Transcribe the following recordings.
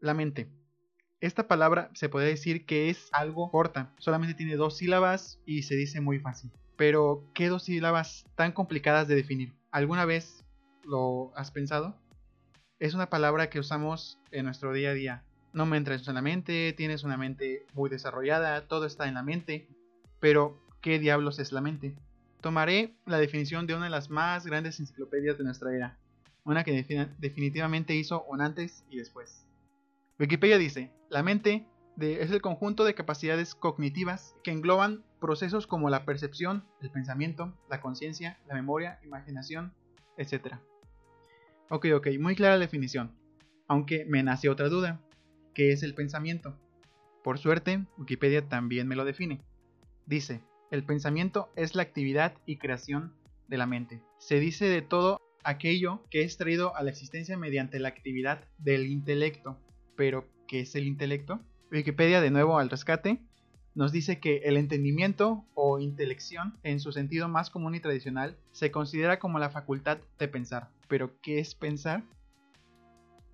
La mente. Esta palabra se puede decir que es algo corta, solamente tiene dos sílabas y se dice muy fácil. Pero, ¿qué dos sílabas tan complicadas de definir? ¿Alguna vez lo has pensado? Es una palabra que usamos en nuestro día a día. No me entres en la mente, tienes una mente muy desarrollada, todo está en la mente. Pero, ¿qué diablos es la mente? Tomaré la definición de una de las más grandes enciclopedias de nuestra era, una que definitivamente hizo un antes y después. Wikipedia dice, la mente es el conjunto de capacidades cognitivas que engloban procesos como la percepción, el pensamiento, la conciencia, la memoria, imaginación, etc. Ok, ok, muy clara la definición. Aunque me nace otra duda. ¿Qué es el pensamiento? Por suerte, Wikipedia también me lo define. Dice, el pensamiento es la actividad y creación de la mente. Se dice de todo aquello que es traído a la existencia mediante la actividad del intelecto. Pero, ¿qué es el intelecto? Wikipedia, de nuevo al rescate, nos dice que el entendimiento o intelección, en su sentido más común y tradicional, se considera como la facultad de pensar. Pero, ¿qué es pensar?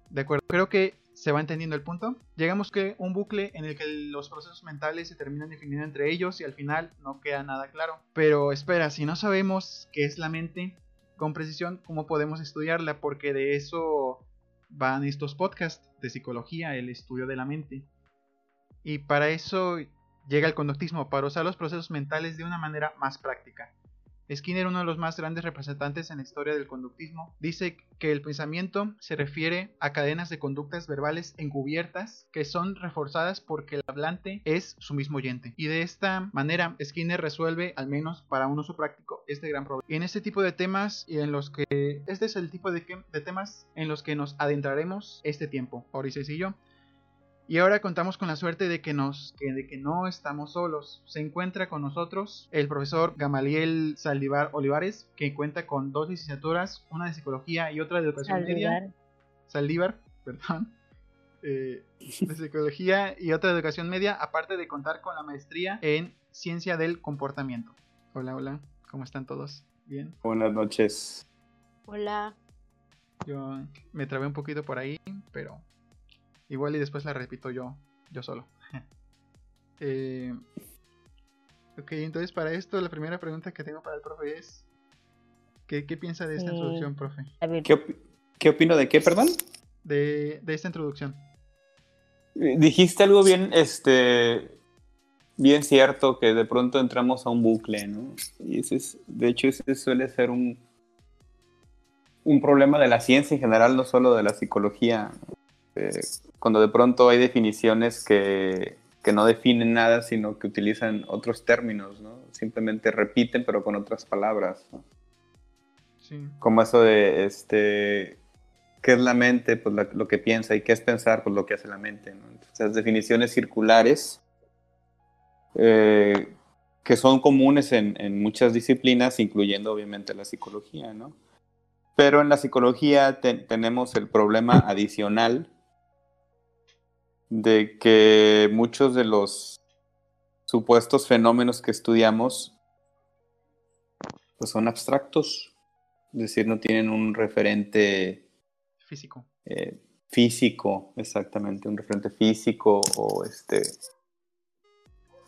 De acuerdo, creo que se va entendiendo el punto. Llegamos que un bucle en el que los procesos mentales se terminan definiendo entre ellos y al final no queda nada claro. Pero espera, si no sabemos qué es la mente con precisión, ¿cómo podemos estudiarla? Porque de eso van estos podcasts de psicología, el estudio de la mente. Y para eso llega el conductismo, para usar los procesos mentales de una manera más práctica. Skinner, uno de los más grandes representantes en la historia del conductismo, dice que el pensamiento se refiere a cadenas de conductas verbales encubiertas que son reforzadas porque el hablante es su mismo oyente. Y de esta manera, Skinner resuelve, al menos para un uso práctico, este gran problema. En este tipo de temas y en los que este es el tipo de, de temas en los que nos adentraremos este tiempo, Orices y yo. Y ahora contamos con la suerte de que, nos, de que no estamos solos. Se encuentra con nosotros el profesor Gamaliel Saldívar Olivares, que cuenta con dos licenciaturas, una de psicología y otra de educación media. Saldívar, perdón. Eh, de psicología y otra de educación media, aparte de contar con la maestría en ciencia del comportamiento. Hola, hola, ¿cómo están todos? ¿Bien? Buenas noches. Hola. Yo me trabé un poquito por ahí, pero Igual y después la repito yo, yo solo. Eh, ok, entonces para esto la primera pregunta que tengo para el profe es, ¿qué, piensa de esta introducción, profe? ¿Qué, opino de qué, perdón? De, esta introducción. Eh, dijiste algo bien, este, bien cierto, que de pronto entramos a un bucle, ¿no? Y ese es, de hecho, ese suele ser un, un problema de la ciencia en general, no solo de la psicología. Eh, cuando de pronto hay definiciones que, no definen nada, sino que utilizan otros términos, ¿no? Simplemente repiten, pero con otras palabras. Como eso de, este, ¿qué es la mente? Pues lo que piensa, y qué es pensar, pues lo que hace la mente, ¿no? Entonces, definiciones circulares eh, que son comunes en, muchas disciplinas, incluyendo obviamente la psicología, ¿no? Pero en la psicología tenemos el problema adicional de que muchos de los supuestos fenómenos que estudiamos pues son abstractos, es decir, no tienen un referente físico. Eh, físico, exactamente, un referente físico o este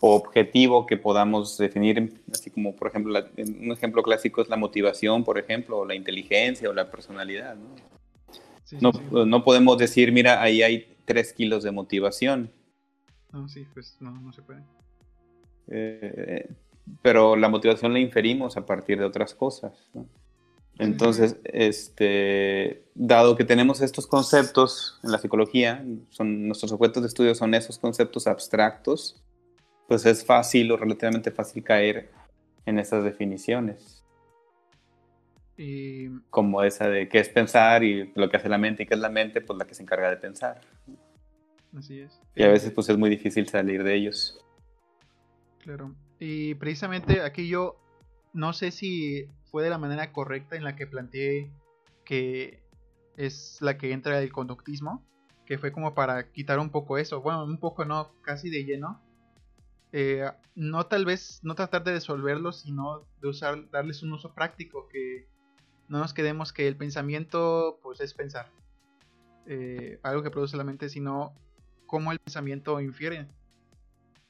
objetivo que podamos definir, así como por ejemplo, un ejemplo clásico es la motivación, por ejemplo, o la inteligencia o la personalidad. ¿no? no podemos decir, mira, ahí hay 3 kilos de motivación. No, sí, pues no, no se puede. Eh, pero la motivación la inferimos a partir de otras cosas. Entonces, este, dado que tenemos estos conceptos en la psicología, son, nuestros objetos de estudio son esos conceptos abstractos, pues es fácil o relativamente fácil caer en esas definiciones. Y... Como esa de qué es pensar y lo que hace la mente y qué es la mente, pues la que se encarga de pensar. Así es. Y a veces pues es muy difícil salir de ellos. Claro. Y precisamente aquí yo no sé si fue de la manera correcta en la que planteé que es la que entra el conductismo, que fue como para quitar un poco eso, bueno, un poco no, casi de lleno. Eh, no tal vez, no tratar de resolverlo, sino de usar, darles un uso práctico, que no nos quedemos que el pensamiento pues es pensar. eh, algo que produce la mente, sino cómo el pensamiento infiere.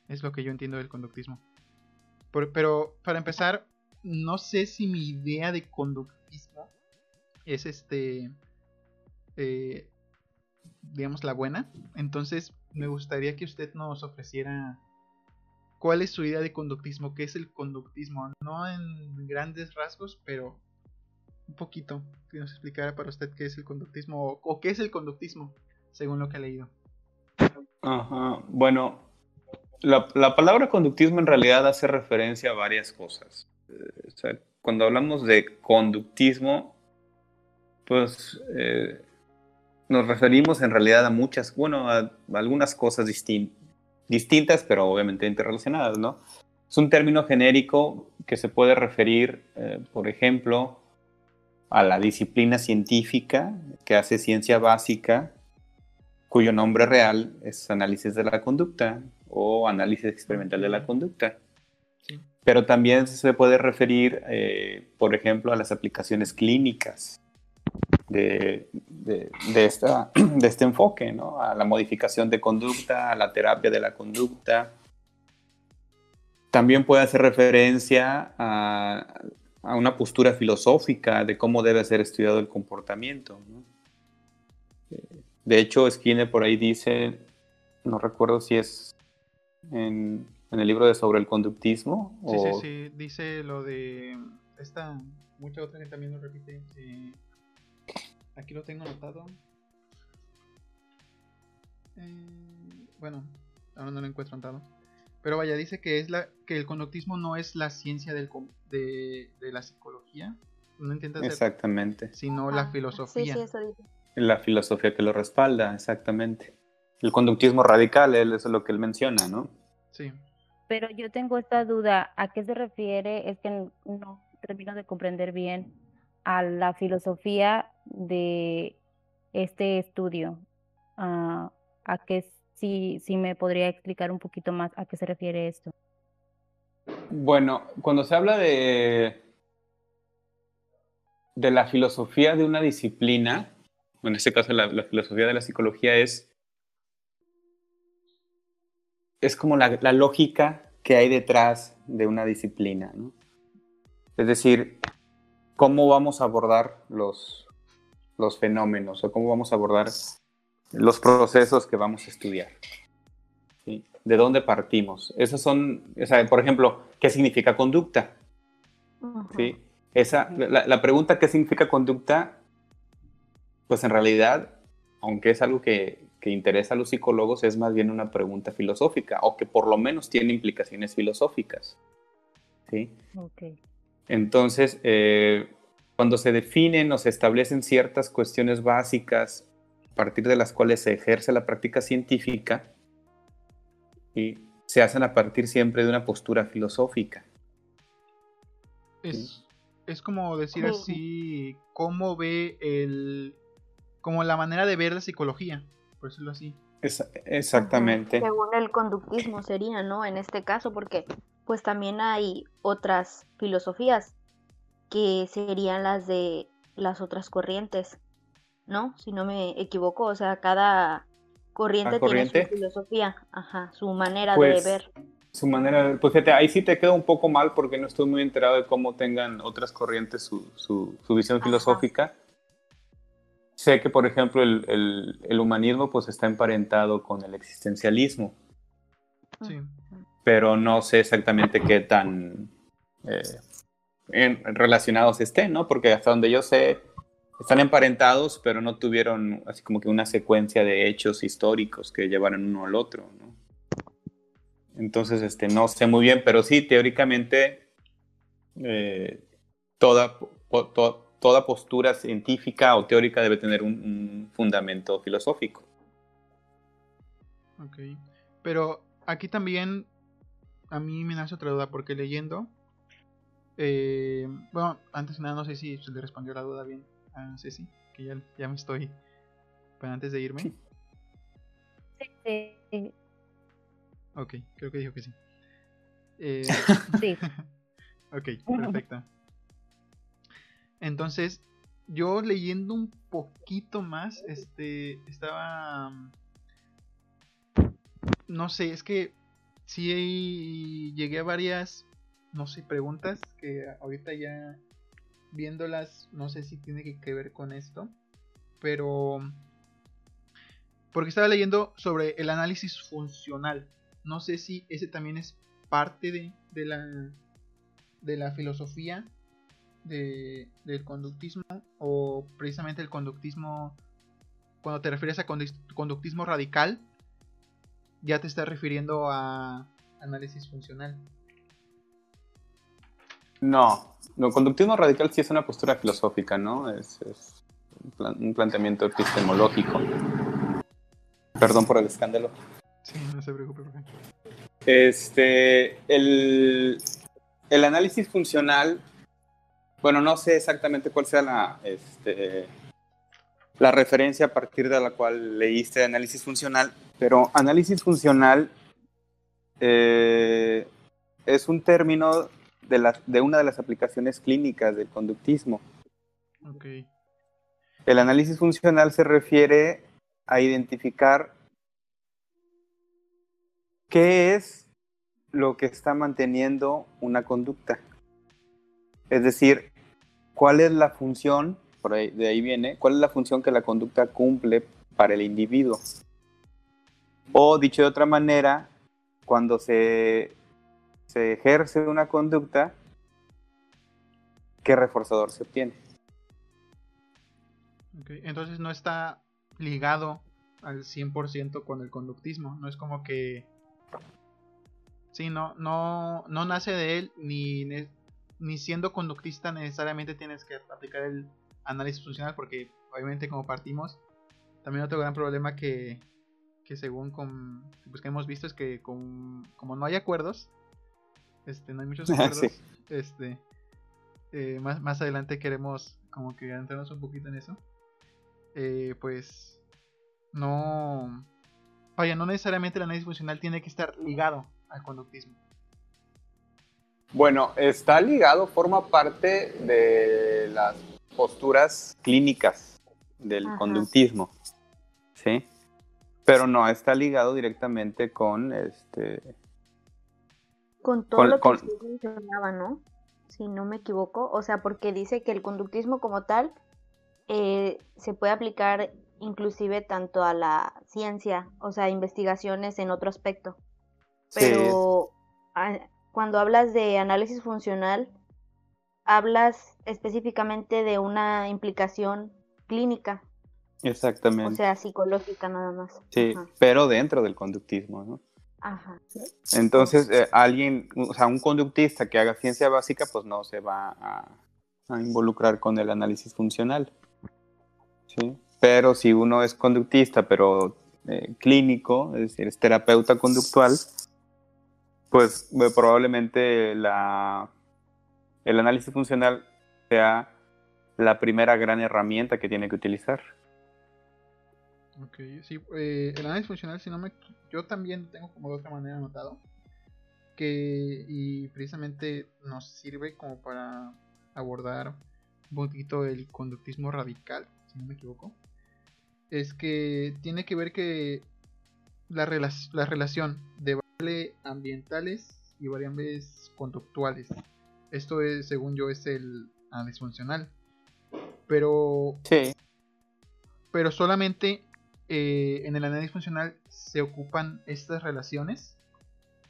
Es lo que yo entiendo del conductismo. pero para empezar, no sé si mi idea de conductismo es este, eh, digamos, la buena. Entonces, me gustaría que usted nos ofreciera cuál es su idea de conductismo, qué es el conductismo, no en grandes rasgos, pero un poquito, que nos explicara para usted qué es el conductismo o, qué es el conductismo, según lo que ha leído. Ajá, bueno, la, palabra conductismo en realidad hace referencia a varias cosas. Eh, cuando hablamos de conductismo, pues eh, nos referimos en realidad a muchas, bueno, a, algunas cosas distintas, pero obviamente interrelacionadas, ¿no? Es un término genérico que se puede referir, eh, por ejemplo, a la disciplina científica que hace ciencia básica, cuyo nombre real es análisis de la conducta o análisis experimental de la conducta. Pero también se puede referir, eh, por ejemplo, a las aplicaciones clínicas de, de, esta, de este enfoque, ¿no? a la modificación de conducta, a la terapia de la conducta. También puede hacer referencia a a una postura filosófica de cómo debe ser estudiado el comportamiento. De hecho, Skinner por ahí dice, no recuerdo si es en, el libro de sobre el conductismo. Sí, sí, sí, dice lo de esta, mucha otra gente también lo repite. Eh, aquí lo tengo anotado. Eh, bueno, ahora no lo encuentro anotado. Pero vaya, dice que es la que el conductismo no es la ciencia del, de, la psicología. No entiendes Exactamente. Sino la ah, filosofía. Sí, sí, eso dice. La filosofía que lo respalda, exactamente. El conductismo radical, eso es lo que él menciona, ¿no? Sí. Pero yo tengo esta duda, ¿a qué se refiere? Es que no termino de comprender bien a la filosofía de este estudio. Ah, ¿A qué si, si me podría explicar un poquito más a qué se refiere esto. Bueno, cuando se habla de, de la filosofía de una disciplina, en este caso la, filosofía de la psicología es, es como la, lógica que hay detrás de una disciplina. ¿no? Es decir, cómo vamos a abordar los, los fenómenos o cómo vamos a abordar los procesos que vamos a estudiar. ¿De dónde partimos? Esas son, por ejemplo, ¿qué significa conducta? ¿Sí? Esa, la, pregunta ¿qué significa conducta? Pues en realidad, aunque es algo que, que, interesa a los psicólogos, es más bien una pregunta filosófica, o que por lo menos tiene implicaciones filosóficas. ¿sí? Entonces, eh, cuando se definen o se establecen ciertas cuestiones básicas partir de las cuales se ejerce la práctica científica y se hacen a partir siempre de una postura filosófica. Es, como decir así, cómo ve el, como la manera de ver la psicología, por decirlo así. exactamente. Según el conductismo sería, ¿no? En este caso, porque pues también hay otras filosofías que serían las de las otras corrientes ¿no? Si no me equivoco, o sea, cada corriente, tiene su filosofía, ajá, su manera de pues, ver. Su manera de pues fíjate, ahí sí te queda un poco mal porque no estoy muy enterado de cómo tengan otras corrientes su, su, visión filosófica. Sé que, por ejemplo, el, el, humanismo pues está emparentado con el existencialismo. Sí. Pero no sé exactamente qué tan eh, relacionados estén, ¿no? Porque hasta donde yo sé, están emparentados, pero no tuvieron así como que una secuencia de hechos históricos que llevaran uno al otro, ¿no? Entonces, este, no sé muy bien, pero sí, teóricamente, eh, toda, toda postura científica o teórica debe tener un, fundamento filosófico. Ok, pero aquí también a mí me nace otra duda, porque leyendo, eh, bueno, antes de nada, no sé si se le respondió la duda bien Ah, sí, sí, que ya, ya me estoy. Para antes de irme. Sí. Ok, creo que dijo que sí. Eh, sí. ok, perfecto. Entonces, yo leyendo un poquito más, este, estaba... No sé, es que sí llegué a varias, no sé, preguntas que ahorita ya viéndolas, no sé si tiene que ver con esto, pero... Porque estaba leyendo sobre el análisis funcional. No sé si ese también es parte de, de la, de la filosofía de, del conductismo o precisamente el conductismo, cuando te refieres a conductismo radical, ya te estás refiriendo a análisis funcional. No, no, conductismo radical sí es una postura filosófica, ¿no? Es, un, planteamiento epistemológico. Perdón por el escándalo. Sí, no se preocupe. Este, el, el análisis funcional bueno, no sé exactamente cuál sea la, este, la referencia a partir de la cual leíste análisis funcional, pero análisis funcional eh, es un término de, la, de una de las aplicaciones clínicas del conductismo. El análisis funcional se refiere a identificar qué es lo que está manteniendo una conducta. Es decir, cuál es la función, por ahí, de ahí viene, cuál es la función que la conducta cumple para el individuo. O dicho de otra manera, cuando se, se ejerce una conducta, ¿qué reforzador se obtiene? Entonces no está ligado al 100% con el conductismo, no es como que... Sí, no, no, no nace de él ni, ni siendo conductista necesariamente tienes que aplicar el análisis funcional porque obviamente como partimos también otro gran problema que, que según con, pues que hemos visto es que como no hay acuerdos este no hay muchos acuerdos este eh, más, más adelante queremos como que entrarnos un poquito en eso eh, pues no vaya no necesariamente el análisis funcional tiene que estar ligado al conductismo bueno, está ligado, forma parte de las posturas clínicas del conductismo, ¿sí? Pero no está ligado directamente con este. Con todo lo que usted mencionaba, ¿no? Si no me equivoco. O sea, porque dice que el conductismo como tal eh, se puede aplicar inclusive tanto a la ciencia, o sea, investigaciones en otro aspecto. Pero cuando hablas de análisis funcional, hablas específicamente de una implicación clínica. Exactamente. O sea, psicológica nada más. Sí, pero dentro del conductismo, ¿no? Entonces, eh, alguien, o sea, un conductista que haga ciencia básica, pues no se va a, involucrar con el análisis funcional. ¿sí? Pero si uno es conductista, pero eh, clínico, es decir, es terapeuta conductual, pues eh, probablemente la, el análisis funcional sea la primera gran herramienta que tiene que utilizar. Ok, sí, eh, el análisis funcional, si no me, yo también tengo como de otra manera anotado que y precisamente nos sirve como para abordar un poquito el conductismo radical, si no me equivoco, es que tiene que ver que la, la relación de ambientales y variables conductuales. Esto es, según yo, es el análisis funcional. Pero. Pero solamente eh, en el análisis funcional se ocupan estas relaciones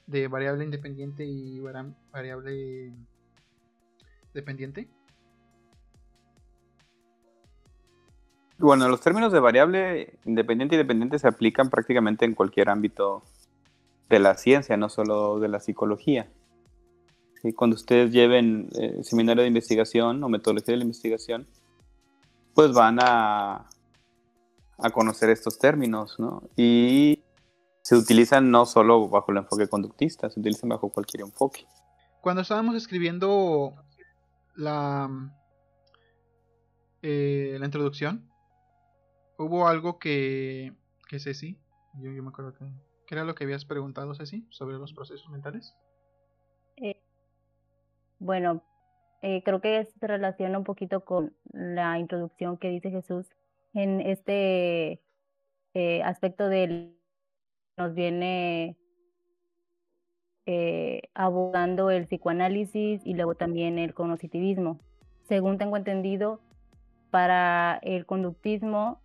de variable independiente y variable dependiente. Bueno, los términos de variable independiente y dependiente se aplican prácticamente en cualquier ámbito de la ciencia, no solo de la psicología. ¿Sí? Cuando ustedes lleven eh, seminario de investigación o metodología de la investigación, pues van a, a conocer estos términos, ¿no? Y se utilizan no solo bajo el enfoque conductista, se utilizan bajo cualquier enfoque. Cuando estábamos escribiendo la, eh, la introducción, hubo algo que, que Ceci, yo, yo me acuerdo que ¿Qué era lo que habías preguntado, Ceci, sobre los procesos mentales? Eh, bueno, eh, creo que se relaciona un poquito con la introducción que dice Jesús en este eh, aspecto del nos viene eh, abordando el psicoanálisis y luego también el cognitivismo. Según tengo entendido, para el conductismo,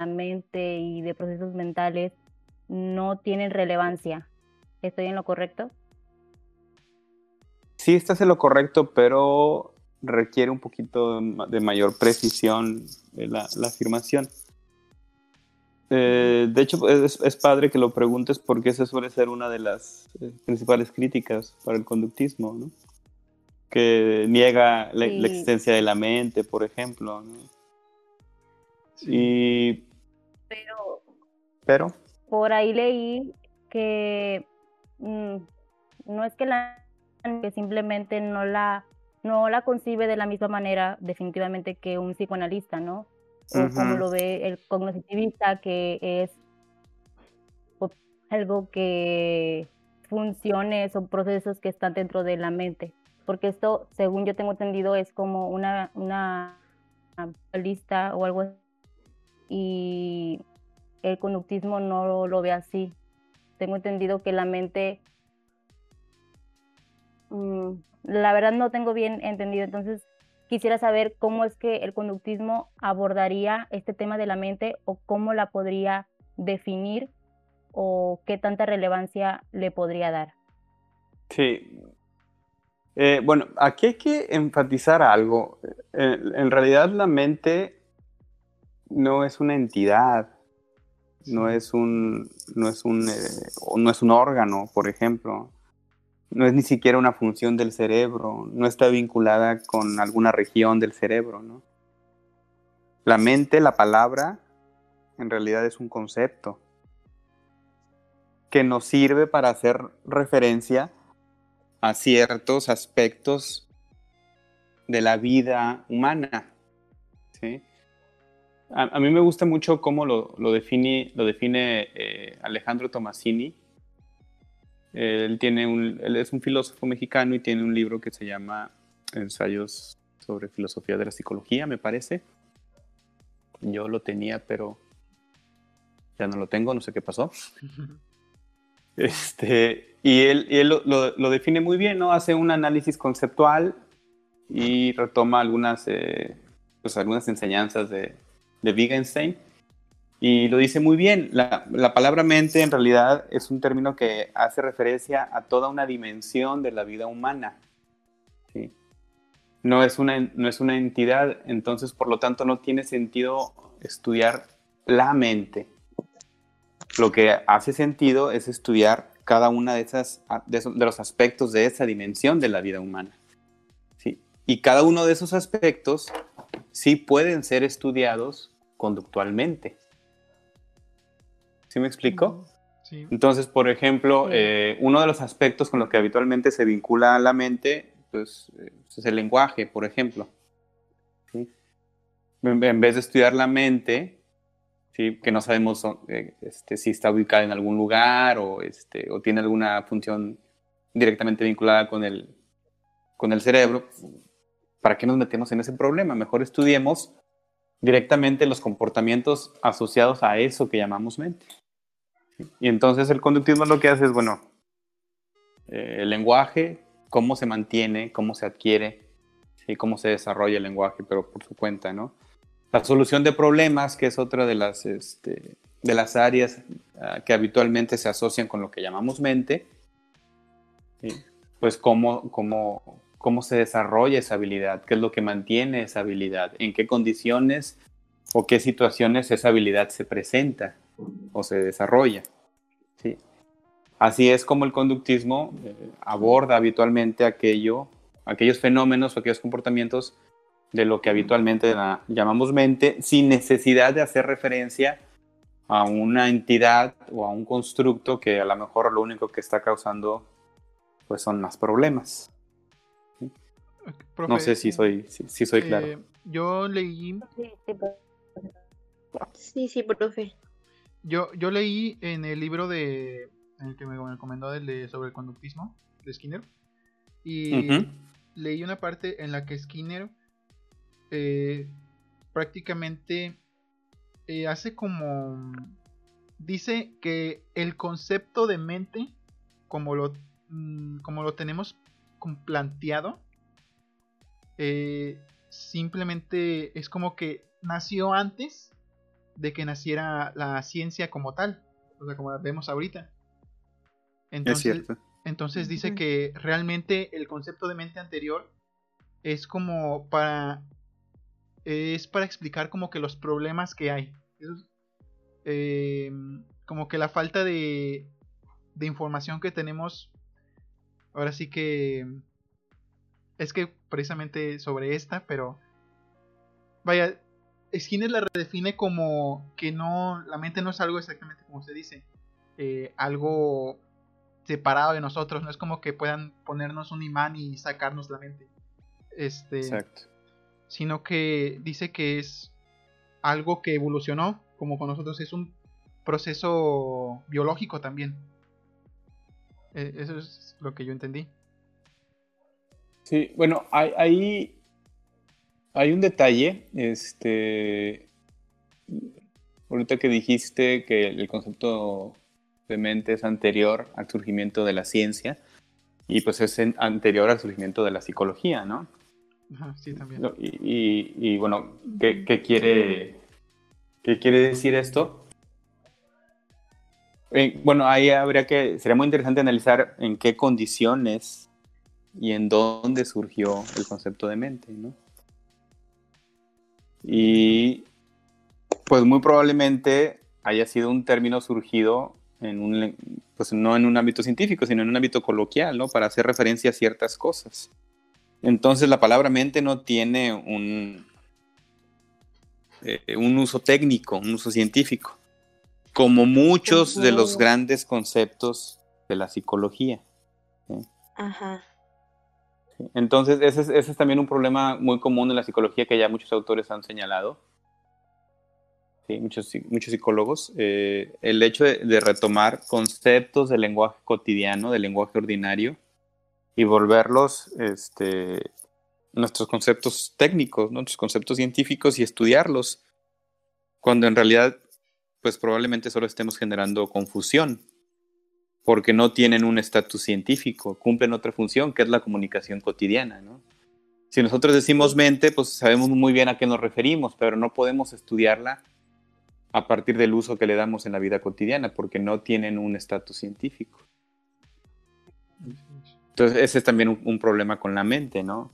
la mente y de procesos mentales no tienen relevancia. ¿Estoy en lo correcto? Sí, estás en lo correcto, pero requiere un poquito de mayor precisión la, la afirmación. Eh, de hecho, es, padre que lo preguntes porque esa suele ser una de las eh, principales críticas para el conductismo, ¿no? Que niega la, existencia de la mente, por ejemplo. ¿no? Y... Pero... Pero... Por ahí leí que mm, no es que la que simplemente no la no la concibe de la misma manera definitivamente que un psicoanalista, ¿no? o como lo ve el cognitivista, que es algo que funcione, son procesos que están dentro de la mente. Porque esto, según yo tengo entendido, es como una, una lista o algo así. Y el conductismo no lo, ve así. Tengo entendido que la mente, mm, la verdad no tengo bien entendido, entonces Quisiera saber cómo es que el conductismo abordaría este tema de la mente o cómo la podría definir o qué tanta relevancia le podría dar. Sí. Eh, bueno, aquí hay que enfatizar algo. Eh, en realidad la mente no es una entidad, no es un, no es un, eh, no es un órgano, por ejemplo no es ni siquiera una función del cerebro, no está vinculada con alguna región del cerebro, ¿no? La mente, la palabra, en realidad es un concepto que nos sirve para hacer referencia a ciertos aspectos de la vida humana. ¿sí? A, mí me gusta mucho cómo lo, define, lo define eh, Alejandro Tomasini él, tiene un, él es un filósofo mexicano y tiene un libro que se llama Ensayos sobre Filosofía de la Psicología, me parece. Yo lo tenía, pero ya no lo tengo, no sé qué pasó. Este, y él, él lo, define muy bien, ¿no? Hace un análisis conceptual y retoma algunas, eh, pues algunas enseñanzas de, de Wittgenstein y lo dice muy bien, la, palabra mente en realidad es un término que hace referencia a toda una dimensión de la vida humana. No, es una, no es una entidad, entonces por lo tanto no tiene sentido estudiar la mente. Lo que hace sentido es estudiar cada una de esas de, los aspectos de esa dimensión de la vida humana. Y cada uno de esos aspectos sí pueden ser estudiados conductualmente. ¿Sí me explico? Sí. Entonces, por ejemplo, eh, uno de los aspectos con los que habitualmente se vincula la mente pues, eh, es el lenguaje, por ejemplo. En, vez de estudiar la mente, ¿sí? que no sabemos eh, este, si está ubicada en algún lugar o, este, o tiene alguna función directamente vinculada con el, con el cerebro, ¿para qué nos metemos en ese problema? Mejor estudiemos directamente los comportamientos asociados a eso que llamamos mente. Y entonces el conductismo lo que hace es, bueno, eh, el lenguaje, cómo se mantiene, cómo se adquiere, y cómo se desarrolla el lenguaje, pero por su cuenta, ¿no? La solución de problemas, que es otra de las, este, de las áreas ah, que habitualmente se asocian con lo que llamamos mente, pues cómo, cómo, cómo se desarrolla esa habilidad, qué es lo que mantiene esa habilidad, en qué condiciones o qué situaciones esa habilidad se presenta o se desarrolla. ¿sí? Así es como el conductismo eh, aborda habitualmente aquello, aquellos fenómenos o aquellos comportamientos de lo que habitualmente llamamos mente, sin necesidad de hacer referencia a una entidad o a un constructo que a lo mejor lo único que está causando pues son más problemas. no sé si soy, si, soy claro. Eh, yo leí... Sí, sí, profe. Yo, yo leí en el libro de el que me recomendó el de sobre el conductismo de Skinner Y leí una parte en la que Skinner eh, prácticamente eh, hace como... Dice que el concepto de mente, como lo, mm, como lo tenemos planteado, eh, simplemente es como que nació antes de que naciera la ciencia como tal, o sea, como la vemos ahorita. Es Entonces, cierto. entonces dice que realmente el concepto de mente anterior es como para es para explicar como que los problemas que hay. Eso es, eh, como que la falta de, de información que tenemos. Ahora sí que es que precisamente sobre esta, pero vaya, Skinner la redefine como que no, la mente no es algo exactamente como se dice, eh, algo separado de nosotros, no es como que puedan ponernos un imán y sacarnos la mente. Este, Exacto. sino que dice que es algo que evolucionó, como con nosotros, es un proceso biológico también. Eh, eso es lo que yo entendí. Sí, bueno, hay, hay, un detalle, este, ahorita que dijiste que el concepto de mente es anterior al surgimiento de la ciencia y pues es anterior al surgimiento de la psicología, ¿no? Ajá, sí, también. Y, y- y, bueno, ¿qué, qué quiere, ¿qué quiere decir esto? Eh, bueno, ahí habría que, sería muy interesante analizar en qué condiciones y en dónde surgió el concepto de mente, ¿no? Y pues muy probablemente haya sido un término surgido en un, pues no en un ámbito científico, sino en un ámbito coloquial, ¿no? Para hacer referencia a ciertas cosas. Entonces la palabra mente no tiene un, eh, un uso técnico, un uso científico, como muchos de los grandes conceptos de la psicología. Ajá. Entonces ese es, también un problema muy común en la psicología que ya muchos autores han señalado. Sí, muchos, muchos psicólogos, eh, el hecho de, retomar conceptos del lenguaje cotidiano, del lenguaje ordinario, y volverlos este, nuestros conceptos técnicos, nuestros conceptos científicos y estudiarlos, cuando en realidad, pues probablemente solo estemos generando confusión, porque no tienen un estatus científico, cumplen otra función, que es la comunicación cotidiana, ¿no? Si nosotros decimos mente, pues sabemos muy bien a qué nos referimos, pero no podemos estudiarla a partir del uso que le damos en la vida cotidiana, porque no tienen un estatus científico. Entonces, ese es también un, un problema con la mente, ¿no?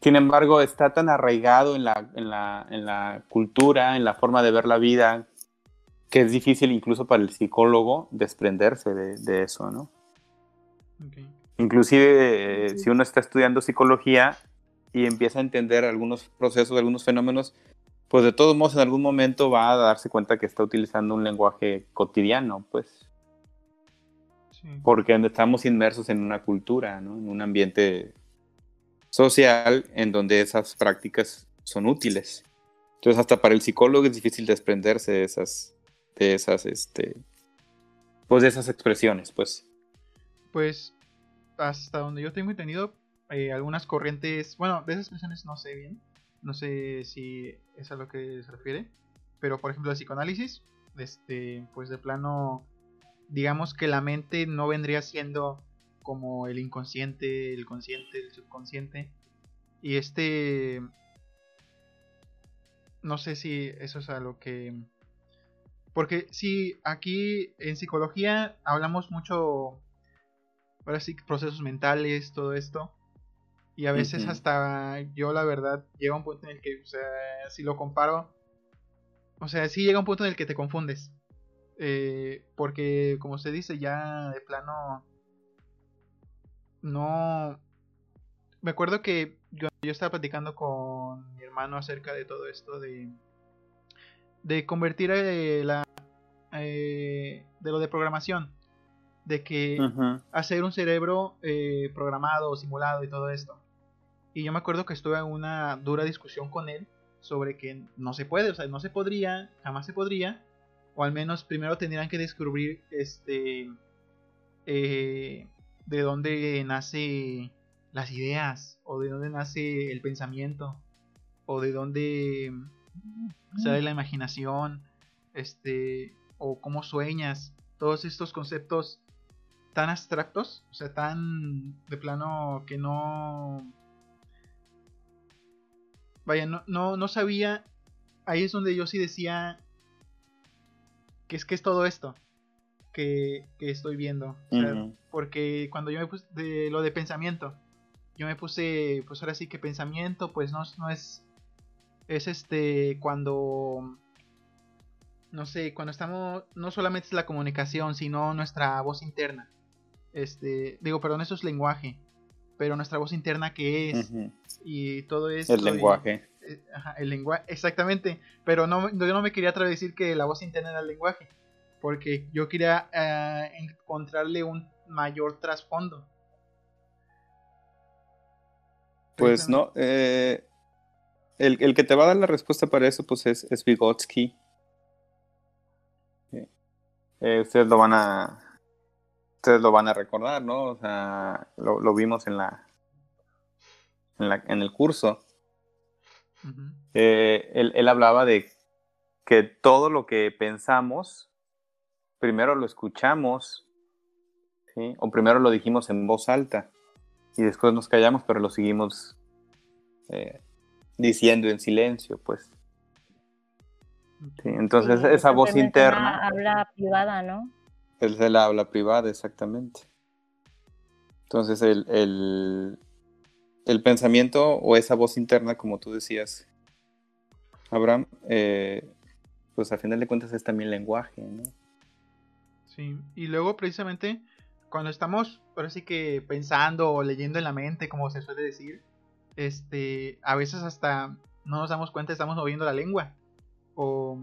Sin embargo, está tan arraigado en la, en, la, en la cultura, en la forma de ver la vida, que es difícil incluso para el psicólogo desprenderse de, de eso, ¿no? Ok. Inclusive, eh, si uno está estudiando psicología y empieza a entender algunos procesos, algunos fenómenos, pues de todos modos en algún momento va a darse cuenta que está utilizando un lenguaje cotidiano, pues, Sí. porque estamos inmersos en una cultura, ¿no? En un ambiente social en donde esas prácticas son útiles. Entonces, hasta para el psicólogo es difícil desprenderse de esas, de esas, este, pues de esas expresiones, pues. Pues hasta donde yo tengo entendido, eh, algunas corrientes, bueno, de esas expresiones no sé bien, no sé si es a lo que se refiere, pero por ejemplo el psicoanálisis, este, pues de plano, digamos que la mente no vendría siendo como el inconsciente, el consciente, el subconsciente, y este, no sé si eso es a lo que... Porque sí, aquí en psicología hablamos mucho ahora sí, procesos mentales, todo esto. Y a veces hasta yo la verdad llega un punto en el que, o sea, si lo comparo, o sea, sí llega un punto en el que te confundes. Eh, porque como se dice, ya de plano, no... Me acuerdo que yo, yo estaba platicando con mi hermano acerca de todo esto de... De convertir eh, la... eh, de lo de programación. De que hacer un cerebro eh, programado, simulado y todo esto. Y yo me acuerdo que estuve en una dura discusión con él sobre que no se puede, o sea, no se podría, jamás se podría, o al menos primero tendrían que descubrir este eh, de dónde nace las ideas, o de dónde nace el pensamiento, o de dónde sale la imaginación, este, o cómo sueñas, todos estos conceptos tan abstractos, o sea, tan de plano que no... Vaya, no, no, no sabía, ahí es donde yo sí decía que es que es todo esto que, estoy viendo. Porque cuando yo me puse de lo de pensamiento, yo me puse, pues ahora sí que pensamiento, pues no, no es, es este, cuando, no sé, cuando estamos, no solamente es la comunicación, sino nuestra voz interna. Este, digo, perdón, eso es lenguaje, pero nuestra voz interna que es y todo eso. El lenguaje. Eh, el lenguaje, exactamente, pero no, yo no me quería atrever a decir que la voz interna era el lenguaje porque yo quería eh, encontrarle un mayor trasfondo. Pues no, eh, el, que te va a dar la respuesta para eso pues es, es Vygotsky. Eh, ustedes lo van a ustedes lo van a recordar, ¿no? O sea, lo, vimos en la, en la, en el curso. él, él hablaba de que todo lo que pensamos primero lo escuchamos, o primero lo dijimos en voz alta, y después nos callamos, pero lo seguimos eh, diciendo en silencio, pues. entonces esa voz interna... Habla privada, ¿no? Es la habla privada, exactamente. Entonces el, el, el, pensamiento o esa voz interna, como tú decías, Abraham, eh, pues a final de cuentas es también lenguaje, ¿no? Sí, y luego precisamente cuando estamos, ahora sí que pensando o leyendo en la mente, como se suele decir, este, a veces hasta no nos damos cuenta, estamos moviendo la lengua. O...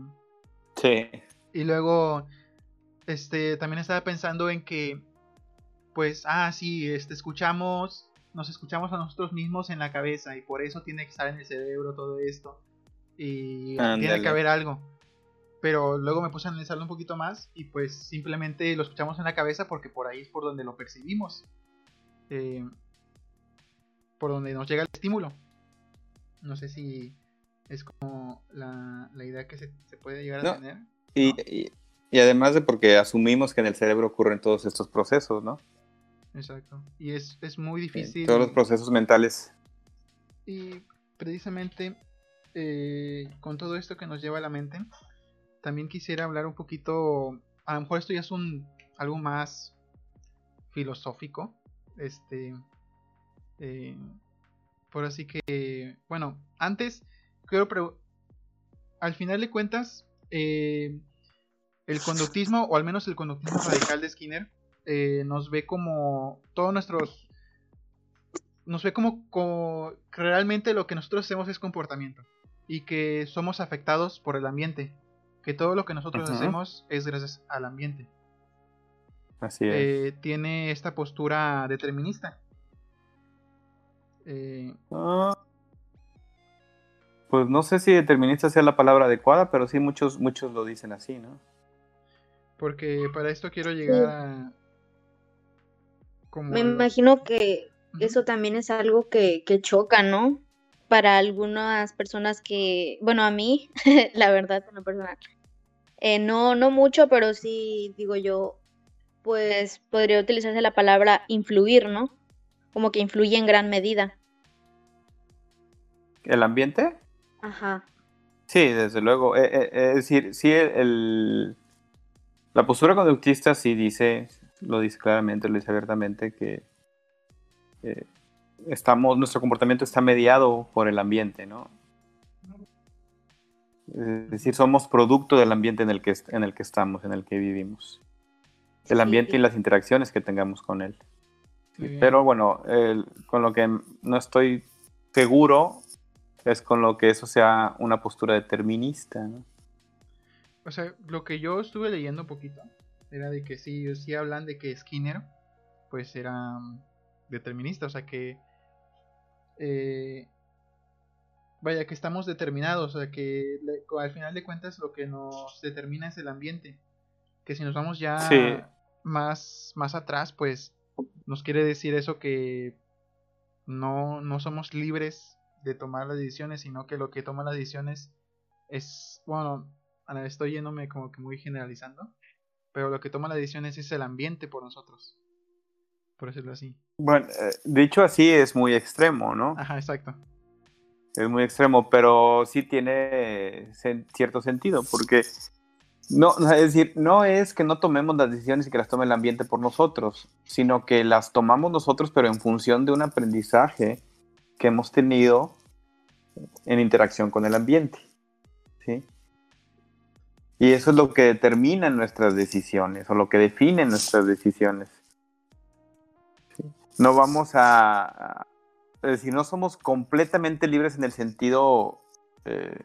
Sí. Y luego, este, también estaba pensando en que, pues, ah, sí, este, escuchamos, nos escuchamos a nosotros mismos en la cabeza y por eso tiene que estar en el cerebro todo esto. Y tiene que haber algo pero luego me puse a analizarlo un poquito más y pues simplemente lo escuchamos en la cabeza porque por ahí es por donde lo percibimos. Eh, por donde nos llega el estímulo. No sé si es como la, idea que se, puede llegar a tener. Y, y, además de porque asumimos que en el cerebro ocurren todos estos procesos, ¿no? Exacto. Y es, muy difícil. todos los procesos mentales. Y precisamente eh, con todo esto que nos lleva a la mente, también quisiera hablar un poquito, a lo mejor esto ya es un algo más filosófico, este, eh, por así que, bueno, antes quiero al final de cuentas, eh, el conductismo, o al menos el conductismo radical de Skinner, eh, nos ve como todos nuestros, nos ve como, como realmente lo que nosotros hacemos es comportamiento y que somos afectados por el ambiente que todo lo que nosotros hacemos es gracias al ambiente. Así es. Eh, tiene esta postura determinista. Eh, ah. pues no sé si determinista sea la palabra adecuada, pero sí muchos, muchos lo dicen así, ¿no? Porque para esto quiero llegar a... Me imagino que eso también es algo que, que choca, ¿no? Para algunas personas que, bueno, a mí, la verdad, en lo personal, eh, no, no mucho, pero sí, digo yo, pues podría utilizarse la palabra influir, ¿no? Como que influye en gran medida. ¿El ambiente? Ajá. Sí, desde luego. Eh, eh, es decir, sí, el, la postura conductista sí dice, lo dice claramente, lo dice abiertamente, que estamos, nuestro comportamiento está mediado por el ambiente, ¿no? Es decir, somos producto del ambiente en el que, en el que estamos, en el que vivimos. El ambiente y las interacciones que tengamos con él. Pero bueno, con lo que no estoy seguro es con lo que eso sea una postura determinista. O sea, lo que yo estuve leyendo un poquito era de que sí, sí hablan de que Skinner pues era determinista, o sea que eh, vaya, que estamos determinados, o sea, que al final de cuentas lo que nos determina es el ambiente. Que si nos vamos ya más, más atrás, pues nos quiere decir eso que no, no somos libres de tomar las decisiones, sino que lo que toma las decisiones es, bueno, estoy yéndome como que muy generalizando, pero lo que toma las decisiones es el ambiente por nosotros, por decirlo así. Bueno, eh, dicho así es muy extremo, ¿no? Ajá, exacto. Es muy extremo, pero sí tiene cierto sentido, porque no, es decir, no es que no tomemos las decisiones y que las tome el ambiente por nosotros, sino que las tomamos nosotros, pero en función de un aprendizaje que hemos tenido en interacción con el ambiente. ¿sí? Y eso es lo que determina nuestras decisiones o lo que define nuestras decisiones. No vamos a, Es decir, no somos completamente libres en el sentido. Eh,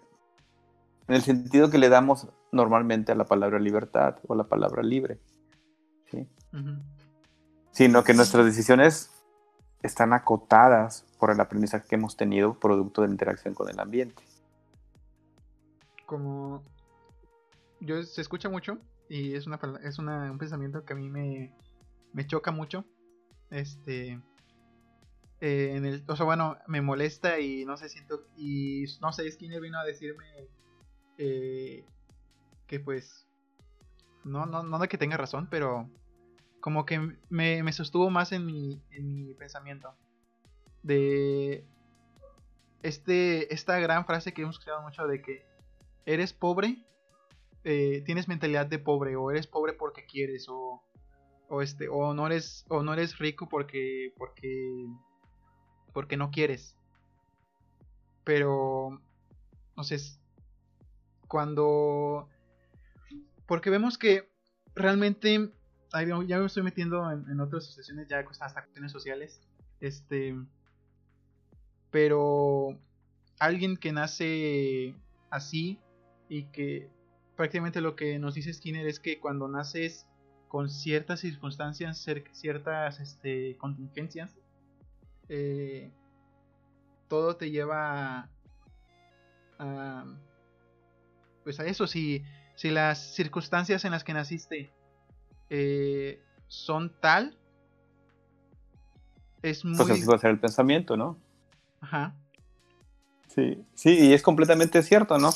en el sentido que le damos normalmente a la palabra libertad o a la palabra libre. ¿sí? Sino que nuestras decisiones están acotadas por el aprendizaje que hemos tenido producto de la interacción con el ambiente. Como yo se escucha mucho y es una es un pensamiento que a mí me, me choca mucho. Este eh, en el, o sea, bueno, me molesta y no sé, siento y no sé, Skinner vino a decirme eh, que pues no, no, no de que tenga razón, pero como que me, me sostuvo más en mi, en mi pensamiento. De este, esta gran frase que hemos escuchado mucho de que eres pobre, eh, tienes mentalidad de pobre, o eres pobre porque quieres, o, o este, o no eres, o no eres rico porque, porque, porque no quieres. Pero, no sé, cuando porque vemos que realmente. ya me estoy metiendo en, otras asociaciones, ya hasta cuestiones sociales. Este. Pero. Alguien que nace así. Y que prácticamente lo que nos dice Skinner es que cuando naces con ciertas circunstancias, ciertas este, contingencias, eh, todo te lleva a, pues a eso. Si si las circunstancias en las que naciste eh, son tal, es muy... Pues así va a ser el pensamiento, ¿no? Ajá. Sí, sí, y es completamente cierto, ¿no?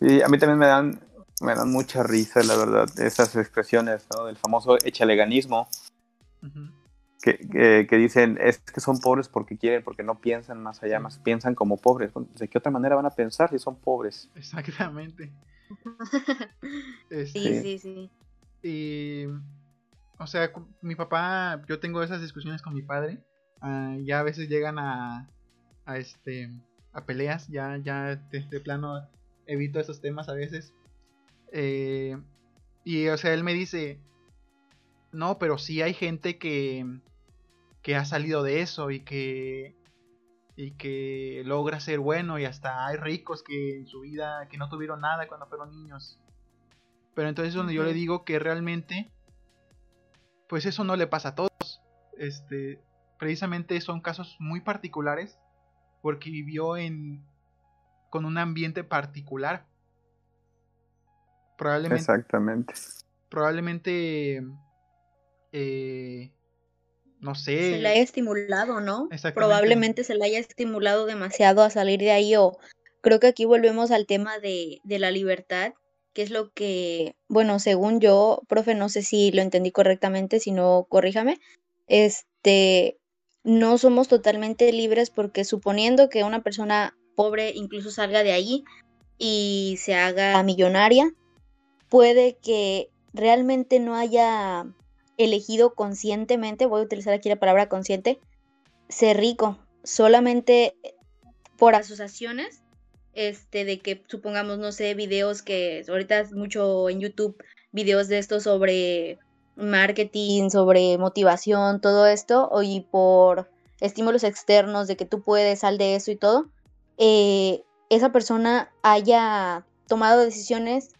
Y a mí también me dan, me dan mucha risa, la verdad, esas expresiones, ¿no? Del famoso echaleganismo. Que, que, dicen, es que son pobres porque quieren, porque no piensan más allá, más piensan como pobres. ¿De qué otra manera van a pensar si son pobres? Exactamente. Este, sí, sí, sí. Y, o sea, mi papá, yo tengo esas discusiones con mi padre. Ah, ya a veces llegan a, a este, a peleas. Ya, ya de, plano evito esos temas a veces. Eh, y, o sea, él me dice, no, pero sí hay gente que, que ha salido de eso y que y que logra ser bueno y hasta hay ricos que en su vida que no tuvieron nada cuando fueron niños. Pero entonces es donde yo le digo que realmente pues eso no le pasa a todos. Este, precisamente son casos muy particulares porque vivió en con un ambiente particular. Probablemente Exactamente. Probablemente eh, no sé. Se le haya estimulado, ¿no? Probablemente se le haya estimulado demasiado a salir de ahí o creo que aquí volvemos al tema de, de la libertad, que es lo que, bueno, según yo, profe, no sé si lo entendí correctamente, si no, corríjame, este, no somos totalmente libres porque suponiendo que una persona pobre incluso salga de ahí y se haga millonaria, puede que realmente no haya elegido conscientemente, voy a utilizar aquí la palabra consciente, ser rico, solamente por asociaciones, este, de que supongamos, no sé, videos que ahorita es mucho en YouTube, videos de esto sobre marketing, sobre motivación, todo esto, y por estímulos externos de que tú puedes, sal de eso y todo, eh, esa persona haya tomado decisiones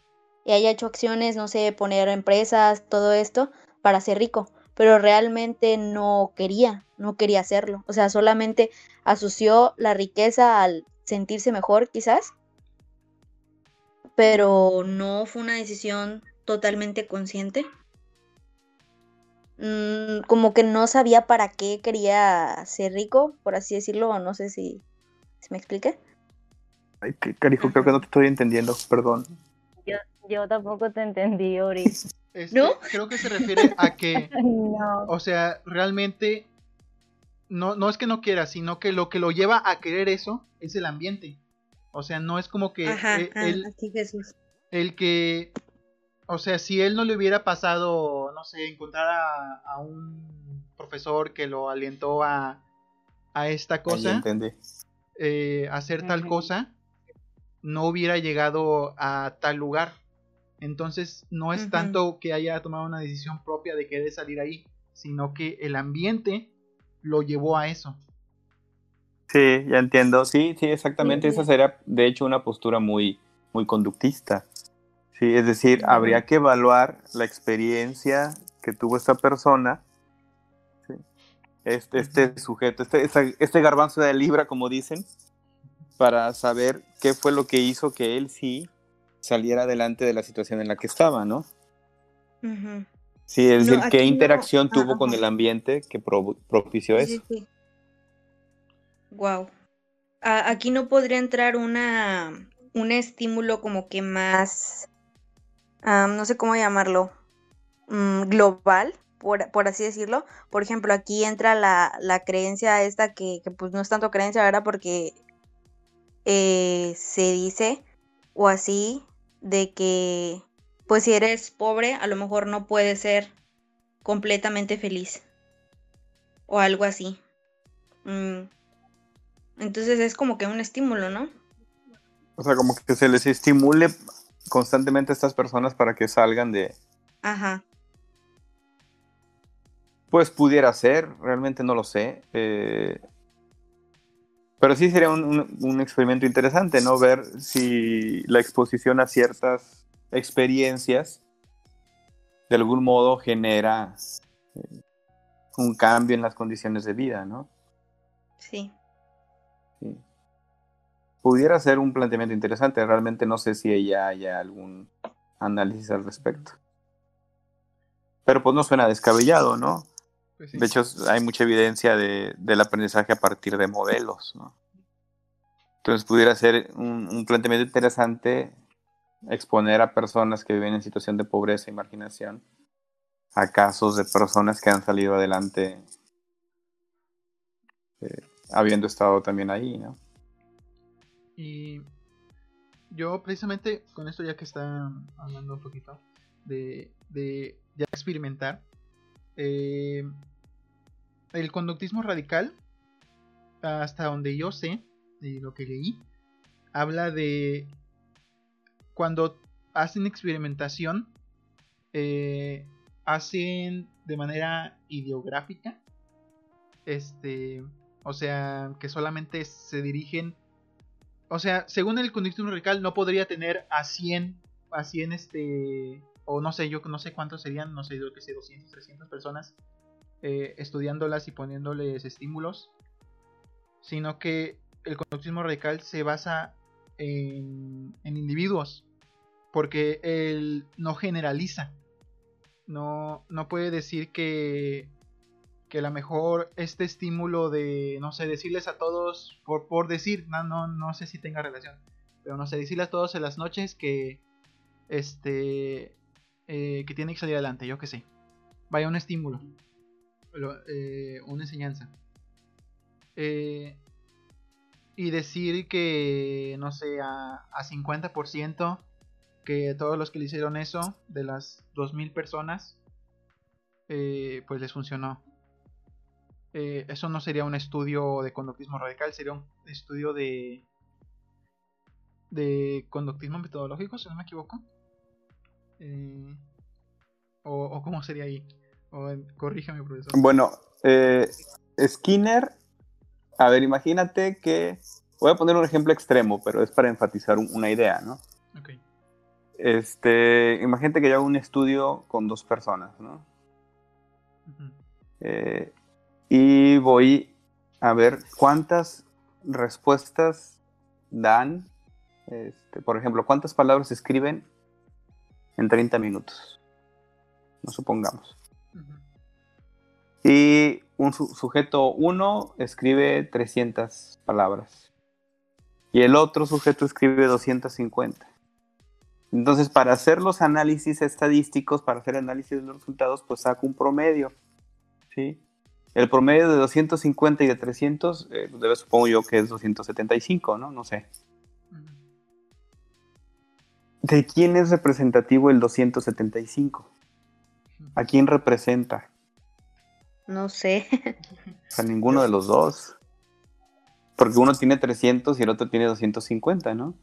y haya hecho acciones, no sé, poner empresas, todo esto, para ser rico, pero realmente no quería, no quería hacerlo. O sea, solamente asoció la riqueza al sentirse mejor quizás, pero no fue una decisión totalmente consciente. mm, como que no sabía para qué quería ser rico, por así decirlo, o no sé si, si me explique. Ay, qué carijo, creo que no te estoy entendiendo, perdón. Yo, yo tampoco te entendí, Ori. Este, ¿No? Creo que se refiere a que, no. o sea, realmente no, no es que no quiera, sino que lo que lo lleva a querer eso es el ambiente. O sea, no es como que Ajá, Jesús. el que, o sea, si él no le hubiera pasado, no sé, encontrar a, a un profesor que lo alentó a, a esta cosa, eh, hacer tal cosa, no hubiera llegado a tal lugar. Entonces, no es tanto que haya tomado una decisión propia de querer salir ahí, sino que el ambiente lo llevó a eso. Sí, ya entiendo. Sí, sí, exactamente. Sí, Esa sería, de hecho, una postura muy, muy conductista. Sí, es decir, habría que evaluar la experiencia que tuvo esta persona, sí, este, este sujeto, este, esta- este garbanzo de libra, como dicen, para saber qué fue lo que hizo que él sí saliera adelante de la situación en la que estaba, ¿no? Sí, es No, decir, qué no- interacción ah, tuvo con ajá. el ambiente que pro- propició eso. Wow. aquí no podría entrar una un estímulo como que más, no sé cómo llamarlo, mm, global, por, por así decirlo. Por ejemplo, aquí entra la, la creencia esta que, que pues no es tanto creencia, ¿verdad? Porque eh, se dice o así de que pues si eres pobre a lo mejor no puedes ser completamente feliz o algo así. Mm, Entonces es como que un estímulo, ¿no? O sea, como que se les estimule constantemente a estas personas para que salgan de... Ajá. Pues pudiera ser, realmente no lo sé. eh, pero sí sería un, un- un experimento interesante, ¿no? Ver si la exposición a ciertas experiencias de algún modo genera eh, un cambio en las condiciones de vida, ¿no? Sí. Sí. Pudiera ser un planteamiento interesante, realmente no sé si ella haya algún análisis al respecto. Pero pues no suena descabellado, ¿no? Pues sí. De hecho, hay mucha evidencia de, del aprendizaje a partir de modelos, ¿no? Entonces pudiera ser un, un planteamiento interesante exponer a personas que viven en situación de pobreza y marginación a casos de personas que han salido adelante eh, habiendo estado también ahí, ¿no? Y yo precisamente con esto ya que está hablando un poquito de, de ya experimentar, eh, el conductismo radical, hasta donde yo sé, y lo que leí, habla de cuando hacen experimentación, eh, hacen de manera ideográfica, este, o sea, que solamente se dirigen o sea, según el conductismo radical no podría tener a 100, a 100 este, o no sé, yo no sé cuántos serían, no sé, yo que sé, 200, 300 personas eh, estudiándolas y poniéndoles estímulos, sino que el conductismo radical se basa en, en individuos, porque él no generaliza, no, no puede decir que que a lo mejor este estímulo de, no sé, decirles a todos, por, por decir, no, no, no sé si tenga relación, pero no sé, decirles a todos en las noches que, este, eh, que tienen que salir adelante, yo que sé. Vaya un estímulo, lo- eh, una enseñanza. Eh, y decir que, no sé, a, a 50% que todos los que le hicieron eso, de las 2.000 personas, eh, pues les funcionó eh, eso no sería un estudio de conductismo radical, sería un estudio de de conductismo metodológico, si no me equivoco. Eh, o, o cómo sería ahí. O, corrígeme, profesor. Bueno, eh, Skinner, a ver, imagínate que, voy a poner un ejemplo extremo, pero es para enfatizar un- una idea, ¿no? Ok. Este, imagínate que yo hago un estudio con dos personas, ¿no? Eh, y voy a ver cuántas respuestas dan, este, por ejemplo, cuántas palabras escriben en 30 minutos, no supongamos. Y un sujeto 1 escribe 300 palabras. Y el otro sujeto escribe 250. Entonces, para hacer los análisis estadísticos, para hacer análisis de los resultados, pues saco un promedio. ¿sí? El promedio de 250 y de 300, eh, debe, supongo yo que es 275, ¿no? No sé. ¿De quién es representativo el 275? ¿A quién representa? No sé. A ninguno de los dos. Porque uno tiene 300 y el otro tiene 250, ¿no?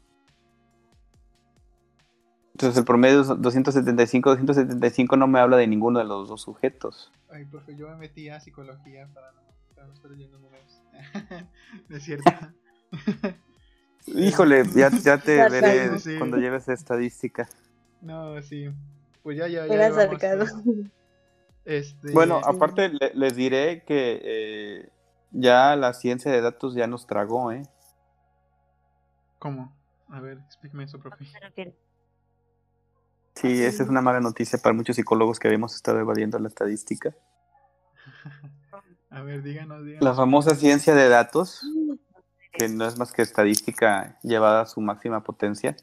Entonces el promedio es 275, 275 no me habla de ninguno de los dos sujetos. Ay, profe, yo me metí a psicología para no, estar leyendo números. es cierto. Híjole, ya, ya te veré cuando lleves estadística. No, sí. Pues ya, ya, ya. Era Este... Bueno, aparte les diré que eh, ya la ciencia de datos ya nos tragó, ¿eh? ¿Cómo? A ver, explíqueme eso, profe. Sí, esa es una mala noticia para muchos psicólogos que habíamos estado evadiendo la estadística. A ver, díganos, díganos. La famosa ciencia de datos, que no es más que estadística llevada a su máxima potencia,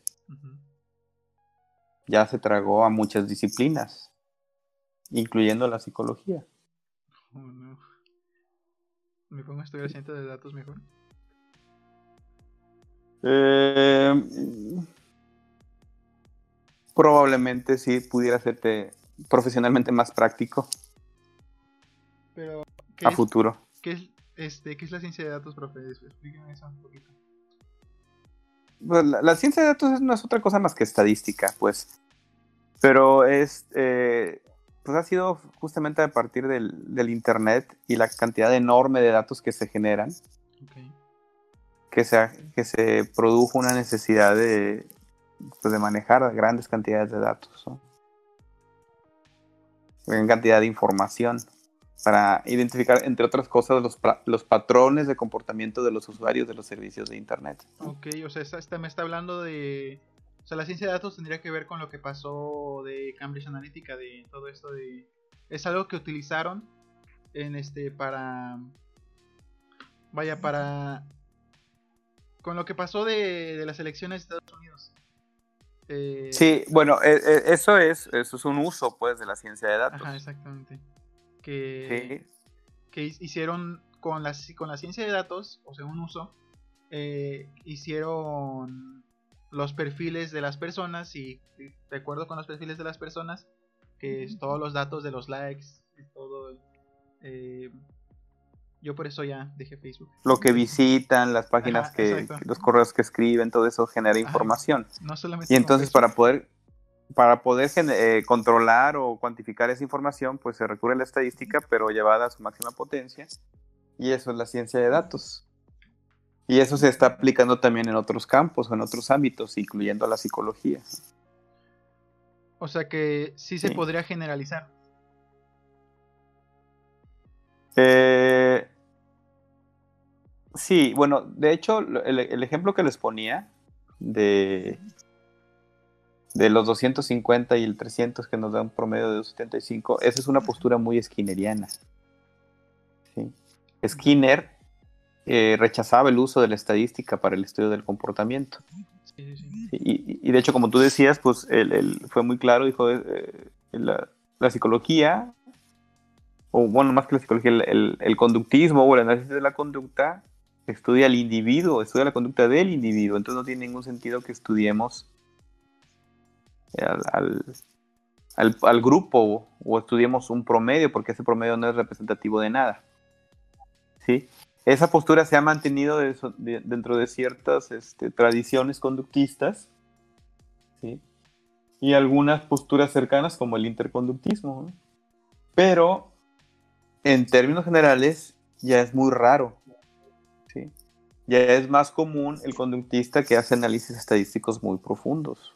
ya se tragó a muchas disciplinas, incluyendo la psicología. Oh, no. ¿Me pongo a estudiar ciencia de datos mejor? Eh, probablemente sí pudiera hacerte profesionalmente más práctico. Pero, a futuro. ¿qué es, este, ¿Qué es la ciencia de datos, profe? Explíqueme eso un poquito. Pues la, ciencia de datos no es otra cosa más que estadística, pues. Pero es, eh, pues ha sido justamente a partir del, Internet y la cantidad enorme de datos que se generan, que, se, que se produjo una necesidad de, pues, de manejar grandes cantidades de datos, gran cantidad de información para identificar, entre otras cosas, los, los patrones de comportamiento de los usuarios de los servicios de Internet. Ok, o sea, esta, me está hablando de... O sea, la ciencia de datos tendría que ver con lo que pasó de Cambridge Analytica, de todo esto de... Es algo que utilizaron en este para... Vaya, para... Con lo que pasó de, de las elecciones de Estados Unidos. Eh, sí, bueno, e, e, eso es, eso es un uso, pues, de la ciencia de datos. Ajá, exactamente. Que, que hicieron con la, con la ciencia de datos, o sea, un uso, eh, hicieron los perfiles de las personas y, de acuerdo con los perfiles de las personas, que es todos los datos de los likes, y todo, eh, yo por eso ya dejé Facebook. Lo que visitan, las páginas que, los correos que escriben, todo eso genera información. No solamente y entonces para poder para poder eh, controlar o cuantificar esa información, pues se recurre a la estadística, pero llevada a su máxima potencia. Y eso es la ciencia de datos. Y eso se está aplicando también en otros campos en otros ámbitos, incluyendo la psicología. O sea que sí se podría generalizar. Eh, Sí, bueno, de hecho, el, ejemplo que les ponía de, de los 250 y el 300 que nos da un promedio de 275, esa es una postura muy esquineriana. Skinner eh, rechazaba el uso de la estadística para el estudio del comportamiento. Y, de hecho, como tú decías, pues él, fue muy claro, dijo, eh, la, la, psicología, o bueno, más que la psicología, el, el, conductismo o el análisis de la conducta estudia al individuo, estudia la conducta del individuo, entonces no tiene ningún sentido que estudiemos al, al, grupo o, estudiemos un promedio, porque ese promedio no es representativo de nada. ¿Sí? Esa postura se ha mantenido dentro de ciertas este, tradiciones conductistas, ¿sí? y algunas posturas cercanas como el interconductismo. Pero en términos generales ya es muy raro ya es más común el conductista que hace análisis estadísticos muy profundos.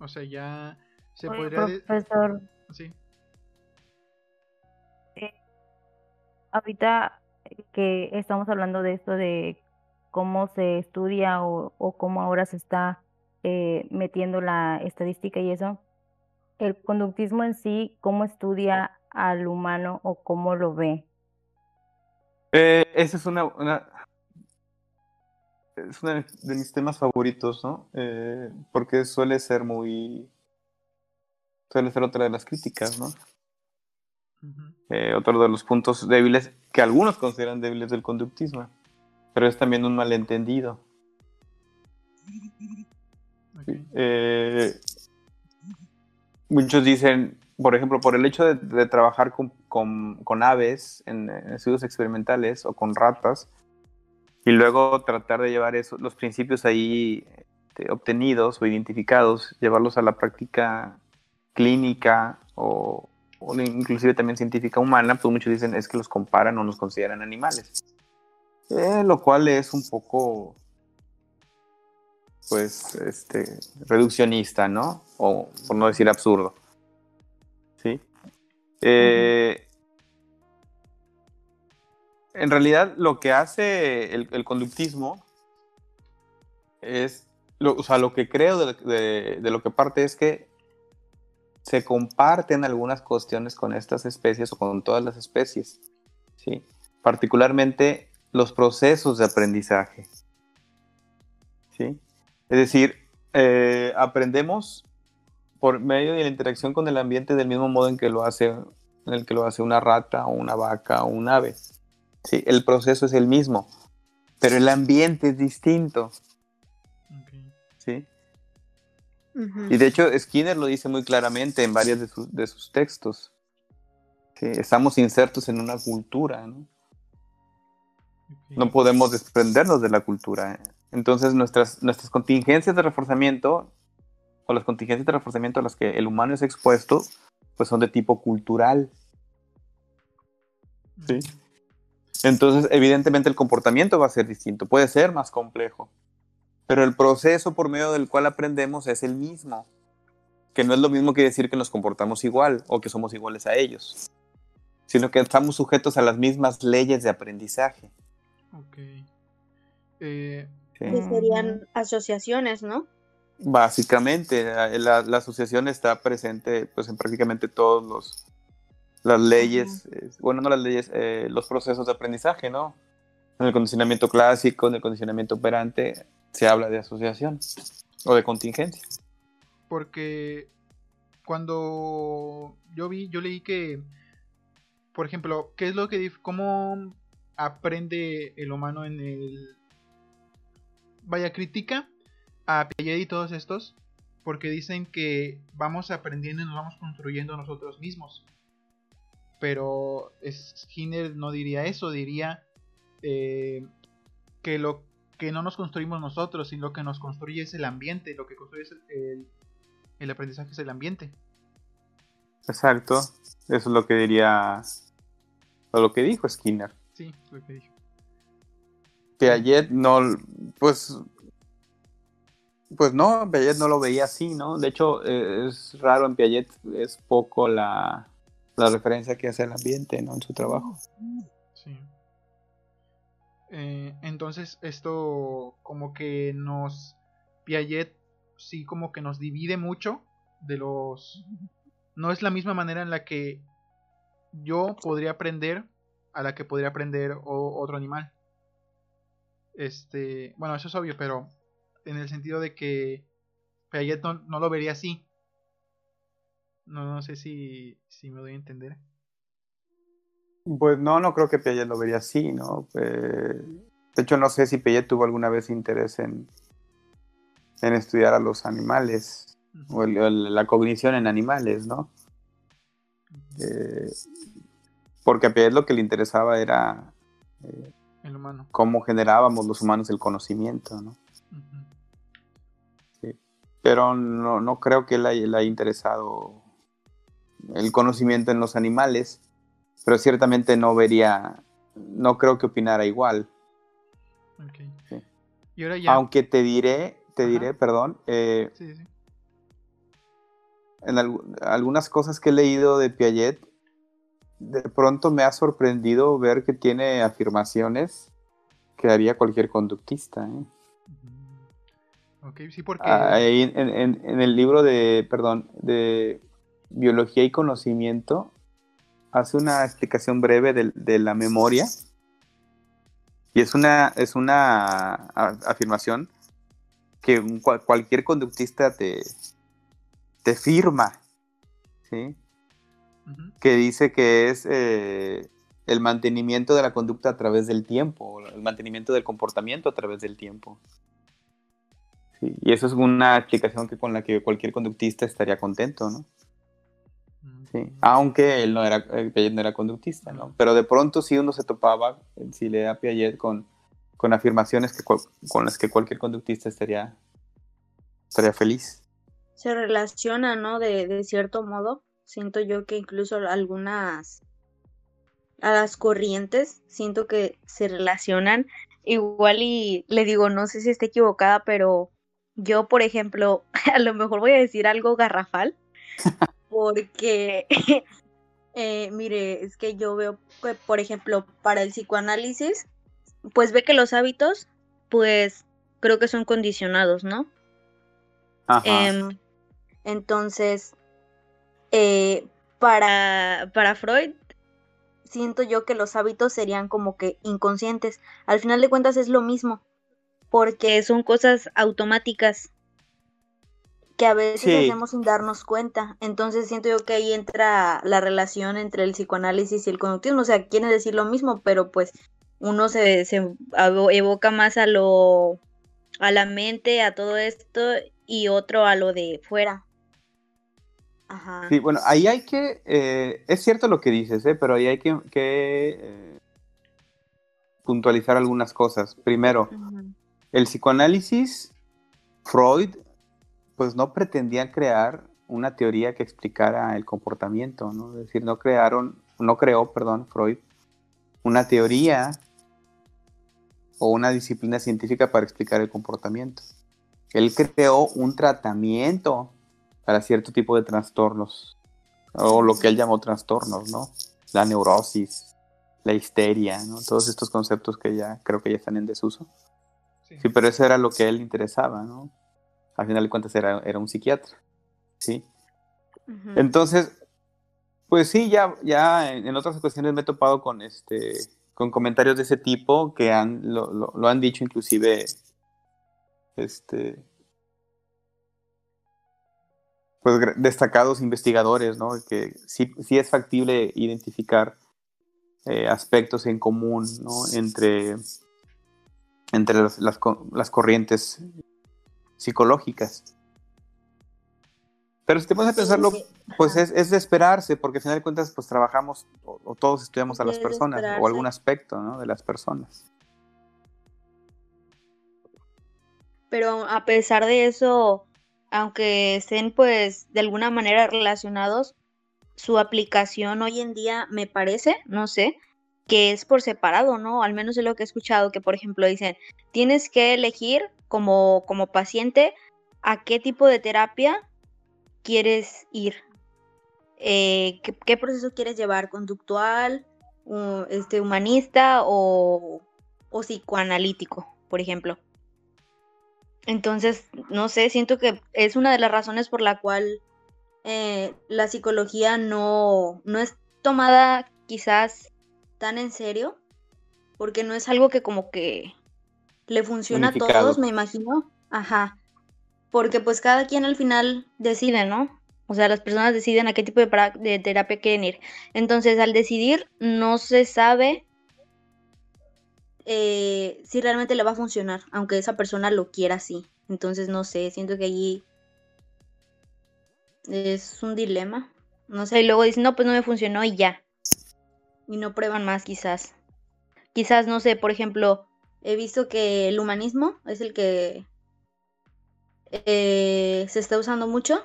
O sea, ya se podría... Profesor. Sí. Eh, ahorita que estamos hablando de esto de cómo se estudia o, cómo ahora se está eh, metiendo la estadística y eso, el conductismo en sí, cómo estudia al humano o cómo lo ve. Eh, ese es una, es uno de mis temas favoritos, ¿no? Eh, porque suele ser muy, suele ser otra de las críticas, ¿no? Eh, otro de los puntos débiles que algunos consideran débiles del conductismo, pero es también un malentendido. Eh, muchos dicen, por ejemplo, por el hecho de, trabajar con, aves en, estudios experimentales o con ratas, y luego tratar de llevar eso, los principios ahí este, obtenidos o identificados, llevarlos a la práctica clínica o, inclusive también científica humana, pues muchos dicen es que los comparan o los consideran animales. Eh, lo cual es un poco pues, este, reduccionista, ¿no? O por no decir absurdo. ¿Sí? Eh, en realidad, lo que hace el, conductismo es, lo, o sea, lo que creo de, lo que parte es que se comparten algunas cuestiones con estas especies o con todas las especies, ¿sí? Particularmente los procesos de aprendizaje, ¿sí? Es decir, eh, aprendemos por medio de la interacción con el ambiente del mismo modo en que lo hace, en el que lo hace una rata o una vaca o un ave. Sí, el proceso es el mismo, pero el ambiente es distinto. Sí. Y de hecho, Skinner lo dice muy claramente en varios de, sus textos. Estamos insertos en una cultura, ¿no? No podemos desprendernos de la cultura. Entonces nuestras, nuestras contingencias de reforzamiento o las contingencias de reforzamiento a las que el humano es expuesto, pues son de tipo cultural. ¿Sí? Entonces, evidentemente el comportamiento va a ser distinto, puede ser más complejo, pero el proceso por medio del cual aprendemos es el mismo, que no es lo mismo que decir que nos comportamos igual o que somos iguales a ellos, sino que estamos sujetos a las mismas leyes de aprendizaje. Ok. Eh, serían asociaciones, ¿no? Básicamente, la, asociación está presente pues, en prácticamente todos los las leyes, bueno, no las leyes, eh, los procesos de aprendizaje, ¿no? En el condicionamiento clásico, en el condicionamiento operante, se habla de asociación o de contingencia. Porque cuando yo vi, yo leí que, por ejemplo, ¿qué es lo que, cómo aprende el humano en el vaya, critica a Piaget y todos estos porque dicen que vamos aprendiendo y nos vamos construyendo nosotros mismos. Pero Skinner no diría eso, diría eh, que lo que no nos construimos nosotros, sino lo que nos construye es el ambiente, lo que construye el, el aprendizaje es el ambiente. Exacto, eso es lo que diría, o lo que dijo Skinner. Sí, lo que dijo. Piaget no, pues, pues no, Piaget no lo veía así, ¿no? De hecho, eh, es raro en Piaget, es poco la, la referencia que hace al ambiente, ¿no? En su trabajo. Sí. Eh, entonces, esto como que nos, Piaget sí como que nos divide mucho de los... No es la misma manera en la que yo podría aprender a la que podría aprender otro animal. Este, bueno, eso es obvio, pero en el sentido de que Piaget no, lo vería así. No, no sé si, si, me doy a entender. Pues no, no creo que Piaget lo vería así, ¿no? Eh, de hecho, no sé si Piaget tuvo alguna vez interés en, en estudiar a los animales o la cognición en animales, ¿no? Eh, porque a Piaget lo que le interesaba era eh, el humano. Cómo generábamos los humanos el conocimiento, ¿no? sí. Pero no, no, creo que le haya, interesado el conocimiento en los animales, pero ciertamente no vería, no creo que opinara igual. Okay. Y ahora ya... Aunque te diré, te diré, perdón, eh, sí, sí. en algunas cosas que he leído de Piaget, de pronto me ha sorprendido ver que tiene afirmaciones que haría cualquier conductista. ¿eh? Ok, sí, porque... en, el libro de, perdón, de Biología y Conocimiento, hace una explicación breve de, de la memoria. Y es una, es una afirmación que cualquier conductista te, te firma, ¿sí? Que dice que es eh, el mantenimiento de la conducta a través del tiempo, el mantenimiento del comportamiento a través del tiempo. y eso es una explicación que con la que cualquier conductista estaría contento, ¿no? Sí, aunque él no era, Piaget no era conductista, ¿no? Pero de pronto sí uno se topaba, si le da Piaget, con, con afirmaciones que, con las que cualquier conductista estaría, estaría feliz. Se relaciona, ¿no? De, de cierto modo. Siento yo que incluso algunas a las corrientes siento que se relacionan igual y le digo no sé si esté equivocada pero yo por ejemplo a lo mejor voy a decir algo garrafal porque eh, mire es que yo veo que por ejemplo para el psicoanálisis pues ve que los hábitos, pues creo que son condicionados, ¿no? Em, entonces, eh, para, para Freud, siento yo que los hábitos serían como que inconscientes. Al final de cuentas es lo mismo, porque son cosas automáticas que a veces hacemos sin darnos cuenta. Entonces siento yo que ahí entra la relación entre el psicoanálisis y el conductismo. O sea, quiere decir lo mismo, pero pues uno se, se evoca más a lo a la mente, a todo esto, y otro a lo de fuera. Ajá. Sí, bueno, ahí hay que, eh, es cierto lo que dices, ¿eh? pero ahí hay que, eh, puntualizar algunas cosas. Primero, el psicoanálisis, Freud, pues no pretendía crear una teoría que explicara el comportamiento, ¿no? Es decir, no crearon, no creó, perdón, Freud, una teoría o una disciplina científica para explicar el comportamiento. Él creó un tratamiento para cierto tipo de trastornos, o lo que él llamó trastornos, ¿no? La neurosis, la histeria, ¿no? Todos estos conceptos que ya creo que ya están en desuso. Sí, pero eso era lo que a él interesaba, ¿no? Al final de cuentas era, era un psiquiatra, ¿sí? Entonces, pues sí, ya, ya en, otras ocasiones me he topado con este con comentarios de ese tipo que han, lo, han dicho inclusive este pues destacados investigadores, ¿no? Que sí, sí es factible identificar eh, aspectos en común, ¿no? Entre, entre las, las corrientes psicológicas. Pero si te pones a pensarlo, pues es, de esperarse, porque al final de cuentas, pues trabajamos o, todos estudiamos a las personas o algún aspecto ¿no? de las personas. Pero a pesar de eso, aunque estén pues de alguna manera relacionados, su aplicación hoy en día me parece, no sé, que es por separado, ¿no? Al menos es lo que he escuchado, que por ejemplo dicen, tienes que elegir como, como paciente a qué tipo de terapia quieres ir, eh, ¿qué, proceso quieres llevar, conductual, este, humanista o, psicoanalítico, por ejemplo. Entonces, no sé, siento que es una de las razones por la cual eh, la psicología no, no es tomada quizás tan en serio, porque no es algo que como que le funciona a todos, me imagino. Ajá porque pues cada quien al final decide, ¿no? O sea, las personas deciden a qué tipo de, terapia quieren ir. Entonces, al decidir, no se sabe eh, si realmente le va a funcionar, aunque esa persona lo quiera así. Entonces, no sé, siento que allí es un dilema. No sé, y luego dicen, no, pues no me funcionó y ya. Y no prueban más, quizás. Quizás, no sé, por ejemplo, he visto que el humanismo es el que eh, se está usando mucho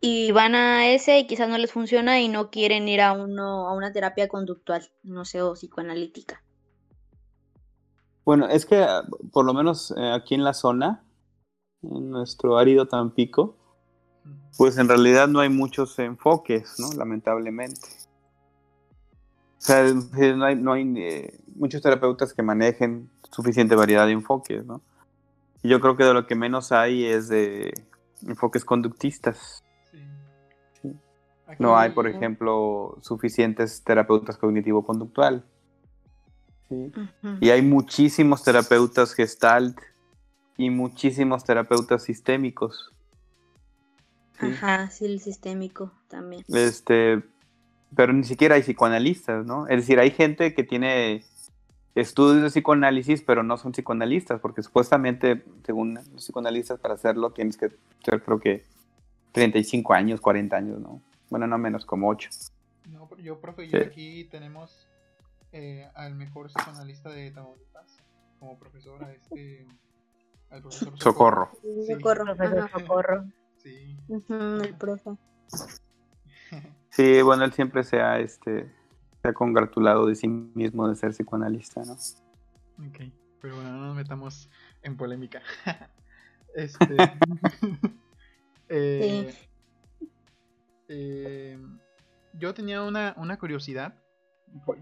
y van a ese y quizás no les funciona y no quieren ir a uno a una terapia conductual, no sé, o psicoanalítica. Bueno, es que por lo menos eh, aquí en la zona, en nuestro árido Tampico, pues en realidad no hay muchos enfoques, ¿no? Lamentablemente. O sea, no hay, no hay eh, muchos terapeutas que manejen suficiente variedad de enfoques, ¿no? Yo creo que de lo que menos hay es de enfoques conductistas. No hay, por ejemplo, suficientes terapeutas cognitivo-conductual. ¿sí? Y hay muchísimos terapeutas gestalt y muchísimos terapeutas sistémicos. ¿sí? Ajá, sí, el sistémico también. Este, pero ni siquiera hay psicoanalistas, ¿no? Es decir, hay gente que tiene estudios de psicoanálisis, pero no son psicoanalistas, porque supuestamente, según los psicoanalistas, para hacerlo tienes que ser, creo que, 35 años, 40 años, ¿no? Bueno, no menos, como 8. No, pero yo, profe, Sí. yo aquí tenemos eh, al mejor psicoanalista de Tamaulipas como profesor, a este. Al profesor Socorro. Sí. Socorro. Profesor Ajá. Socorro. Sí. Ujú, el profe. Sí, bueno, él siempre se ha, este, se ha congratulado de sí mismo de ser psicoanalista, ¿no? Ok, pero bueno, no nos metamos en polémica. este. eh, eh, yo tenía una, una curiosidad,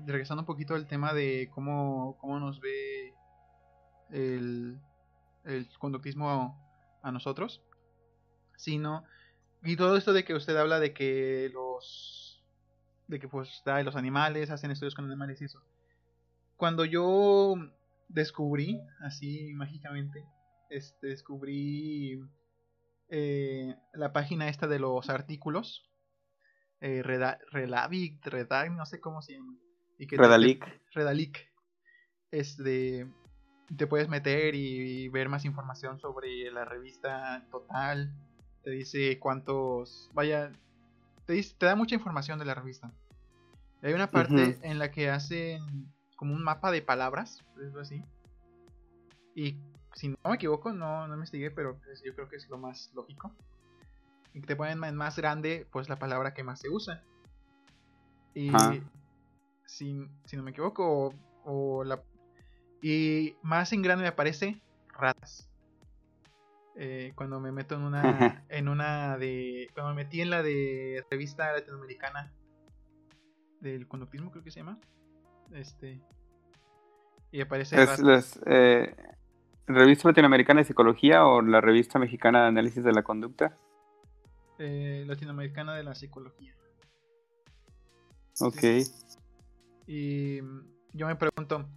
regresando un poquito al tema de cómo, cómo nos ve el, el conductismo a, a nosotros, sino, y todo esto de que usted habla de que los, de que pues da, los animales hacen estudios con animales y eso. Cuando yo descubrí, así mágicamente, este, descubrí eh, la página esta de los artículos, eh, Reda- Redavic, Redac, no sé cómo se llama. Y que Redalic. te- Redalic. Este, te puedes meter y, ver más información sobre la revista total. Te dice cuántos, vaya, te, dice- te da mucha información de la revista. Hay una parte en la que hacen como un mapa de palabras, por decirlo así. Y si no me equivoco, no, no investigué, pero pues, yo creo que es lo más lógico. Y te ponen en más grande, pues la palabra que más se usa. Y Ah. si, si no me equivoco, o, o la. Y más en grande me aparece ratas. Eh, cuando me meto en una. en una de. Cuando me metí en la de revista latinoamericana del conductismo, creo que se llama. Este. Y aparece ¿Es las, eh, revista latinoamericana de psicología o la revista mexicana de análisis de la conducta? eh, latinoamericana de la psicología. Ok. Y yo me pregunto,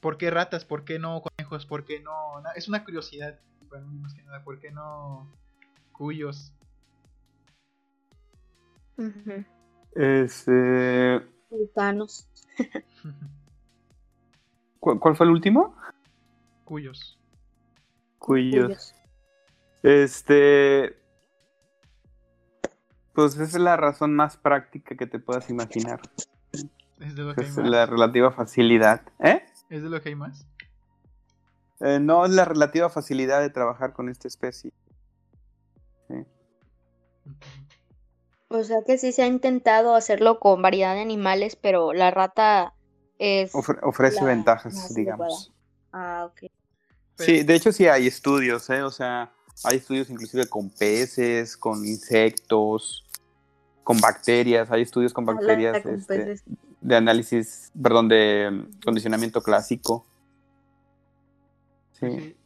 ¿por qué ratas? ¿Por qué no conejos? ¿Por qué no? Es una curiosidad para mí más que nada. ¿Por qué no cuyos? Este, Vulcanos. ¿cu- ¿Cuál fue el último? cuyos. Cuyos. Cuyos. Este. Pues esa es la razón más práctica que te puedas imaginar. ¿Es de lo que hay Es más? la relativa facilidad. ¿Eh? ¿Es de lo que hay más? Eh, no es la relativa facilidad de trabajar con esta especie. O sea que sí se ha intentado hacerlo con variedad de animales, pero la rata es... Ofre- ofrece La ventajas, digamos. Ah, ok. Sí, de hecho sí hay estudios, ¿eh? O sea, hay estudios inclusive con peces, con insectos, con bacterias. Hay estudios con bacterias con este, de análisis, perdón, de condicionamiento clásico. Sí.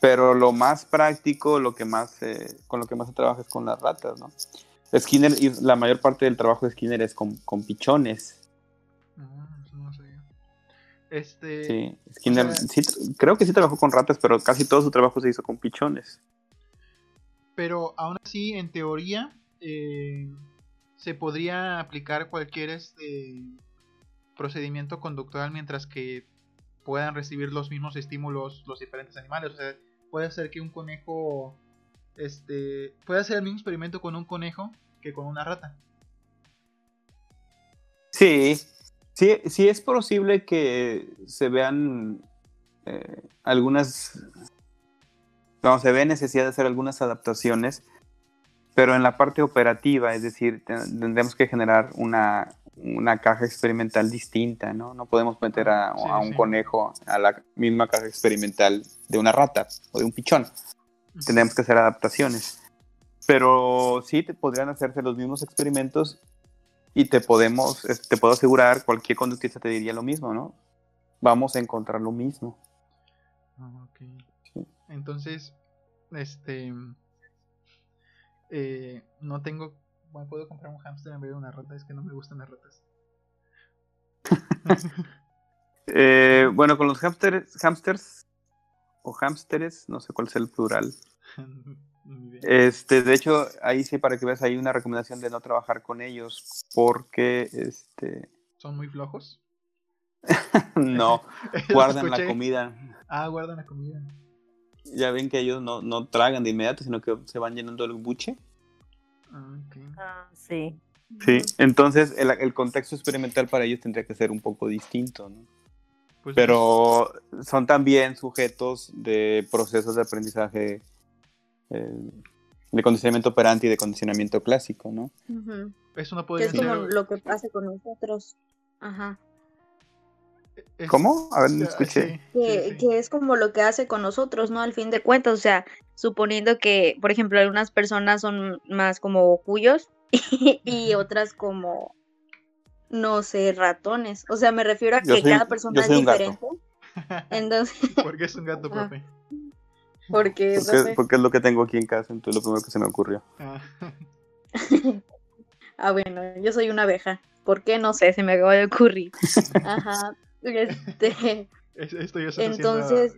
Pero lo más práctico, lo que más, eh, con lo que más se trabaja es con las ratas, ¿no? Skinner, y la mayor parte del trabajo de Skinner es con, con pichones. Ah, eso no lo sabía. Este. Sí, Skinner, o sea- sí tra- creo que sí trabajó con ratas, pero casi todo su trabajo se hizo con pichones. Pero aún así, en teoría, eh, se podría aplicar cualquier este procedimiento conductual mientras que puedan recibir los mismos estímulos los diferentes animales. O sea, puede ser que un conejo, este, puede hacer el mismo experimento con un conejo que con una rata. Sí, sí, sí es posible que se vean eh, algunas, vamos, se ve necesidad de hacer algunas adaptaciones, pero en la parte operativa, es decir, te- tendremos que generar una, una caja experimental distinta, ¿no? No podemos meter a, Sí, a un sí. conejo a la misma caja experimental de una rata o de un pichón. Tendremos que hacer adaptaciones. Pero sí te podrían hacerse los mismos experimentos y te podemos, te puedo asegurar, cualquier conductista te diría lo mismo, ¿no? Vamos a encontrar lo mismo. Ah, ok. Sí. Entonces, este, eh, no tengo bueno, puedo comprar un hámster en vez de una rata, es que no me gustan las ratas. Eh, bueno, con los hamsters, hamsters o hamsters, no sé cuál es el plural. Este, de hecho, ahí sí para que veas hay una recomendación de no trabajar con ellos porque este ¿Son muy flojos? no guardan la comida. Ah, guardan la comida. Ya ven que ellos no, no tragan de inmediato, sino que se van llenando el buche. Ah. Ah, sí. Sí, entonces el, el contexto experimental para ellos tendría que ser un poco distinto, ¿no? Pues, Pero son también sujetos de procesos de aprendizaje eh, de condicionamiento operante y de condicionamiento clásico, ¿no? Eso no Que podría es como lo que pasa con nosotros. Ajá. es- ¿Cómo? A ver, no Ah, escuché. sí, Que, sí, sí. que es como lo que hace con nosotros, ¿no? Al fin de cuentas, o sea, suponiendo que, por ejemplo, algunas personas son más como cuyos y otras como, no sé, ratones. O sea, me refiero a Yo que soy- cada persona es diferente. Entonces, Porque es un gato, profe. porque, Porque, profe? porque es lo que tengo aquí en casa, entonces lo primero que se me ocurrió. Ah, Ah, bueno, yo soy una abeja. ¿Por qué? No sé, se me acaba de ocurrir. Ajá. Este, es- esto ya se entonces,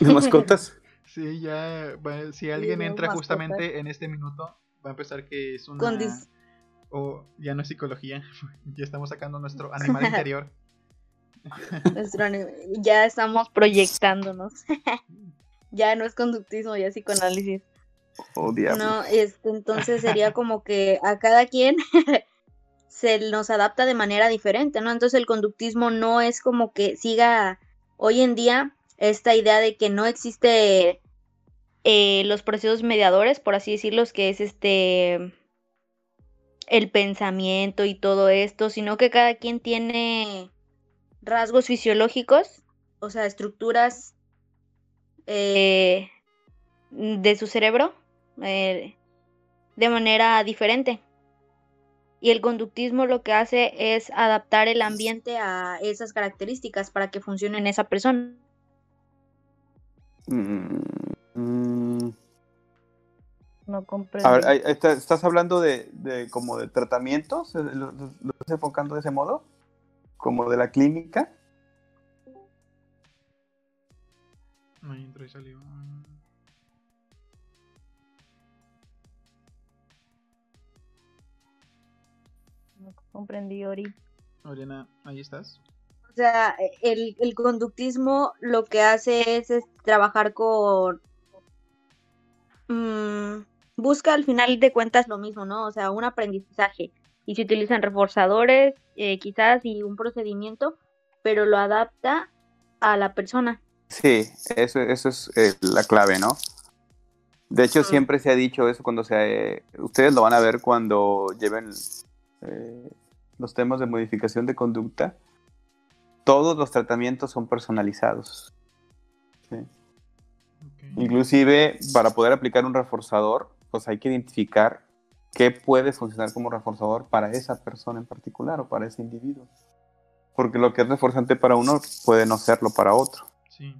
¿De mascotas? Sí, ya. si alguien entra mascotas. justamente en este minuto, va a empezar que es una. Condis- O ya no es psicología. ya estamos sacando nuestro animal interior. nuestro ani- ya estamos proyectándonos. ya no es conductismo, ya es psicoanálisis. Oh, diablo. No, este, entonces sería como que a cada quien se nos adapta de manera diferente, ¿no? Entonces el conductismo no es como que siga hoy en día esta idea de que no existe eh, los procesos mediadores, por así decirlos, que es este el pensamiento y todo esto, sino que cada quien tiene rasgos fisiológicos, o sea, estructuras eh, de su cerebro eh, de manera diferente. Y el conductismo lo que hace es adaptar el ambiente a esas características para que funcione en esa persona. Mm, mm. No comprendo. A ver, ahí- ahí está- ¿estás hablando de, de como de tratamientos? ¿Lo, lo- lo estás enfocando de ese modo? ¿Como de la clínica? Ahí entró y salió. No comprendí, Ori. Oriana, ahí estás. O sea, el, el conductismo lo que hace es, es trabajar con... mm, busca al final de cuentas lo mismo, ¿no? O sea, un aprendizaje. Y se utilizan reforzadores, eh, quizás, y un procedimiento, pero lo adapta a la persona. Sí, eso, eso es eh, la clave, ¿no? De hecho, Ah. siempre se ha dicho eso cuando se... ustedes lo van a ver cuando lleven eh, los temas de modificación de conducta. Todos los tratamientos son personalizados. ¿sí? Inclusive, para poder aplicar un reforzador, pues hay que identificar qué puede funcionar como reforzador para esa persona en particular o para ese individuo. Porque lo que es reforzante para uno puede no serlo para otro. Sí.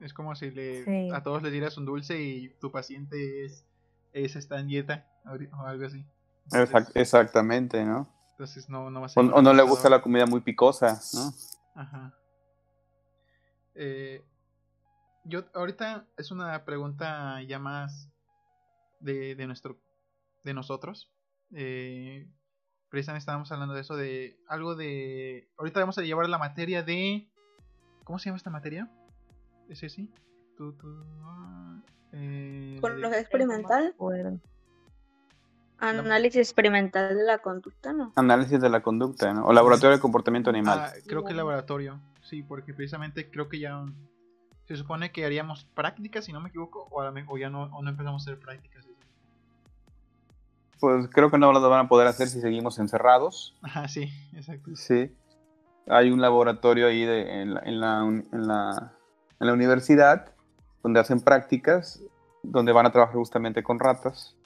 Es como si le, Sí. a todos les dieras un dulce y tu paciente es, es está en dieta o algo así. Exact- exactamente, ¿no? entonces no, no va a O, ser un o no le gusta la comida muy picosa, ¿no? Ajá. Eh, yo ahorita es una pregunta ya más de, de nuestro de nosotros. Eh, precisamente estábamos hablando de eso de algo de ahorita vamos a llevar la materia de ¿cómo se llama esta materia? ¿Es ese? Tu- tu- ah, eh, Con de- lo experimental, Bueno, análisis experimental de la conducta, ¿no? Análisis de la conducta, ¿no? O laboratorio de comportamiento animal. Ah, creo que laboratorio, sí, porque precisamente creo que ya se supone que haríamos prácticas, si no me equivoco, o, a o ya no, o no empezamos a hacer prácticas. Pues creo que no lo van a poder hacer si seguimos encerrados. Ajá, sí, exacto. Sí. Hay un laboratorio ahí de- en, la, en, la, en la- en la universidad donde hacen prácticas, donde van a trabajar justamente con ratas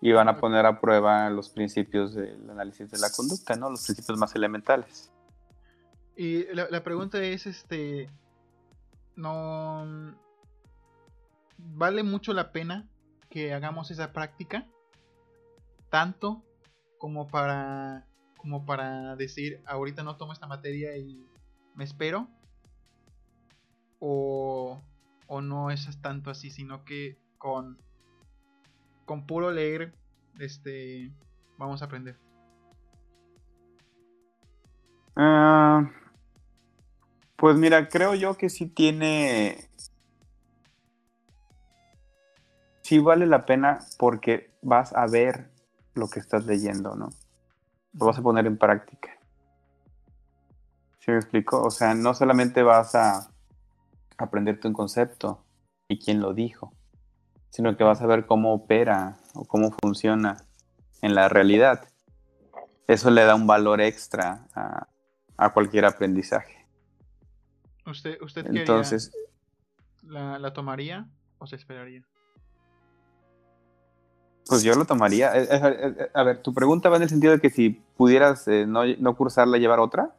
y van a poner a prueba los principios del análisis de la conducta, ¿no? Los principios más elementales. Y la, la pregunta es, este, no, ¿vale mucho la pena que hagamos esa práctica? tanto como para como para decir ahorita no tomo esta materia y me espero o, o no es tanto así sino que con con puro leer este vamos a aprender Ah, pues mira, creo yo que sí tiene. Sí vale la pena porque vas a ver lo que estás leyendo, ¿no? Lo vas a poner en práctica. ¿Sí me explico? O sea, no solamente vas a aprenderte un concepto y quién lo dijo, sino que vas a ver cómo opera o cómo funciona en la realidad. Eso le da un valor extra a, a cualquier aprendizaje. ¿Usted, usted Entonces, la, la tomaría o se esperaría? Pues yo lo tomaría. Eh, eh, eh, A ver, tu pregunta va en el sentido de que si pudieras eh, no, no cursarla, llevar otra.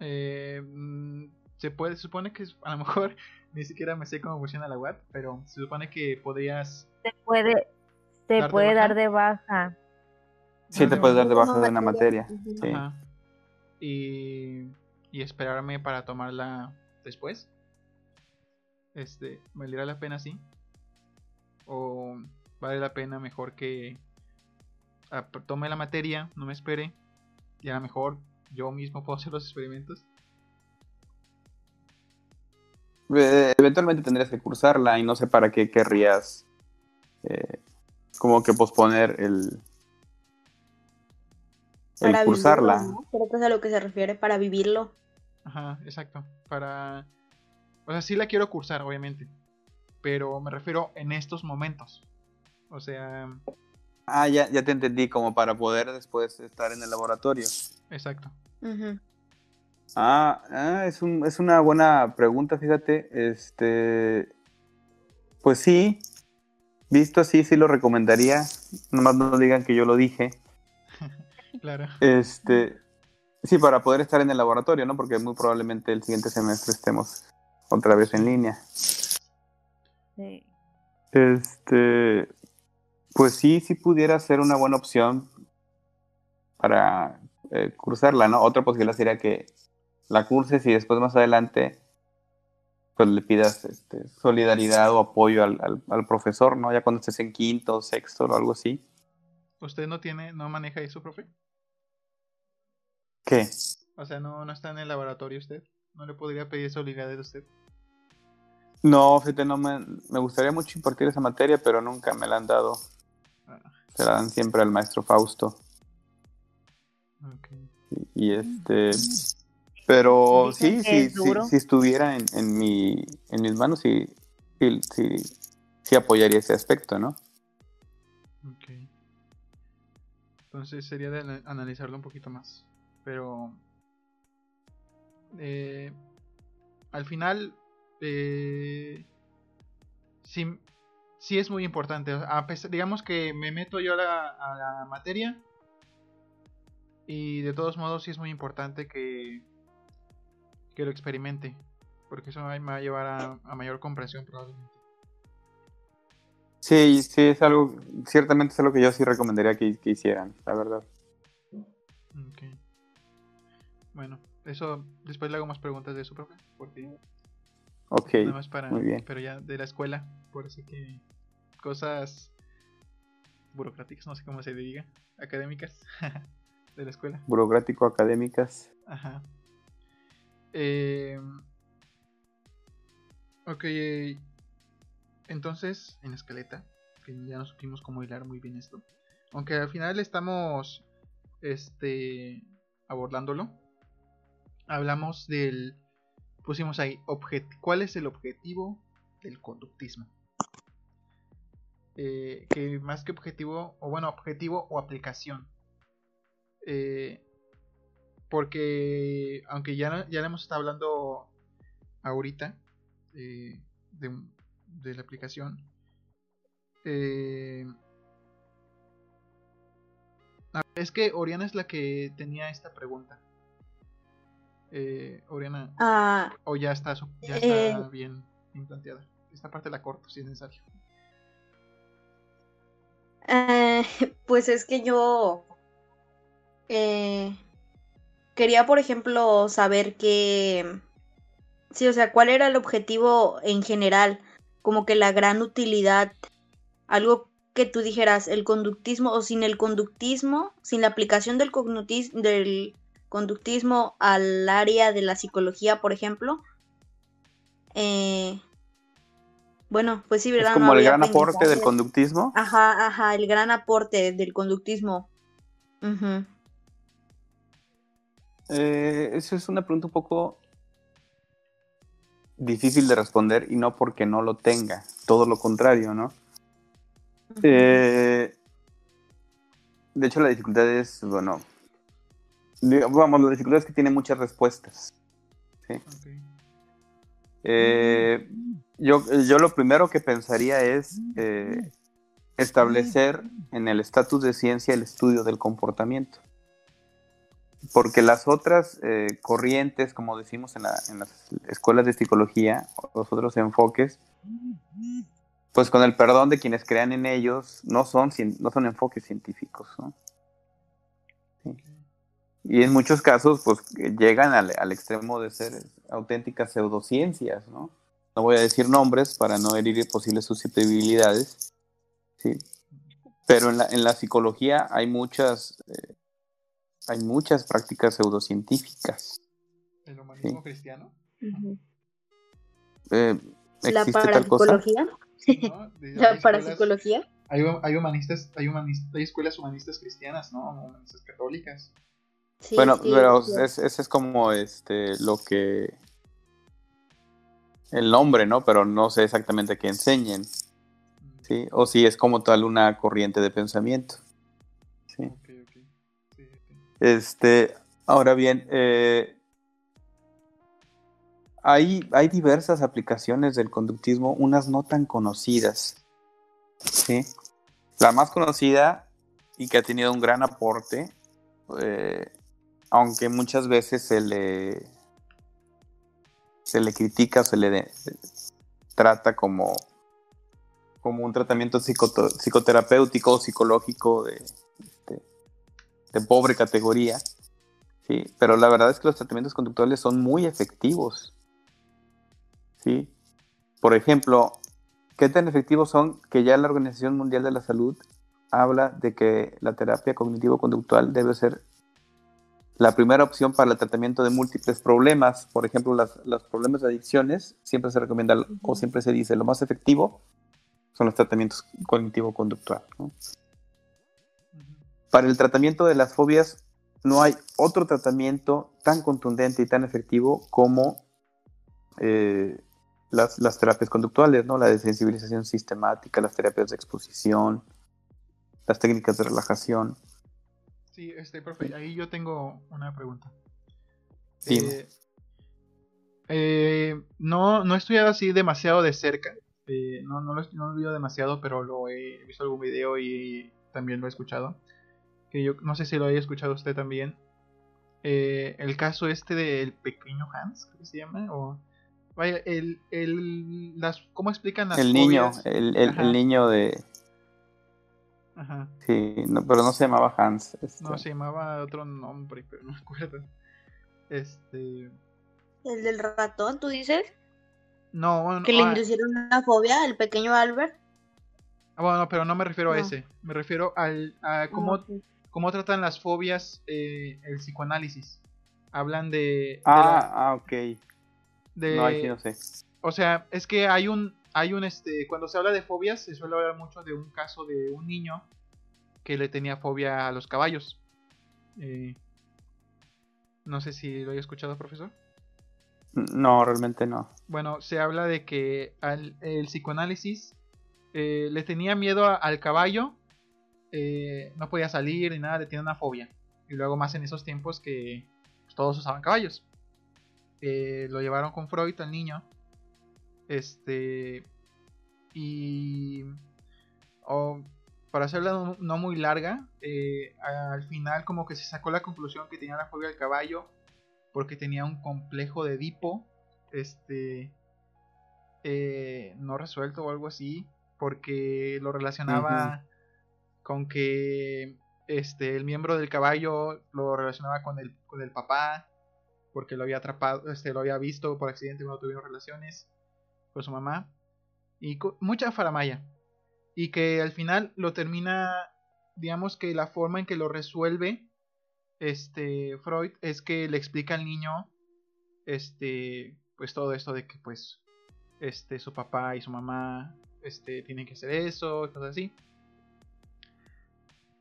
Eh, mm, se puede, se supone que a lo mejor ni siquiera me sé cómo funciona la web, pero se supone que podrías. Se puede, se ¿Dar de puede baja? dar de baja. Sí, te de puedes dar de baja de una materia. Sí. Ajá. Y, y esperarme para tomarla después. Este, ¿valdría la pena así? ¿O vale la pena mejor que tome la materia, no me espere? Y a lo mejor yo mismo puedo hacer los experimentos. Eh, Eventualmente tendrías que cursarla y no sé para qué querrías eh, como que posponer el, el Para cursarla. vivirlo, ¿no? Creo que es a lo que se refiere para vivirlo. Ajá, exacto. Para. O sea, sí la quiero cursar, obviamente. Pero me refiero en estos momentos. O sea, Ah, ya, ya te entendí, como para poder después estar en el laboratorio. exacto. Ah, ah, es, un- es una buena pregunta, fíjate. Este, pues sí, visto así, sí lo recomendaría. Nomás no digan que yo lo dije. Claro. Este, sí, para poder estar en el laboratorio, ¿no? Porque muy probablemente el siguiente semestre estemos otra vez en línea. Sí. Este, pues sí, sí pudiera ser una buena opción para eh, cursarla, ¿no? Otra posibilidad sería que la curses y después más adelante pues le pidas este, solidaridad o apoyo al, al- al profesor, ¿no? Ya cuando estés en quinto o sexto o algo así. ¿Usted no tiene, no maneja eso, profe? ¿Qué? O sea, no, no está en el laboratorio usted. ¿No le podría pedir solidaridad de usted? No, fíjate, no me, me gustaría mucho impartir esa materia, pero nunca me la han dado. Ah, Se la dan siempre al maestro Fausto. ok. Y este. Pero sí, sí, sí, si estuviera en, en, mi, en mis manos, sí, sí, sí, sí apoyaría ese aspecto, ¿no? Ok. Entonces sería de ana- analizarlo un poquito más. Pero. eh, al final. Eh, sí, sí es muy importante. A pesar- digamos que me meto yo a la, a la materia. Y de todos modos, sí es muy importante que. Que lo experimente. Porque eso me va a llevar a, a mayor comprensión, probablemente. Sí, sí, es algo, ciertamente es algo que yo sí recomendaría que, que hicieran, la verdad. Ok. Bueno, eso después le hago más preguntas de eso, profe. Porque Ok, nada más para. muy bien. Pero ya de la escuela. Por así que. Cosas burocráticas, no sé cómo se diga. Académicas. de la escuela. burocrático, académicas. Ajá. Eh, ok. Entonces, en la escaleta. Que ya no supimos cómo hilar muy bien esto. Aunque al final estamos. Este. Abordándolo. Hablamos del. Pusimos ahí. objet- ¿Cuál es el objetivo del conductismo? Eh, que más que objetivo. O bueno, objetivo o aplicación. Eh, porque aunque ya, ya le hemos estado hablando ahorita eh, de, de la aplicación, eh, es que Oriana es la que tenía esta pregunta. Eh, Oriana, Ah, o ya está, ya Eh. está bien, bien planteada. Esta parte la corto si es necesario. Eh, pues es que yo eh, quería, por ejemplo, saber qué, sí, o sea, cuál era el objetivo en general, como que la gran utilidad, algo que tú dijeras, el conductismo o sin el conductismo, sin la aplicación del, del conductismo al área de la psicología, por ejemplo, eh, bueno, pues sí, ¿verdad? Es como el gran aporte del conductismo. Ajá, ajá, el gran aporte del conductismo. eh, eso es una pregunta un poco difícil de responder y no porque no lo tenga, todo lo contrario, ¿no? Eh, de hecho, la dificultad es, bueno, vamos, la dificultad es que tiene muchas respuestas. ¿sí? Eh, yo, yo lo primero que pensaría es eh, establecer en el estatus de ciencia el estudio del comportamiento. Porque las otras eh, corrientes, como decimos en, en, las escuelas de psicología, los otros enfoques, pues con el perdón de quienes crean en ellos, no son, no son enfoques científicos. ¿no? Y en muchos casos, pues llegan al, al, extremo de ser auténticas pseudociencias, ¿no? No voy a decir nombres para no herir posibles susceptibilidades, ¿sí? Pero en la, en la psicología hay muchas, eh, hay muchas prácticas pseudocientíficas. ¿El humanismo ¿sí? cristiano? Eh, ¿La parapsicología? ¿No? ¿La parapsicología? Hay, hay, humanistas, hay, humanistas, hay escuelas humanistas cristianas, ¿no? Humanistas católicas. Sí, bueno, sí, pero sí. ese es como este lo que el nombre, ¿no? Pero no sé exactamente qué enseñen. ¿Sí? O si es como tal una corriente de pensamiento. Sí. Okay, okay. sí este, ahora bien, eh, hay, hay diversas aplicaciones del conductismo, unas no tan conocidas. ¿sí? La más conocida y que ha tenido un gran aporte eh, aunque muchas veces se le se le critica se le trata como como un tratamiento psicoterapéutico o psicológico de, de, de, pobre categoría. ¿sí? Pero la verdad es que los tratamientos conductuales son muy efectivos. ¿sí? Por ejemplo, ¿qué tan efectivos son que ya la Organización Mundial de la Salud habla de que la terapia cognitivo-conductual debe ser la primera opción para el tratamiento de múltiples problemas, por ejemplo, las, los problemas de adicciones, siempre se recomienda uh -huh. o siempre se dice lo más efectivo son los tratamientos cognitivo-conductual. ¿no? Uh -huh. Para el tratamiento de las fobias no hay otro tratamiento tan contundente y tan efectivo como eh, las, las, terapias conductuales, ¿no? la desensibilización sistemática, las terapias de exposición, las técnicas de relajación. Sí, este, profe, ahí yo tengo una pregunta. Sí. Eh, eh, no, no he estudiado así demasiado de cerca. Eh, no, no, lo, no he demasiado, pero lo he visto algún video y también lo he escuchado. Que yo no sé si lo haya escuchado usted también. El caso este del pequeño Hans, ¿cómo se llama? O, vaya, el, el, las, ¿cómo explican las El niño, el, el, el, niño de... Ajá. Sí, no, pero no se llamaba Hans. Este... No, se llamaba otro nombre, pero no me acuerdo. Este. ¿El del ratón, tú dices? No, bueno. ¿Que le inducieron una fobia al pequeño Albert? Ah, bueno, pero no me refiero no. a ese. Me refiero al, a cómo, okay. cómo tratan las fobias eh, el psicoanálisis. Hablan de. Ah, de la, ah ok. De, no, ahí sí no sé. O sea, es que hay un, hay un este cuando se habla de fobias se suele hablar mucho de un caso de un niño que le tenía fobia a los caballos. Eh, no sé si lo haya escuchado profesor. No realmente no. Bueno se habla de que al, el psicoanálisis eh, le tenía miedo a, al caballo eh, no podía salir ni nada le tenía una fobia. Y luego más en esos tiempos que pues, todos usaban caballos. Eh, lo llevaron con Freud al niño este. Y. Oh, para hacerla no, muy larga, eh, al final, como que se sacó la conclusión que tenía la fobia del caballo. Porque tenía un complejo de Edipo. Este. Eh, no resuelto o algo así. Porque lo relacionaba. Uh -huh. con que este, el miembro del caballo lo relacionaba con el, con el papá, porque lo había atrapado, este, lo había visto por accidente cuando tuvieron relaciones con su mamá. Y mucha faramaya. Y que al final lo termina, digamos que la forma en que lo resuelve este Freud es que le explica al niño este pues todo esto de que pues este su papá y su mamá este tienen que hacer eso cosas así.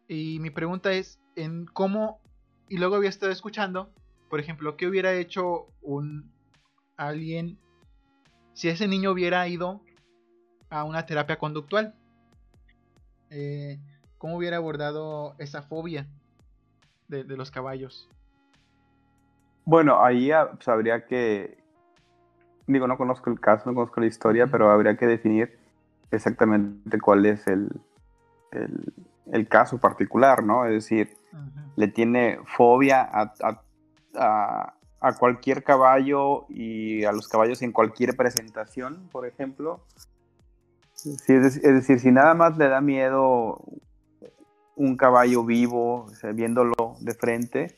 Y mi pregunta es en cómo y luego había estado escuchando, por ejemplo, qué hubiera hecho un alguien si ese niño hubiera ido a una terapia conductual. Eh, ¿Cómo hubiera abordado esa fobia de, los caballos? Bueno, ahí pues, habría que, digo, no conozco el caso, no conozco la historia, pero habría que definir exactamente cuál es el, el, caso particular, ¿no? Es decir, le tiene fobia a, a, a, cualquier caballo y a los caballos en cualquier presentación, por ejemplo. es, decir, si nada más le da miedo un caballo vivo, viéndolo de frente,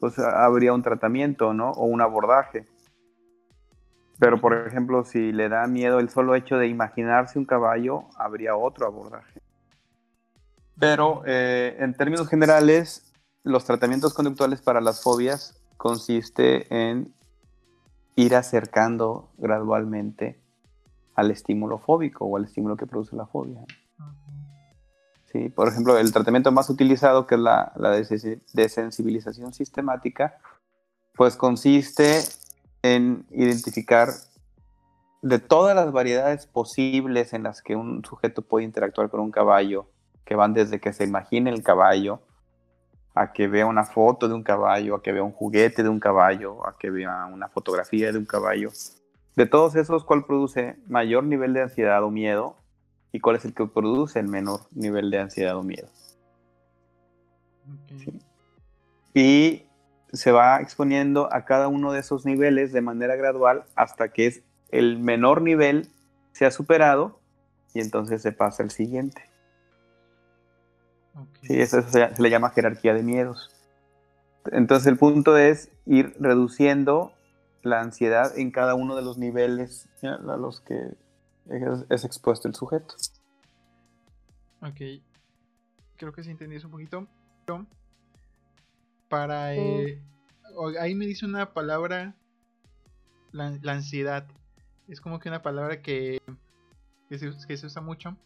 pues habría un tratamiento, ¿no? O un abordaje. Pero, por ejemplo, si le da miedo el solo hecho de imaginarse un caballo, habría otro abordaje. Pero, eh, en términos generales, los tratamientos conductuales para las fobias consiste en ir acercando gradualmente al estímulo fóbico o al estímulo que produce la fobia. Sí, por ejemplo, el tratamiento más utilizado, que es la, la desensibilización sistemática, pues consiste en identificar de todas las variedades posibles en las que un sujeto puede interactuar con un caballo, que van desde que se imagine el caballo, a que vea una foto de un caballo, a que vea un juguete de un caballo, a que vea una fotografía de un caballo. De todos esos, ¿cuál produce mayor nivel de ansiedad o miedo? y cuál es el que produce el menor nivel de ansiedad o miedo. Y se va exponiendo a cada uno de esos niveles de manera gradual hasta que es el menor nivel se ha superado y entonces se pasa al siguiente. Sí, eso se, le llama jerarquía de miedos. Entonces el punto es ir reduciendo la ansiedad en cada uno de los niveles a los que es, expuesto el sujeto. Ok. Creo que si entendí eso un poquito. Para. Eh, ahí me dice una palabra. La, ansiedad. Es como que una palabra que, que, se, usa mucho.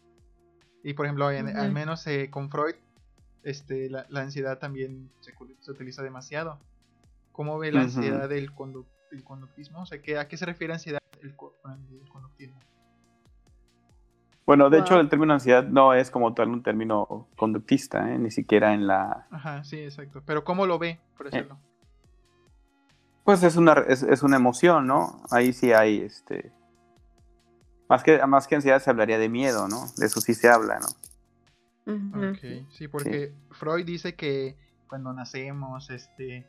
Y por ejemplo, al menos eh, con Freud, este, la, ansiedad también se, utiliza demasiado. ¿Cómo ve la ansiedad del, conductismo? O sea, ¿a qué se refiere ansiedad el, el conductismo? Bueno, de hecho, el término ansiedad no es como tal un término conductista, ¿eh? ni siquiera en la. Ajá, sí, exacto. Pero ¿cómo lo ve, por eh, decirlo? pues es una, es, una emoción, ¿no? Ahí sí hay este. Más que, más que ansiedad se hablaría de miedo, ¿no? De eso sí se habla, ¿no? Ok, sí, porque Freud dice que cuando nacemos, este.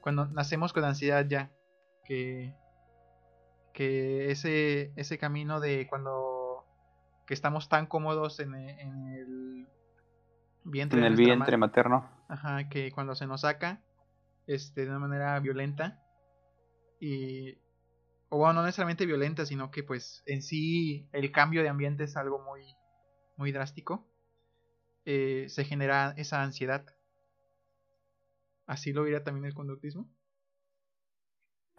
Cuando nacemos con ansiedad ya. Que. Que ese, ese camino de cuando que estamos tan cómodos en, e, el vientre, en el vientre materno. Ajá, que cuando se nos saca este, de una manera violenta y o bueno, no necesariamente violenta, sino que pues en sí el cambio de ambiente es algo muy muy drástico. Eh, se genera esa ansiedad. ¿Así lo diría también el conductismo?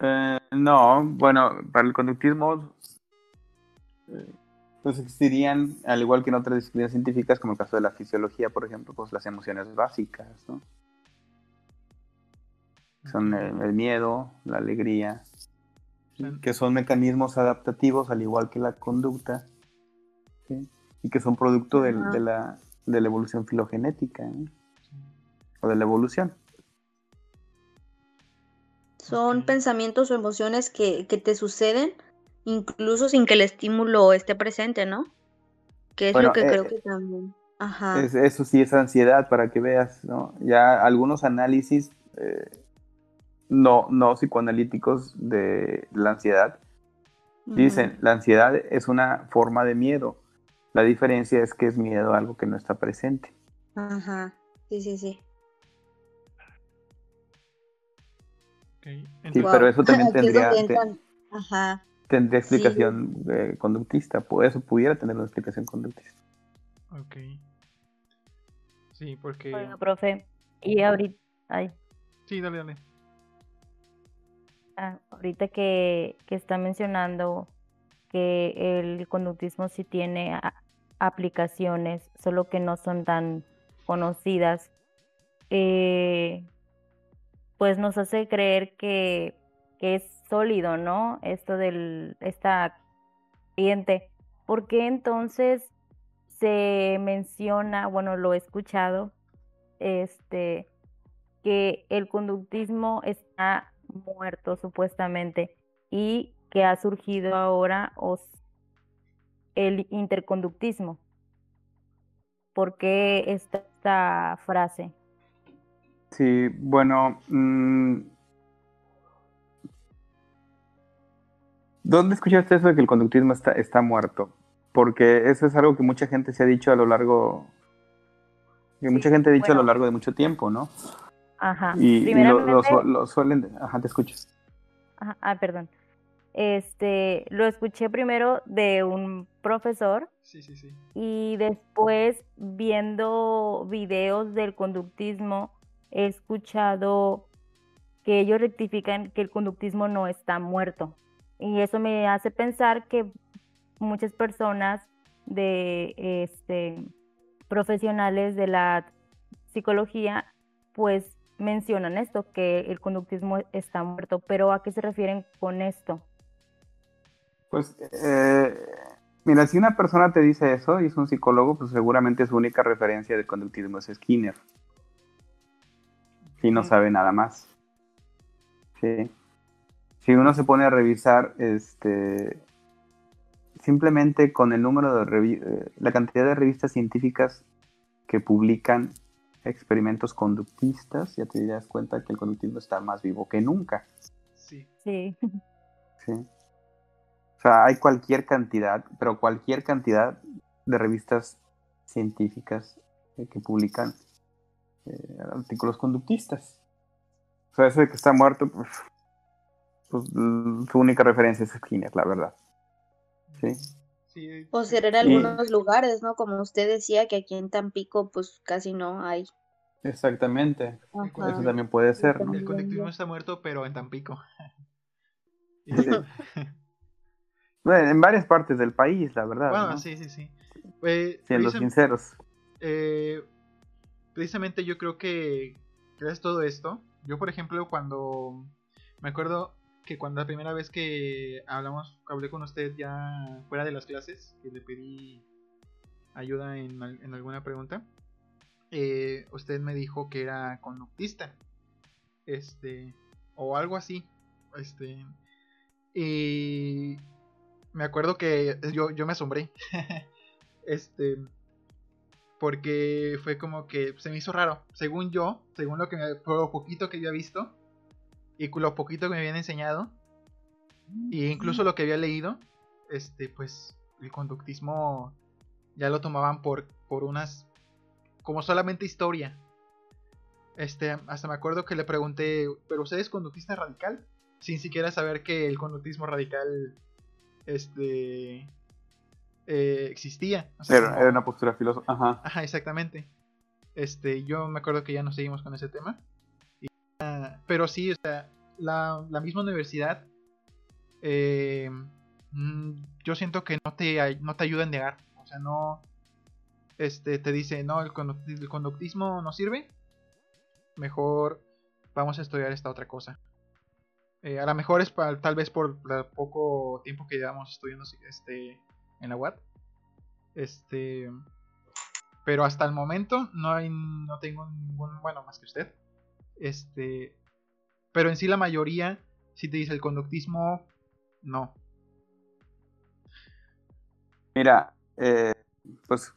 Eh, no, bueno, para el conductismo eh, pues existirían, al igual que en otras disciplinas científicas, como el caso de la fisiología, por ejemplo, pues las emociones básicas, ¿no? Son el, miedo, la alegría, que son mecanismos adaptativos, al igual que la conducta, y que son producto de, la, evolución filogenética, o de la evolución. Son pensamientos o emociones que, que te suceden incluso sin que el estímulo esté presente, ¿no? Que es lo que creo eh, que también. Ajá. eso sí es ansiedad para que veas, ¿no? Ya algunos análisis eh, no, no psicoanalíticos de la ansiedad dicen, la ansiedad es una forma de miedo. La diferencia es que es miedo a algo que no está presente. Ajá, sí, sí, sí. Ok, Sí, entonces- pero eso también es tendría, te- Ajá, tendría Sí. explicación eh, conductista. Por eso pudiera tener una explicación conductista. ok. Sí, porque... Oiga, profe, y ahorita, ay, Sí, dale, dale. Ah, ahorita que, que está mencionando que el conductismo sí tiene aplicaciones, solo que no son tan conocidas, eh, pues nos hace creer que, que es sólido, ¿no? Esto del, esta corriente. ¿Por qué entonces se menciona, bueno, lo he escuchado, este, que el conductismo está muerto supuestamente y que ha surgido ahora os- el interconductismo? ¿Por qué esta, esta frase? Sí, bueno. mm, ¿Dónde escuchaste eso de que el conductismo está, está muerto? Porque eso es algo que mucha gente se ha dicho a lo largo. Que Sí, mucha gente ha dicho a lo largo de mucho tiempo, ¿no? Ajá. Y, y lo, lo Primeramente, lo suelen. Ajá, te escucho. ajá, ah, perdón. Este, lo escuché primero de un profesor Sí, sí, sí. y después viendo videos del conductismo he escuchado que ellos rectifican que el conductismo no está muerto. Y eso me hace pensar que muchas personas de este profesionales de la psicología pues mencionan esto, que el conductismo está muerto, pero ¿a qué se refieren con esto? Pues, eh, mira, si una persona te dice eso y es un psicólogo, pues seguramente su única referencia del conductismo es Skinner. Y no sabe nada más. Sí. Si uno se pone a revisar, este, simplemente con el número de eh, la cantidad de revistas científicas que publican experimentos conductistas, ya te das cuenta que el conductismo está más vivo que nunca. Sí. Sí, Sí. O sea, hay cualquier cantidad, pero cualquier cantidad de revistas científicas eh, que publican eh, artículos conductistas. O sea, eso de que está muerto, pues, pues, su única referencia es Skinner, la verdad. Sí. Sí, O sí. será en algunos lugares, ¿no? Como usted decía, que aquí en Tampico, pues casi no hay. Exactamente. Ajá. Eso también puede ser, ¿no? El conductismo está muerto, pero en Tampico. Sí. Bueno, en varias partes del país, la verdad. Bueno, ¿no? sí, sí, sí. Eh, Siendo precisam- sinceros. eh, precisamente yo creo que gracias a todo esto, yo por ejemplo cuando me acuerdo que cuando la primera vez que hablamos, hablé con usted ya fuera de las clases, que le pedí ayuda en, en alguna pregunta, eh, usted me dijo que era conductista, este, o algo así, este, y me acuerdo que yo, yo me asombré, este, porque fue como que se me hizo raro. Según yo, según lo que me, por lo poquito que había visto y lo poquito que me habían enseñado, e incluso lo que había leído, este, pues el conductismo ya lo tomaban por, por unas, como solamente historia. Este, hasta me acuerdo que le pregunté, ¿pero usted es conductista radical? Sin siquiera saber que el conductismo radical, este, eh, existía. O sea, Era, como- era una postura filosófica. Ajá. Ajá, exactamente. Este, yo me acuerdo que ya no seguimos con ese tema. Pero sí, o sea, la, la misma universidad, eh, mm, yo siento que no te, no te ayuda a negar. O sea, no, este, te dice, no, el, conducti- el conductismo no sirve. Mejor vamos a estudiar esta otra cosa. Eh, a lo mejor es pa- tal vez por el poco tiempo que llevamos estudiando este, en la UAT. Este, pero hasta el momento no hay, no tengo ningún, bueno, más que usted. Este, pero en sí la mayoría si te dice el conductismo, no. Mira, eh, pues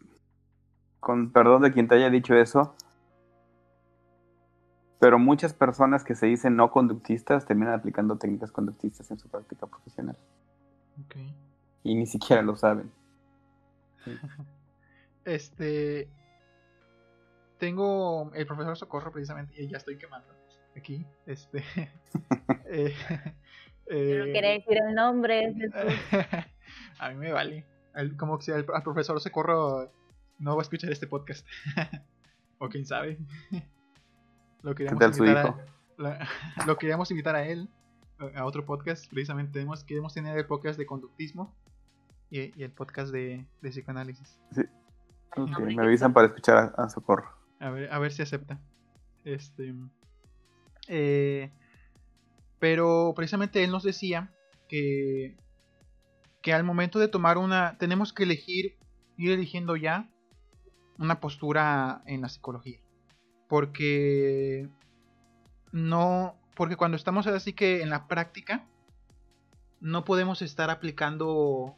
con perdón de quien te haya dicho eso, pero muchas personas que se dicen no conductistas terminan aplicando técnicas conductistas en su práctica profesional Ok. y ni siquiera lo saben. Este. tengo el profesor Socorro precisamente, y ya estoy quemando aquí, este... eh, no eh, quería decir el nombre. A mí me vale. Al- como que si al, al profesor Socorro no va a escuchar este podcast. o quién sabe. lo queríamos tal su invitar a, la- lo queríamos invitar a él a otro podcast. Precisamente tenemos, queremos tener el podcast de conductismo y, y el podcast de, de psicoanálisis. Hombre, me avisan para escuchar a, a Socorro. A ver, a ver si acepta. Este. Eh, pero precisamente él nos decía que. Que al momento de tomar una. Tenemos que elegir. Ir eligiendo ya. Una postura en la psicología. Porque. No. Porque cuando estamos así que en la práctica. No podemos estar aplicando.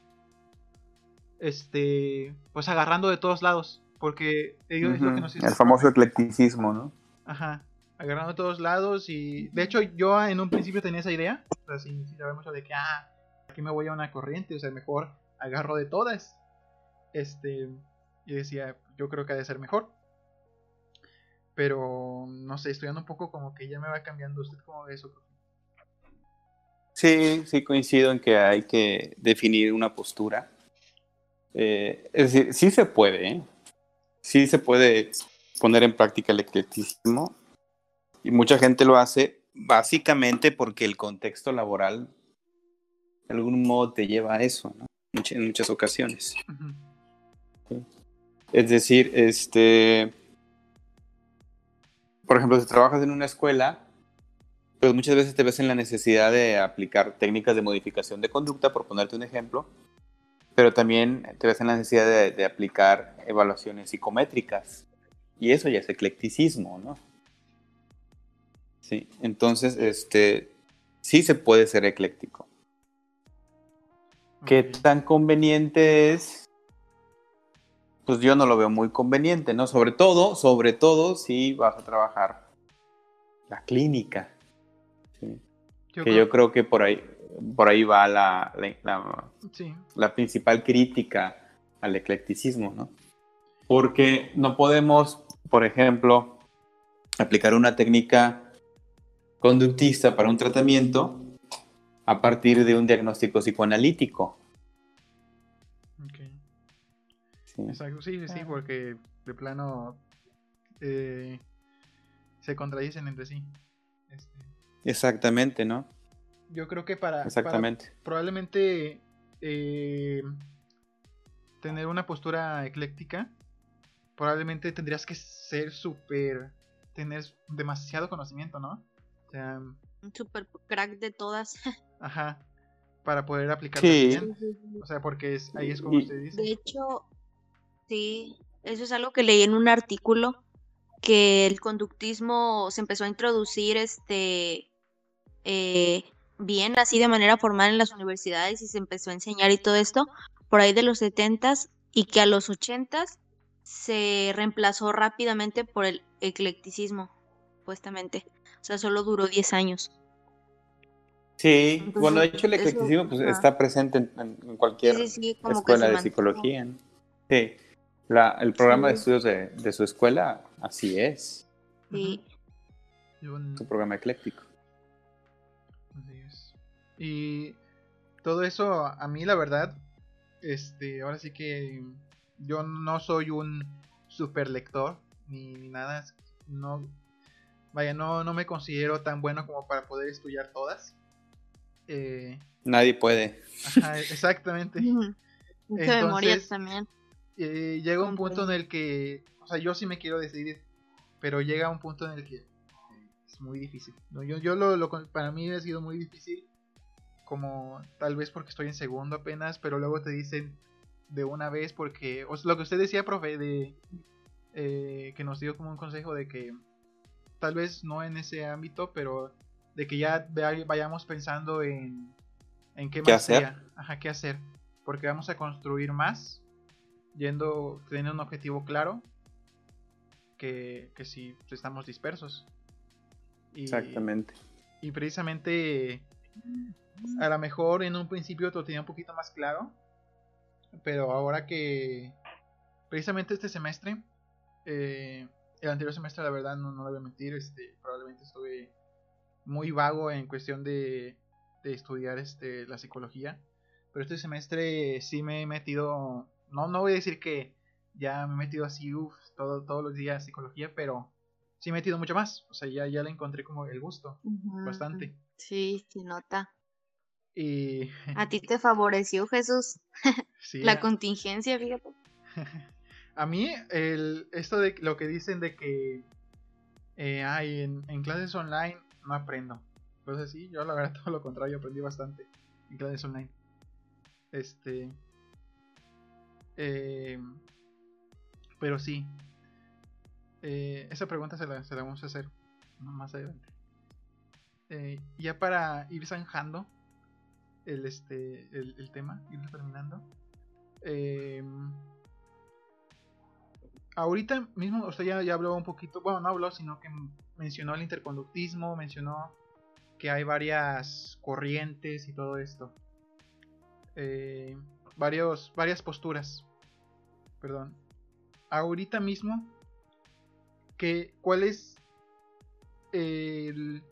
Este. Pues agarrando de todos lados. Porque ellos es lo que nos El famoso eclecticismo, ¿no? Ajá, agarrando de todos lados y de hecho yo en un principio tenía esa idea, o sea, sin, de que, ah, aquí me voy a una corriente, o sea, mejor agarro de todas. Este, y decía, yo creo que ha de ser mejor. Pero, no sé, estudiando un poco como que ya me va cambiando. ¿Usted cómo eso? Sí, sí coincido en que hay que definir una postura. Eh, es decir, sí se puede, ¿eh? sí se puede poner en práctica el eclecticismo y mucha gente lo hace básicamente porque el contexto laboral de algún modo te lleva a eso, ¿no? En muchas ocasiones. Es decir, este, por ejemplo, si trabajas en una escuela, pues muchas veces te ves en la necesidad de aplicar técnicas de modificación de conducta, por ponerte un ejemplo, pero también te ves en la necesidad de, de aplicar evaluaciones psicométricas. Y eso ya es eclecticismo, ¿no? Sí, entonces, este, sí se puede ser ecléctico. ¿Qué tan conveniente es? Pues yo no lo veo muy conveniente, ¿no? Sobre todo, sobre todo si vas a trabajar la clínica. ¿sí? Yo que creo- yo creo que por ahí, por ahí va la, la, la- Sí, la principal crítica al eclecticismo, ¿no? Porque no podemos, por ejemplo, aplicar una técnica conductista para un tratamiento a partir de un diagnóstico psicoanalítico. ok. ¿sí? Exacto, sí, sí, sí, Claro. porque de plano eh, se contradicen entre sí. Este, Exactamente, ¿no? yo creo que para, para Exactamente. probablemente eh, tener una postura ecléctica, probablemente tendrías que ser súper, tener demasiado conocimiento, ¿no? Sea, Un super crack de todas. ajá, para poder aplicarlo Sí. bien. O sea, porque es, ahí es como usted dice. De hecho, sí, eso es algo que leí en un artículo que el conductismo se empezó a introducir este eh, bien así de manera formal en las universidades y se empezó a enseñar y todo esto por ahí de los 70s y que a los 80s se reemplazó rápidamente por el eclecticismo, supuestamente. O sea, solo duró 10 años. Sí, Entonces, bueno, de hecho el eclecticismo pues, ajá. está presente en, cualquier Sí, sí, sí, como que escuela de psicología. ¿no? Sí, La- el programa de estudios de, de su escuela así es, Sí. Su programa ecléctico. Así es. Y todo eso, a mí la verdad, este, ahora sí que yo no soy un super lector ni, ni nada, no, vaya, no, no me considero tan bueno como para poder estudiar todas. Eh, Nadie puede. ajá, exactamente. Entonces, también. Eh, llega un punto en el que, o sea, yo sí me quiero decidir, pero llega un punto en el que es muy difícil. ¿no? Yo, yo lo, lo con- para mí ha sido muy difícil, como tal vez porque estoy en segundo apenas, pero luego te dicen de una vez porque, o sea, lo que usted decía, profe, de eh, que nos dio como un consejo de que tal vez no en ese ámbito, pero de que ya vayamos pensando en, en qué, ¿Qué más hacer? Ajá, qué hacer, porque vamos a construir más yendo, teniendo un objetivo claro que, que si estamos dispersos. Y, Exactamente. y precisamente a lo mejor en un principio lo tenía un poquito más claro, pero ahora que precisamente este semestre eh, el anterior semestre, la verdad, no, no lo voy a mentir, este, probablemente estuve muy vago en cuestión de, de estudiar este, la psicología. Pero este semestre sí me he metido, no, no voy a decir que ya me he metido así, uff, todo, todos los días psicología, pero sí he metido mucho más. O sea, ya, ya le encontré como el gusto, bastante. Sí, se nota. Y... A ti te favoreció, Jesús, sí, la a- contingencia, fíjate. A mí, el, esto de lo que dicen de que eh, ay, en, clases online no aprendo. Entonces sí, yo la verdad todo lo contrario, aprendí bastante en clases online. Este... eh, pero sí. eh, esa pregunta se la, vamos a hacer más adelante. Eh, ya para ir zanjando el, este, el, tema, ir terminando. Ahorita mismo usted ya, ya habló un poquito, bueno, no habló, sino que mencionó el interconductismo, mencionó que hay varias corrientes y todo esto. Eh, varios, varias posturas. Perdón. Ahorita mismo, que, ¿cuál es el,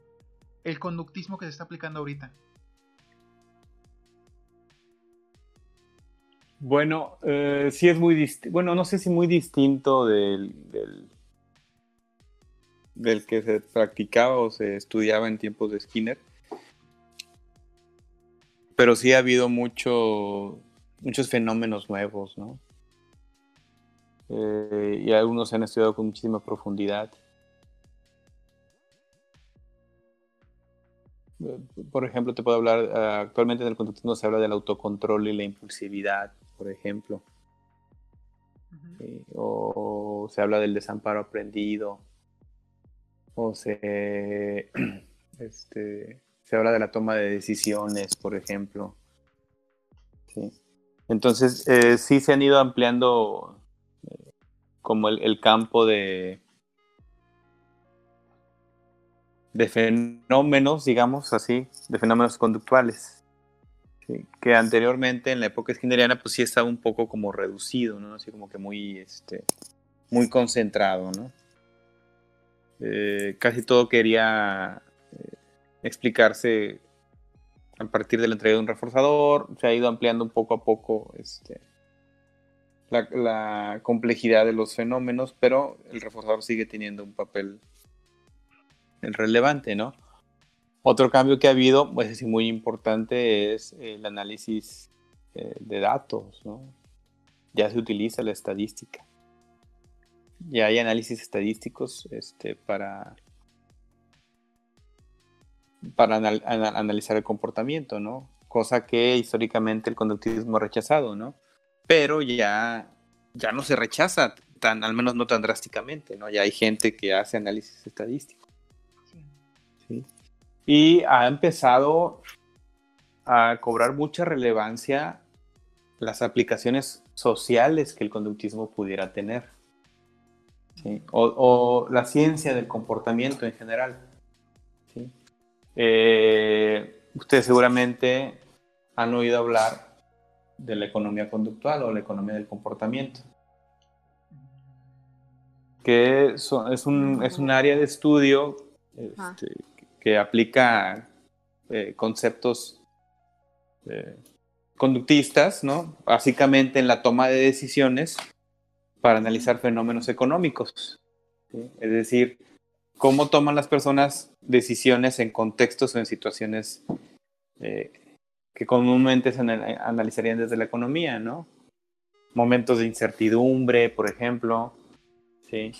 el conductismo que se está aplicando ahorita? Bueno, eh, sí es muy distinto, bueno, no sé si muy distinto del, del, que se practicaba o se estudiaba en tiempos de Skinner, pero sí ha habido mucho, muchos fenómenos nuevos, ¿no? Eh, y algunos se han estudiado con muchísima profundidad. Eh, Por ejemplo, te puedo hablar, actualmente en el conductismo se habla del autocontrol y la impulsividad, por ejemplo. Sí, o se habla del desamparo aprendido, o se, este, se habla de la toma de decisiones, por ejemplo. Sí. Entonces, eh, sí se han ido ampliando eh, como el, el campo de, de fenómenos, digamos así, de fenómenos conductuales. Que anteriormente en la época skinneriana pues sí estaba un poco como reducido, ¿no? Así como que muy, este, muy concentrado, ¿no? Eh, casi todo quería eh, explicarse a partir de la entrega de un reforzador, se ha ido ampliando un poco a poco este, la complejidad de los fenómenos, pero el reforzador sigue teniendo un papel relevante, ¿no? Otro cambio que ha habido, pues sí, muy importante, es el análisis eh, de datos, ¿no? Ya se utiliza la estadística. Ya hay análisis estadísticos este, para, para anal- ana- analizar el comportamiento, ¿no? Cosa que históricamente el conductismo ha rechazado, ¿no? Pero ya, ya no se rechaza, tan, al menos no tan drásticamente, ¿no? Ya hay gente que hace análisis estadístico. ¿sí? Y ha empezado a cobrar mucha relevancia las aplicaciones sociales que el conductismo pudiera tener. ¿sí? O, o la ciencia del comportamiento en general. ¿sí? Eh, ustedes seguramente han oído hablar de la economía conductual o la economía del comportamiento, que es, un, es un área de estudio este, que aplica eh, conceptos eh, conductistas, ¿no? Básicamente en la toma de decisiones para analizar fenómenos económicos. Es decir, cómo toman las personas decisiones en contextos o en situaciones eh, que comúnmente se anal- analizarían desde la economía, ¿no? Momentos de incertidumbre, por ejemplo, ¿sí?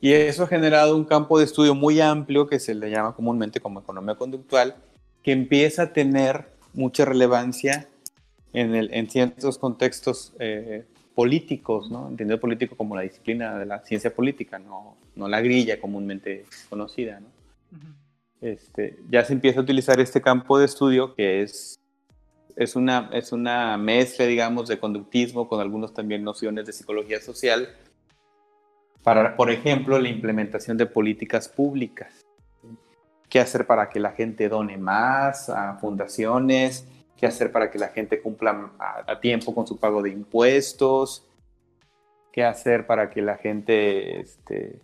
Y eso ha generado un campo de estudio muy amplio que se le llama comúnmente como economía conductual, que empieza a tener mucha relevancia en, el, en ciertos contextos eh, políticos, ¿no? Entendido político como la disciplina de la ciencia política, no, no la grilla comúnmente conocida. Este, ya se empieza a utilizar este campo de estudio que es, es, una, es una mezcla, digamos, de conductismo con algunas también nociones de psicología social para, por ejemplo, la implementación de políticas públicas. ¿Qué hacer para que la gente done más a fundaciones? ¿Qué hacer para que la gente cumpla a, tiempo con su pago de impuestos? qué hacer para que la gente este,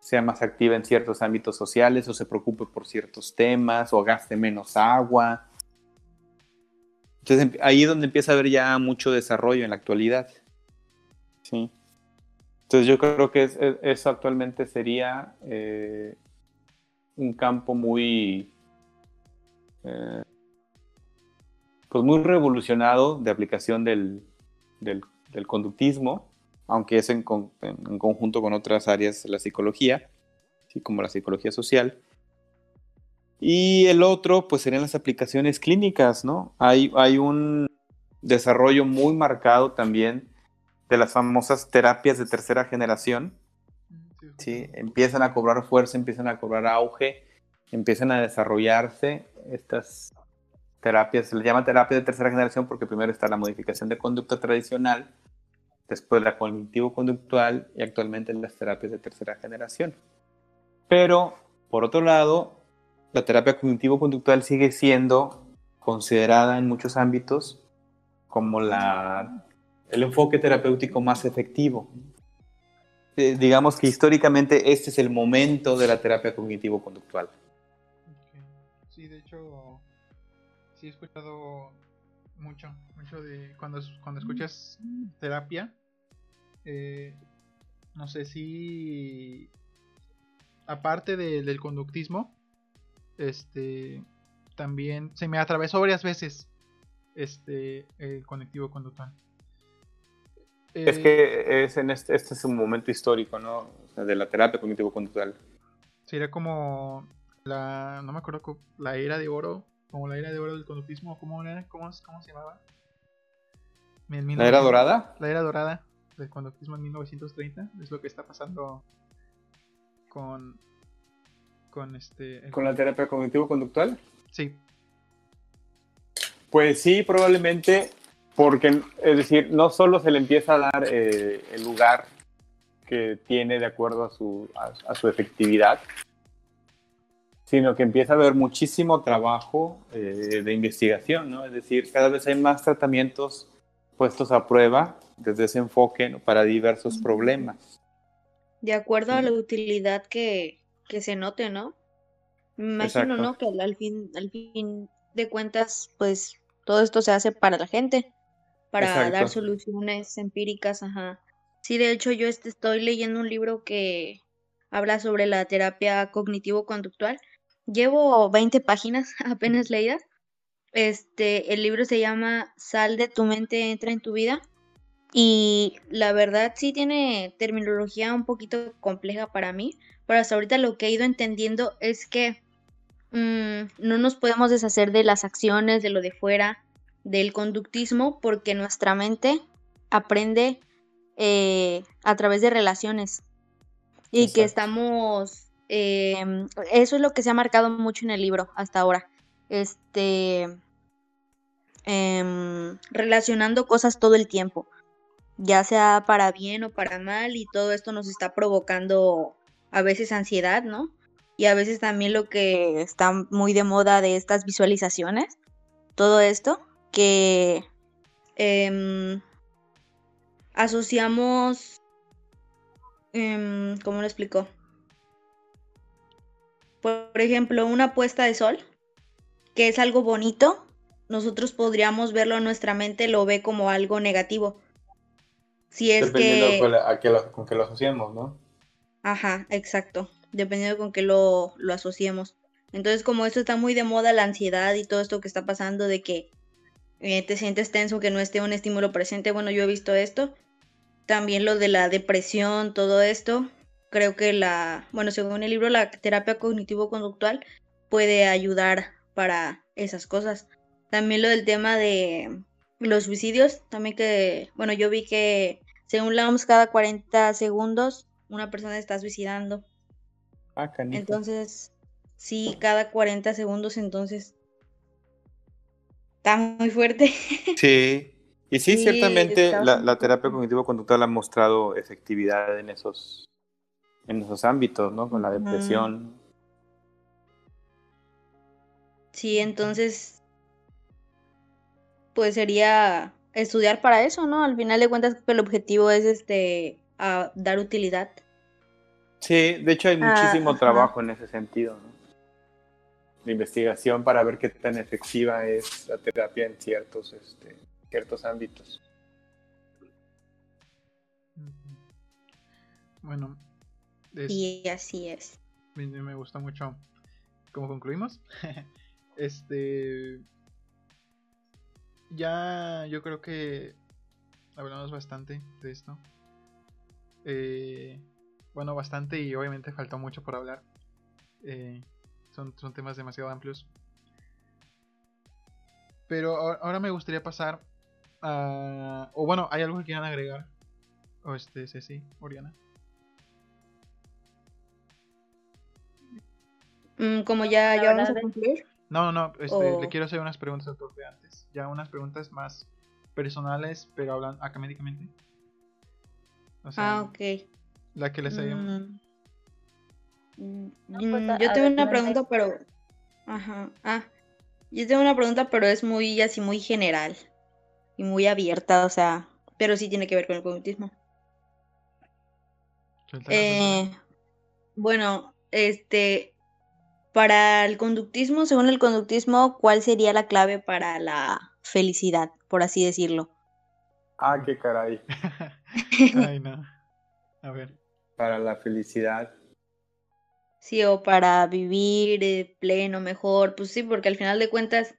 sea más activa en ciertos ámbitos sociales o se preocupe por ciertos temas o gaste menos agua. Entonces ahí es donde empieza a haber ya mucho desarrollo en la actualidad. Sí. Entonces yo creo que eso actualmente sería eh, un campo muy, eh, pues muy revolucionado de aplicación del, conductismo, aunque es en, conjunto con otras áreas de la psicología, ¿sí? como la psicología social. Y el otro, pues serían las aplicaciones clínicas, ¿no? Hay un desarrollo muy marcado también de las famosas terapias de tercera generación. Sí, empiezan a cobrar fuerza, empiezan a cobrar auge, empiezan a desarrollarse estas terapias, se les llama terapia de tercera generación porque primero está la modificación de conducta tradicional, después la cognitivo-conductual y actualmente las terapias de tercera generación. Pero, por otro lado, la terapia cognitivo-conductual sigue siendo considerada en muchos ámbitos como la el enfoque terapéutico más efectivo. Eh, digamos que históricamente este es el momento de la terapia cognitivo-conductual. Sí, de hecho, sí he escuchado mucho, mucho de cuando, cuando escuchas terapia, eh, no sé si aparte del conductismo, este también se me atravesó varias veces este el conectivo conductual. Es eh, que es en este, este, es un momento histórico, ¿no? de la terapia cognitivo-conductual. Sería como la, no me acuerdo, la era de oro, como la era de oro del conductismo, ¿cómo, era? ¿Cómo, cómo se llamaba? ¿La era dorada? La era dorada del conductismo en 1930, es lo que está pasando con, con este... ¿Con la terapia cognitivo-conductual? Sí. Pues sí, probablemente porque, es decir, no solo se le empieza a dar eh, el lugar que tiene de acuerdo a su, a, su, efectividad, sino que empieza a haber muchísimo trabajo eh, de investigación, ¿no? Es decir, cada vez hay más tratamientos puestos a prueba desde ese enfoque para diversos problemas. De acuerdo a la utilidad que, que se note, ¿no? Me imagino, ¿no? Que al fin, al fin de cuentas, pues todo esto se hace para la gente para dar soluciones empíricas, ajá. Sí, de hecho yo estoy leyendo un libro que habla sobre la terapia cognitivo-conductual. Llevo 20 páginas apenas leídas. Este, el libro se llama Sal de tu mente, entra en tu vida. Y la verdad sí tiene terminología un poquito compleja para mí, pero hasta ahorita lo que he ido entendiendo es que mm, no nos podemos deshacer de las acciones, de lo de fuera, del conductismo porque nuestra mente aprende eh, a través de relaciones. Y que estamos em, eso es lo que se ha marcado mucho en el libro hasta ahora. Este em, relacionando cosas todo el tiempo ya sea para bien o para mal y todo esto nos está provocando a veces ansiedad no y a veces también lo que está muy de moda de estas visualizaciones todo esto que em, asociamos, em, ¿cómo lo explico? Por ejemplo, una puesta de sol, que es algo bonito, nosotros podríamos verlo en nuestra mente, lo ve como algo negativo. Si es que... Con, que lo asociemos, ¿no? Ajá, exacto. Dependiendo con qué lo, lo asociemos. Entonces, como esto está muy de moda, la ansiedad y todo esto que está pasando de que eh, te sientes tenso que no esté un estímulo presente. Bueno, yo he visto esto. También lo de la depresión, todo esto. Creo que la, bueno, según el libro, la terapia cognitivo-conductual puede ayudar para esas cosas. También lo del tema de los suicidios, también que, bueno, yo vi que según la OMS cada 40 segundos una persona está suicidando. Ah, entonces, sí, cada 40 segundos, entonces está muy fuerte. Sí, y sí, ciertamente la, terapia cognitivo-conductual ha mostrado efectividad en esos, en esos ámbitos, ¿no? Con la depresión. Sí, entonces, pues sería estudiar para eso, ¿no? Al final de cuentas, el objetivo es este a dar utilidad. Sí, de hecho hay Ah, muchísimo trabajo en ese sentido, ¿no? De investigación para ver qué tan efectiva es la terapia en ciertos, este, ciertos ámbitos. Bueno, es- Y así es. me, me gustó mucho cómo concluimos. este. Ya yo creo que hablamos bastante de esto. Eh, bueno, bastante y obviamente faltó mucho por hablar. Eh, son, son temas demasiado amplios. Pero ahora me gustaría pasar a... O bueno, ¿hay algo que quieran agregar? O este, Ceci, Oriana. Mm, como ya, ya vamos a concluir. No, no, no, este, O- le quiero hacer unas preguntas al profe antes. Ya unas preguntas más personales, pero hablan académicamente. O sea, Ah, ok. la que les. Mm. Mm, pues, mm, a- yo tengo una pregunta, pero. Ajá. Ah. Yo tengo una pregunta, pero es muy así, muy general. Y muy abierta, o sea. Pero sí tiene que ver con el conductismo. Suéltala, Eh, bueno, este. Para el conductismo, según el conductismo, ¿cuál sería la clave para la felicidad, por así decirlo? Ah, qué caray. Ay, no. A ver. Para la felicidad. Sí, o para vivir eh, pleno, mejor, pues sí, porque al final de cuentas,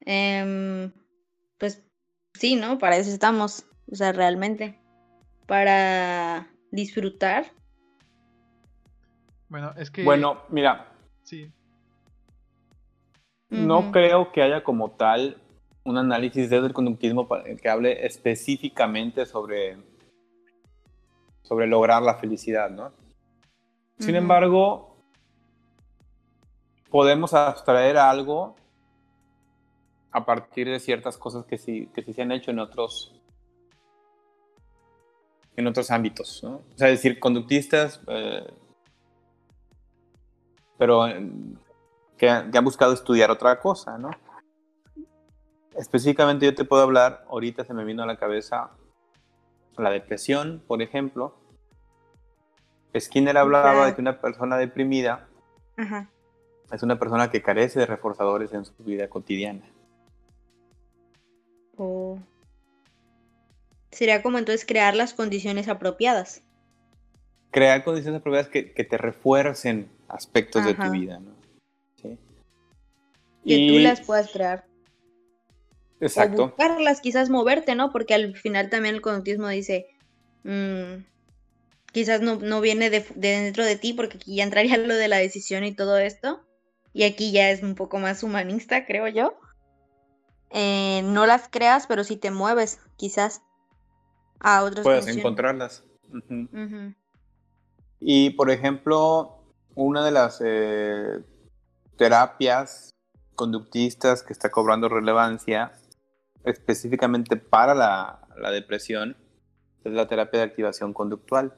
em, pues sí, ¿no? Para eso estamos, o sea, realmente, para disfrutar. Bueno, es que. Bueno, mira, Sí. no creo que haya como tal un análisis desde el conductismo que hable específicamente sobre, sobre lograr la felicidad, ¿no? Sin embargo, podemos abstraer algo a partir de ciertas cosas que sí, que sí se han hecho en otros en otros ámbitos, ¿no? O sea, decir, conductistas, eh, pero eh, que, que han buscado estudiar otra cosa, ¿no? Específicamente yo te puedo hablar, ahorita se me vino a la cabeza la depresión, por ejemplo. Skinner hablaba de que una persona deprimida Ajá. es una persona que carece de reforzadores en su vida cotidiana. O sería como entonces crear las condiciones apropiadas. Crear condiciones apropiadas que, que te refuercen aspectos de tu vida, ¿no? ¿Sí? Que tú Y- las puedas crear. O Exacto. buscarlas, quizás moverte, ¿no? Porque al final también el conductismo dice, mm, quizás no, no viene de, de dentro de ti, porque aquí ya entraría lo de la decisión y todo esto. Y aquí ya es un poco más humanista, creo yo. Eh, no las creas, pero sí te mueves, quizás, a otras Puedes encontrarlas. Y, por ejemplo, una de las eh, terapias conductistas que está cobrando relevancia específicamente para la, la depresión es la terapia de activación conductual.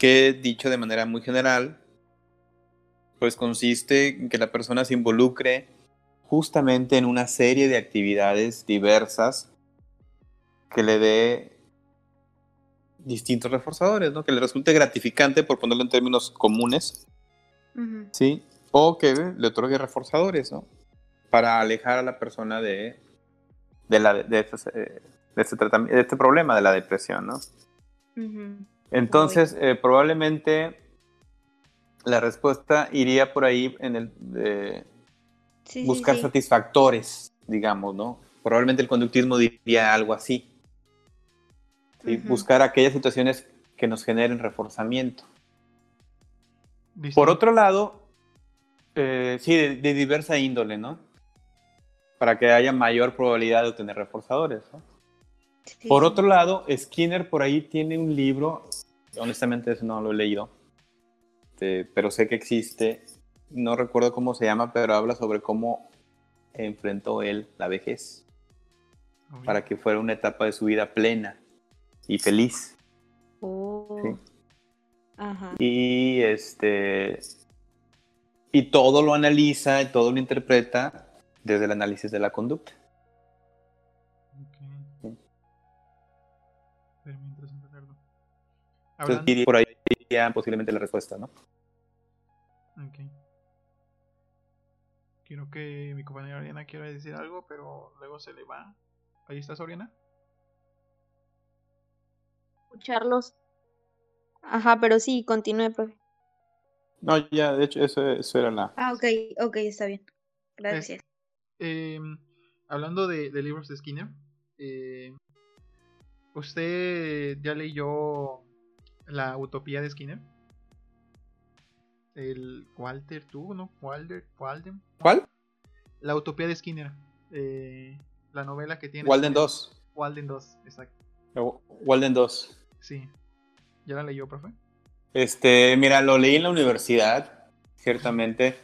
Que, dicho de manera muy general, pues consiste en que la persona se involucre justamente en una serie de actividades diversas que le dé distintos reforzadores, ¿no? Que le resulte gratificante, por ponerlo en términos comunes, Ujú. ¿sí? O que le otorgue reforzadores, ¿no? Para alejar a la persona de, de, la, de, este de este problema de la depresión, ¿no? Entonces, eh, probablemente la respuesta iría por ahí en el de Sí, buscar sí. satisfactores, digamos, ¿no? Probablemente el conductismo diría algo así. ¿sí? Ujú. Buscar aquellas situaciones que nos generen reforzamiento. Por otro lado, eh, sí, de, de diversa índole, ¿no? Para que haya mayor probabilidad de obtener reforzadores, ¿no? Sí, Por otro lado, Skinner por ahí tiene un libro, honestamente ese no lo he leído, este, pero sé que existe, no recuerdo cómo se llama, pero habla sobre cómo enfrentó él la vejez Uy, para que fuera una etapa de su vida plena y feliz. Oh. Sí. Ajá. Y este y todo lo analiza y todo lo interpreta desde el análisis de la conducta. Entonces, iría- por ahí iría posiblemente la respuesta, ¿no? Ok. Quiero que mi compañera Oriana quiera decir algo, pero luego se le va. ¿Ahí estás, Oriana? Escucharlos. Ajá, pero sí, continúe, profe. No, ya, de hecho, eso, eso era la... Ah, ok, ok, está bien. Gracias. Eh, hablando de, de libros de Skinner, eh, ¿usted ya leyó La Utopía de Skinner? El Walter, tú, ¿no? Walter, Walden. ¿Cuál? La Utopía de Skinner. eh, la novela que tiene. Walden Skinner. 2. Walden 2, exacto. O- Walden 2. Sí. ¿Ya la leyó, profe? Este, mira, lo leí en la universidad, ciertamente.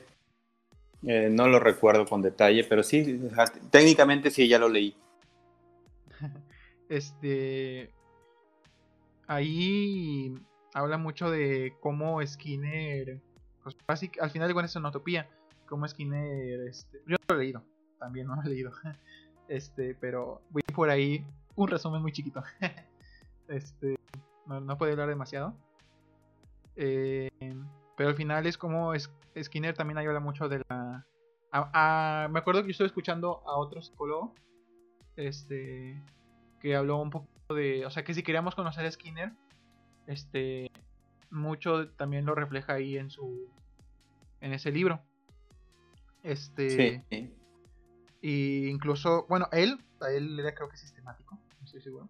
Eh, no lo recuerdo con detalle, pero sí, técnicamente sí, ya lo leí. Este. Ahí habla mucho de cómo Skinner. Pues básic- al final igual es una utopía. Cómo Skinner. Este, yo no lo he leído. También no lo he leído. Este, pero voy por ahí. Un resumen muy chiquito. Este. No, no puedo hablar demasiado. Eh, pero al final es como Skinner también habla mucho de la. me acuerdo que yo estuve escuchando a otro psicólogo. Este que habló un poco de, o sea, que si queríamos conocer a Skinner, este, mucho también lo refleja ahí en su, en ese libro. Este, Sí. y incluso, bueno, él, a él era creo que sistemático, no estoy seguro.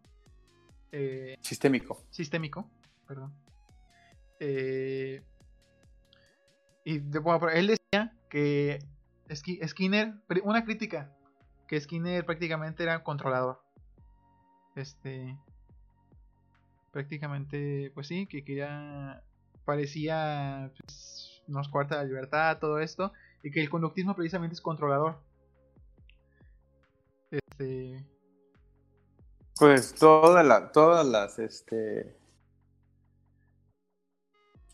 Eh, Sistémico. sistémico, perdón. Eh, y de- bueno, pero él decía que Ski- Skinner, una crítica, que Skinner prácticamente era controlador. Este, prácticamente, pues sí, que quería, parecía, pues, nos cuarta la libertad, todo esto, y que el conductismo precisamente es controlador. Este, Pues toda la, todas las, este,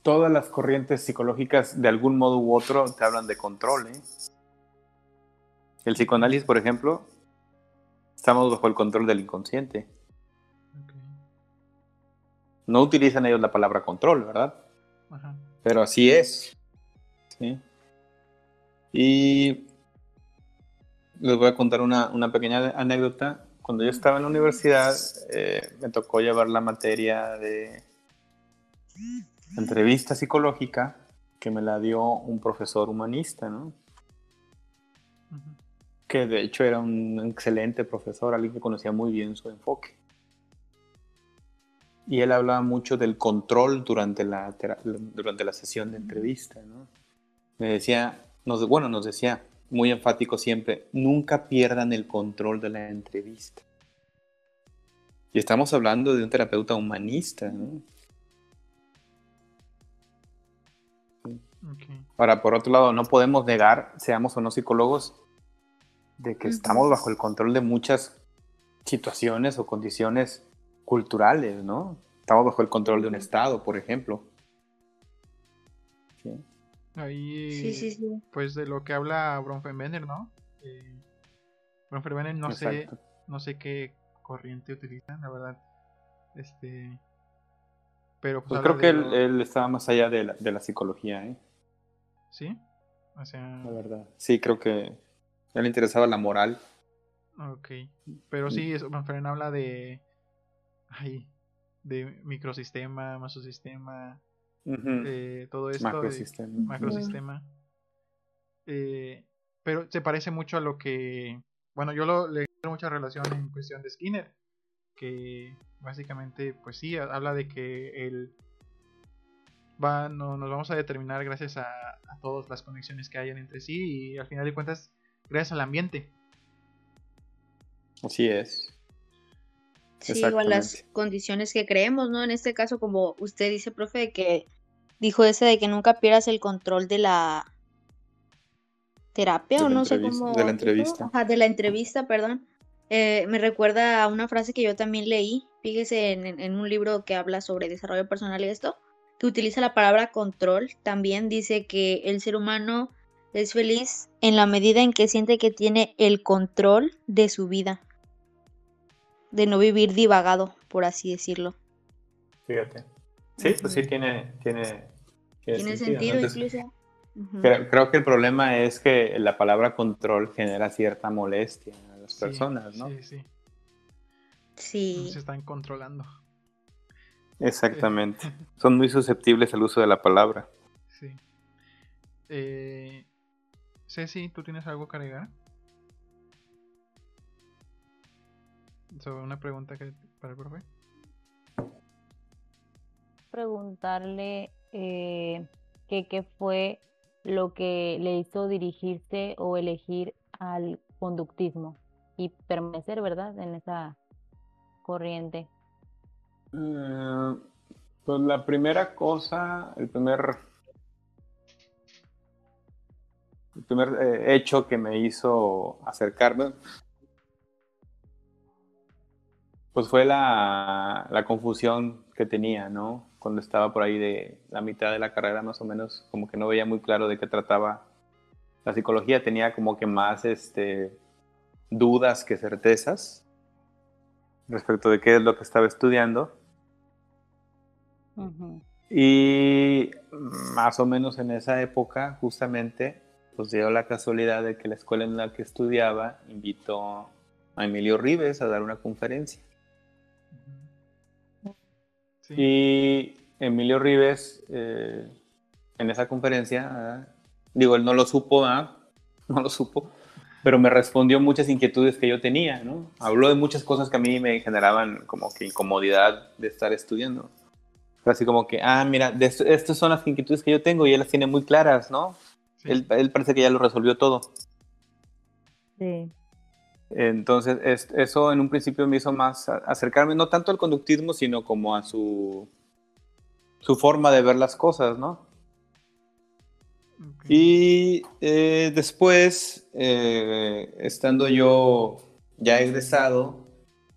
todas las corrientes psicológicas de algún modo u otro te hablan de control, ¿eh? El psicoanálisis, por ejemplo, estamos bajo el control del inconsciente. No utilizan ellos la palabra control, ¿verdad? ajá, Pero así es. ¿sí? Y les voy a contar una, una pequeña anécdota. Cuando yo estaba en la universidad, eh, me tocó llevar la materia de entrevista psicológica que me la dio un profesor humanista, ¿no? Que de hecho era un excelente profesor, alguien que conocía muy bien su enfoque. Y él hablaba mucho del control durante la, durante la sesión de entrevista. ¿no? Me decía, nos, bueno, nos decía muy enfático siempre, nunca pierdan el control de la entrevista. Y estamos hablando de un terapeuta humanista. Ahora, por otro lado, no podemos negar, seamos o no psicólogos, de que estamos bajo el control de muchas situaciones o condiciones culturales, ¿no? Estamos bajo el control de un Estado, por ejemplo. ¿Sí? Ahí, Sí, sí, sí. pues de lo que habla Bronfenbrenner, ¿no? Eh, Bronfenbrenner no sé, no sé qué corriente utilizan, la verdad. Este, pero Pues habla creo que él, lo- él estaba más allá de la, de la psicología, ¿eh? sí, o sea, La verdad. Sí, creo que a él le interesaba la moral. ok, pero sí, Bronfenbrenner habla de, ay, de microsistema, mesosistema, Ujú. eh, todo esto, de- Macrosistema. macrosistema. Eh, pero se parece mucho a lo que. Bueno, yo lo, le encuentro mucha relación en cuestión de Skinner. Que básicamente, pues sí, ha- habla de que él va, no, nos vamos a determinar gracias a, a todas las conexiones que hayan entre sí y al final de cuentas, gracias al ambiente. Así es. Sí, igual las Exactamente. condiciones que creemos, ¿no? En este caso, como usted dice, profe, que dijo ese de que nunca pierdas el control de la terapia De o la no sé cómo. de la entrevista. Ajá, de la entrevista, perdón. Eh, me recuerda a una frase que yo también leí, fíjese en un libro que habla sobre desarrollo personal y esto, que utiliza la palabra control. También dice que el ser humano es feliz en la medida en que siente que tiene el control de su vida, de no vivir divagado, por así decirlo. Fíjate. Sí, pues sí tiene, tiene, tiene sentido, Entonces, incluso. Creo, creo que el problema es que la palabra control genera cierta molestia a las Sí, personas, ¿no? Sí, sí. Sí. Se están controlando. Exactamente. Son muy susceptibles al uso de la palabra. Sí. Eh, Ceci, ¿tú tienes algo que agregar? Sobre una pregunta que para el profe. preguntarle eh, que qué fue lo que le hizo dirigirse o elegir al conductismo y permanecer, ¿verdad?, en esa corriente. Eh, pues la primera cosa, el primer, el primer eh, hecho que me hizo acercarme, pues fue la, la confusión que tenía, ¿no? Cuando estaba por ahí de la mitad de la carrera, más o menos, como que no veía muy claro de qué trataba la psicología, tenía como que más este, dudas que certezas respecto de qué es lo que estaba estudiando. Y más o menos en esa época, justamente, pues dio la casualidad de que la escuela en la que estudiaba invitó a Emilio Rives a dar una conferencia. Sí. Y Emilio Rives, eh, en esa conferencia, ah, digo, él no lo supo, ah, no lo supo, pero me respondió muchas inquietudes que yo tenía, ¿no? Habló de muchas cosas que a mí me generaban como que incomodidad de estar estudiando. Fue así como que, ah, mira, de esto- estas son las inquietudes que yo tengo y él las tiene muy claras, ¿no? Él, él parece que ya lo resolvió todo. Sí. Entonces, es- eso en un principio me hizo más acercarme, no tanto al conductismo, sino como a su, su forma de ver las cosas, ¿no? Y eh, después, eh, estando yo ya egresado,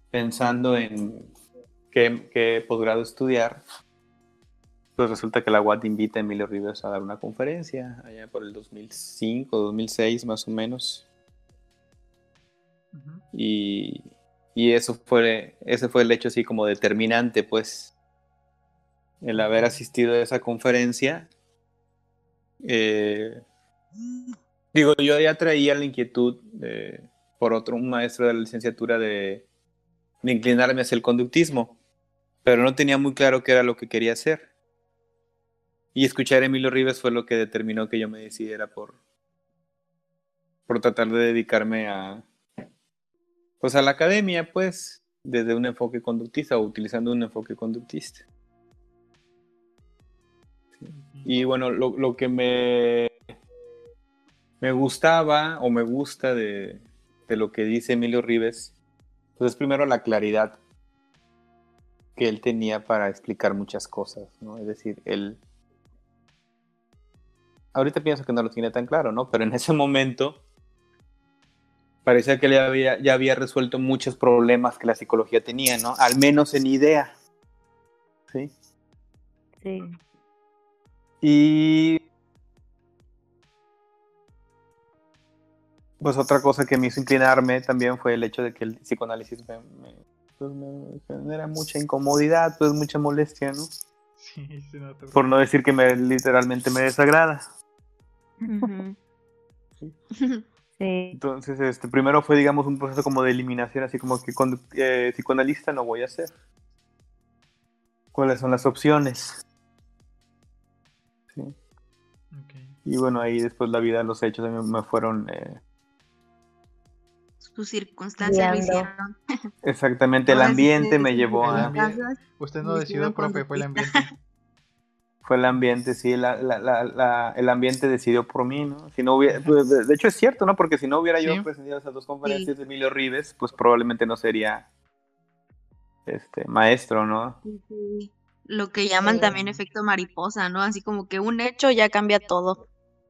pensando en qué, qué posgrado estudiar, pues resulta que la UAT invita a Emilio Rivers a dar una conferencia, allá por el 2005, 2006 más o menos. Y, y eso fue, ese fue el hecho así como determinante, pues, el haber asistido a esa conferencia. Eh, digo, yo ya traía la inquietud de- por otro, un maestro de la licenciatura de, de inclinarme hacia el conductismo, pero no tenía muy claro qué era lo que quería hacer. Y escuchar a Emilio Rivas fue lo que determinó que yo me decidiera por, por tratar de dedicarme a, pues a la academia, pues, desde un enfoque conductista o utilizando un enfoque conductista. Y bueno, lo, lo que me, me gustaba o me gusta de, de lo que dice Emilio Rives, pues es primero la claridad que él tenía para explicar muchas cosas, ¿no? Es decir, él... Ahorita pienso que no lo tiene tan claro, ¿no? Pero en ese momento parecía que él ya había, ya había resuelto muchos problemas que la psicología tenía, ¿no? Al menos en idea. ¿Sí? Sí. Y pues otra cosa que me hizo inclinarme también fue el hecho de que el psicoanálisis me, me- pues, me genera mucha incomodidad, pues mucha molestia, ¿no? Sí, sí, no te Por no decir que me literalmente me desagrada. Sí. Entonces, este, primero fue, digamos, un proceso como de eliminación, así como que condu- eh, psicoanalista no voy a ser. ¿Cuáles son las opciones? Sí. Y bueno, ahí después la vida, los hechos a mí me fueron eh, Sus circunstancias lo Guiando. hicieron. exactamente, el ambiente me llevó a... Usted no lo decidió, profe, fue el ambiente. Fue el ambiente, sí, la, la- la- la- el ambiente decidió por mí, ¿no? Si no hubiera, pues, de, de hecho es cierto, ¿no? Porque si no hubiera Sí. yo presenciado esas dos conferencias de Emilio Rives, pues probablemente no sería este maestro, ¿no? Sí, sí. Lo que llaman Sí. también efecto mariposa, ¿no? Así como que un hecho ya cambia todo.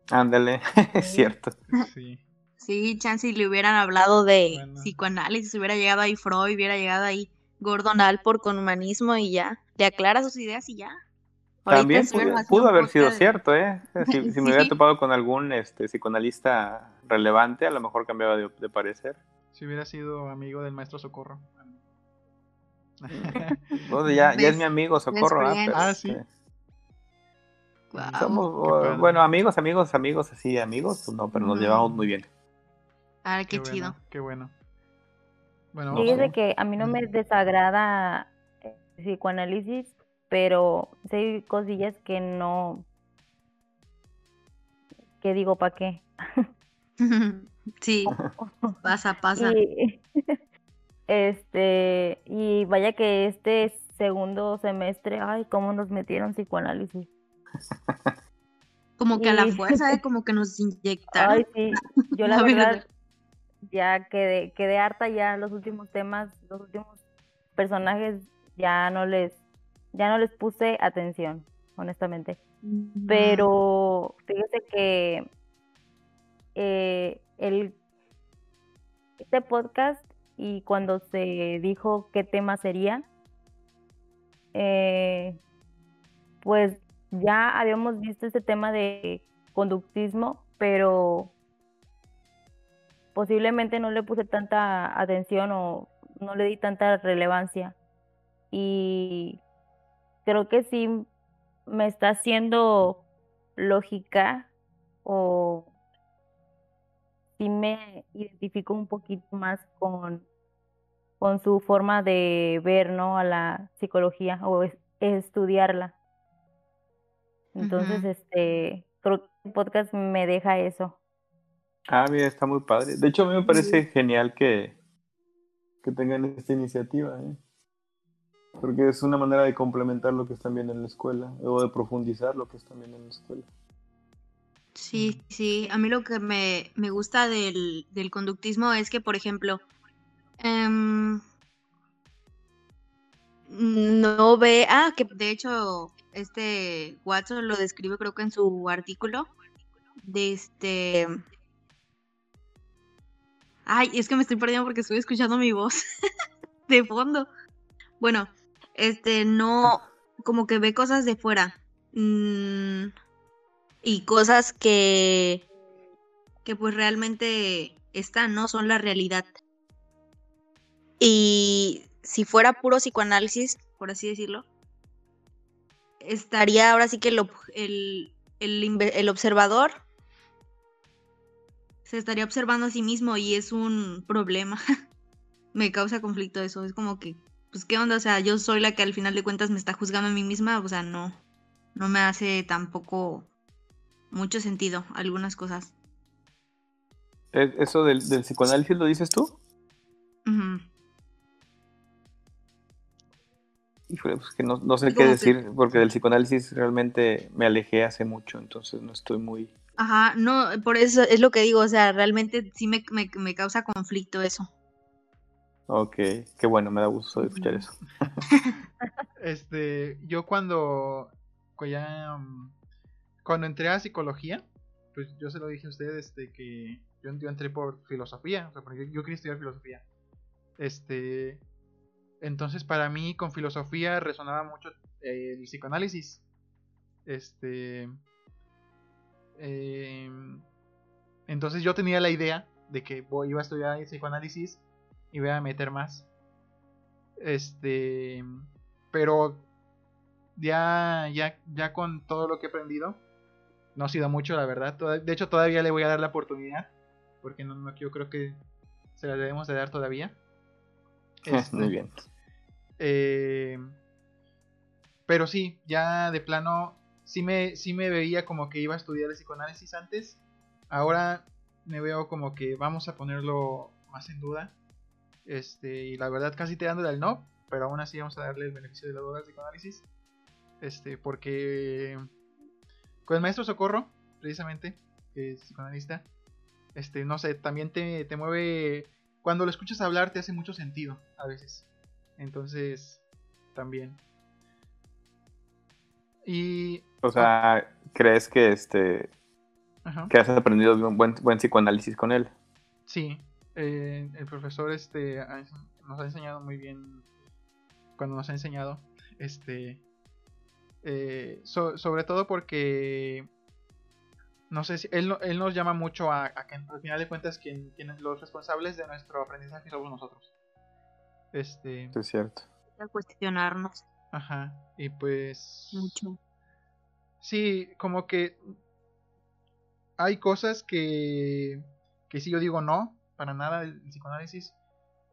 Ándale, es cierto. Sí. Sí, chance si le hubieran hablado de Bueno. psicoanálisis, hubiera llegado ahí Freud, hubiera llegado ahí Gordon Alport con humanismo y ya, le aclara sus ideas y ya. También pudo, haber sido cierto, ¿eh? Si, si me hubiera Sí. topado con algún este, psicoanalista relevante, a lo mejor cambiaba de, de parecer. Si hubiera sido amigo del maestro Socorro. Bueno, ya, ya es mi amigo, socorro. ah, pero, Ah, sí. este, Guau. Somos, padre. bueno, amigos, amigos, amigos, así, amigos, pues no, pero nos llevamos muy bien. Ah, qué, Qué chido. bueno, qué bueno. Bueno, No, vamos Fíjese sí. que a mí no me desagrada el psicoanálisis, pero sí hay cosillas que no, que digo, ¿para qué? sí, pasa, pasa. Y, este, y vaya que este segundo semestre, ay, cómo nos metieron psicoanálisis. Como que a la fuerza, ¿eh? como que nos inyectaron. Ay, sí, yo la La verdad verdad. ya quedé, quedé harta ya los últimos temas, los últimos personajes ya no les, ya no les puse atención, honestamente. Mm, Pero fíjese que eh, el este podcast y cuando se dijo qué tema sería, eh, pues ya habíamos visto este tema de conductismo, pero posiblemente no le puse tanta atención o no le di tanta relevancia. Y creo que sí me está haciendo lógica o sí me identifico un poquito más con, con su forma de ver, ¿no? a la psicología o es- estudiarla. Entonces, este, creo que el podcast me deja eso. Ah, mira, está muy padre. De hecho, a mí me parece genial que, que tengan esta iniciativa, ¿eh? Porque es una manera de complementar lo que están viendo en la escuela, o de profundizar lo que están viendo en la escuela. Sí, sí, a mí lo que me, me gusta del, del conductismo es que, por ejemplo, em, no ve, ah, que de hecho este Watson lo describe creo que en su artículo, de este, ay, es que me estoy perdiendo porque estoy escuchando mi voz de fondo. Bueno, este, no, como que ve cosas de fuera. mm, y cosas que, que pues realmente están, ¿no? Son la realidad. Y si fuera puro psicoanálisis, por así decirlo, estaría ahora sí que el, el, el el observador se estaría observando a sí mismo y es un problema. me causa conflicto eso. Es como que, pues, ¿qué onda? O sea, yo soy la que al final de cuentas me está juzgando a mí misma. O sea, no, no me hace tampoco mucho sentido algunas cosas. ¿E- ¿Eso del, del psicoanálisis lo dices tú? Ujú. Híjole, pues que no, no sé qué decir, porque del psicoanálisis realmente me alejé hace mucho, entonces no estoy muy... Ajá, no, por eso es lo que digo, o sea, realmente sí me, me, me causa conflicto eso. Ok, qué bueno, me da gusto escuchar eso. Este, yo cuando, cu- ya, mm, cuando entré a psicología, pues yo se lo dije a ustedes de que yo, entré por filosofía, o sea, porque yo, quería estudiar filosofía. Este, entonces para mí con filosofía resonaba mucho eh, el psicoanálisis. Este, em, entonces yo tenía la idea de que iba a estudiar psicoanálisis y voy a meter más. Este, pero ya, ya, ya con todo lo que he aprendido, no ha sido mucho, la verdad. De hecho, todavía le voy a dar la oportunidad, porque no, no- yo creo que se la debemos de dar todavía. Este, Muy bien. eh, pero sí, ya de plano, sí me, sí me veía como que iba a estudiar el psicoanálisis antes. Ahora me veo como que vamos a ponerlo más en duda. Este, y la verdad casi te dándole al no, pero aún así vamos a darle el beneficio de la duda al psicoanálisis. Este, porque con el maestro Socorro, precisamente, que es psicoanalista, este, no sé, también te, te mueve. Cuando lo escuchas hablar te hace mucho sentido a veces. Entonces, también. Y. O sea, ¿crees que este Ajá. que has aprendido un buen, buen psicoanálisis con él? Sí, eh, el profesor este ha nos ha enseñado muy bien cuando nos ha enseñado este eh, so- sobre todo porque no sé si él, no- él nos llama mucho a, a que al final de cuentas quien, los responsables de nuestro aprendizaje somos nosotros este es cierto. a cuestionarnos Ajá. Y pues. mucho. Sí, como que. Hay cosas que. Que sí yo digo no, para nada el psicoanálisis.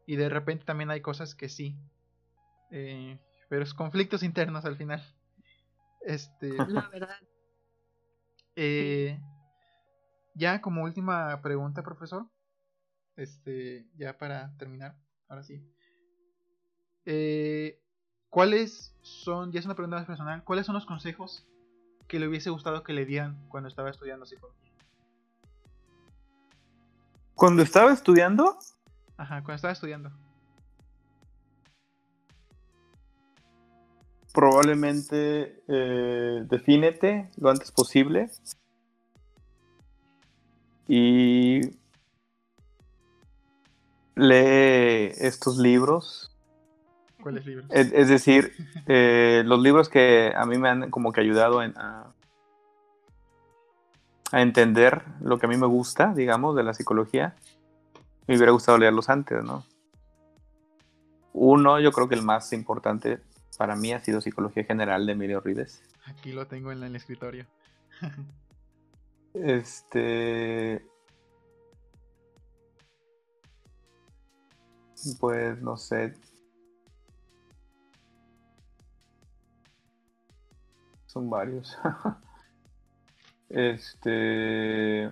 Y de repente también hay cosas que sí. Eh, pero es conflictos internos al final. Este. La verdad. Eh, ya como última pregunta, profesor. Este, ya para terminar, ahora sí. Eh, ¿Cuáles son, ya es una pregunta más personal, cuáles son los consejos que le hubiese gustado que le dieran cuando estaba estudiando psicología? Cuando estaba estudiando, Ajá, cuando estaba estudiando. probablemente eh, defínete lo antes posible y lee estos libros. ¿Cuáles libros? Es, es decir, eh, los libros que a mí me han como que ayudado en- a, a entender lo que a mí me gusta, digamos, de la psicología, me hubiera gustado leerlos antes, ¿no? Uno, yo creo que el más importante para mí ha sido Psicología General de Emilio Rives. Aquí lo tengo en el escritorio. Este. Pues no sé. Son varios. este.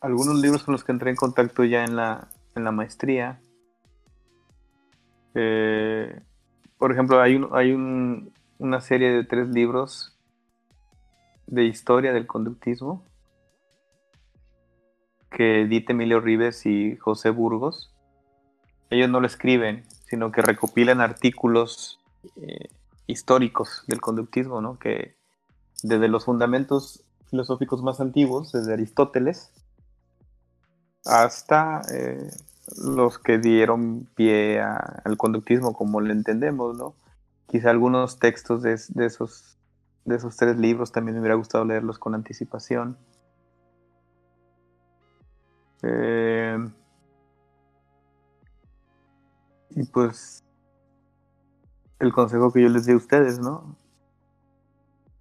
Algunos libros con los que entré en contacto ya en la, en la maestría. Eh, por ejemplo, hay, un, hay un- una serie de tres libros de historia del conductismo que edita Emilio Rives y José Burgos. Ellos no lo escriben, sino que recopilan artículos eh, históricos del conductismo, ¿no? Que desde los fundamentos filosóficos más antiguos, desde Aristóteles, hasta eh, los que dieron pie al conductismo como lo entendemos, ¿no? Quizá algunos textos de, de esos de esos tres libros también me hubiera gustado leerlos con anticipación. Eh, y pues el consejo que yo les di a ustedes, ¿no?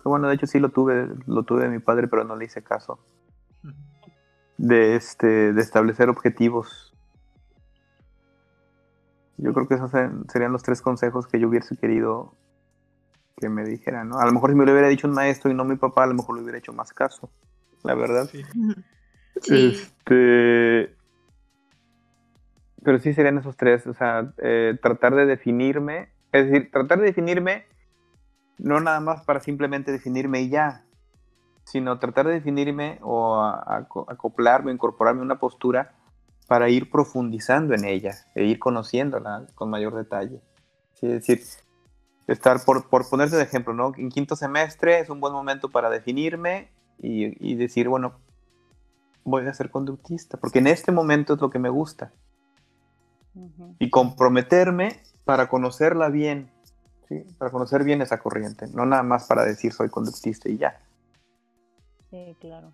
Que bueno, de hecho sí lo tuve, lo tuve de mi padre, pero no le hice caso. De este, de establecer objetivos. Yo creo que esos serían- serían los tres consejos que yo hubiese querido que me dijeran, ¿no? A lo mejor si me lo hubiera dicho un maestro y no mi papá, a lo mejor le hubiera hecho más caso, la verdad. Sí. Sí. Este. Pero sí serían esos tres, o sea, eh, tratar de definirme, es decir, tratar de definirme no nada más para simplemente definirme y ya, sino tratar de definirme o a- a- acoplarme, incorporarme a una postura para ir profundizando en ella e ir conociéndola con mayor detalle. Sí, es decir, estar, por, por ponerte de ejemplo, ¿no? En quinto semestre es un buen momento para definirme y, y decir, bueno, voy a ser conductista, porque en este momento es lo que me gusta. Y comprometerme para conocerla bien, ¿sí? para conocer bien esa corriente, no nada más para decir soy conductista y ya. Sí, claro.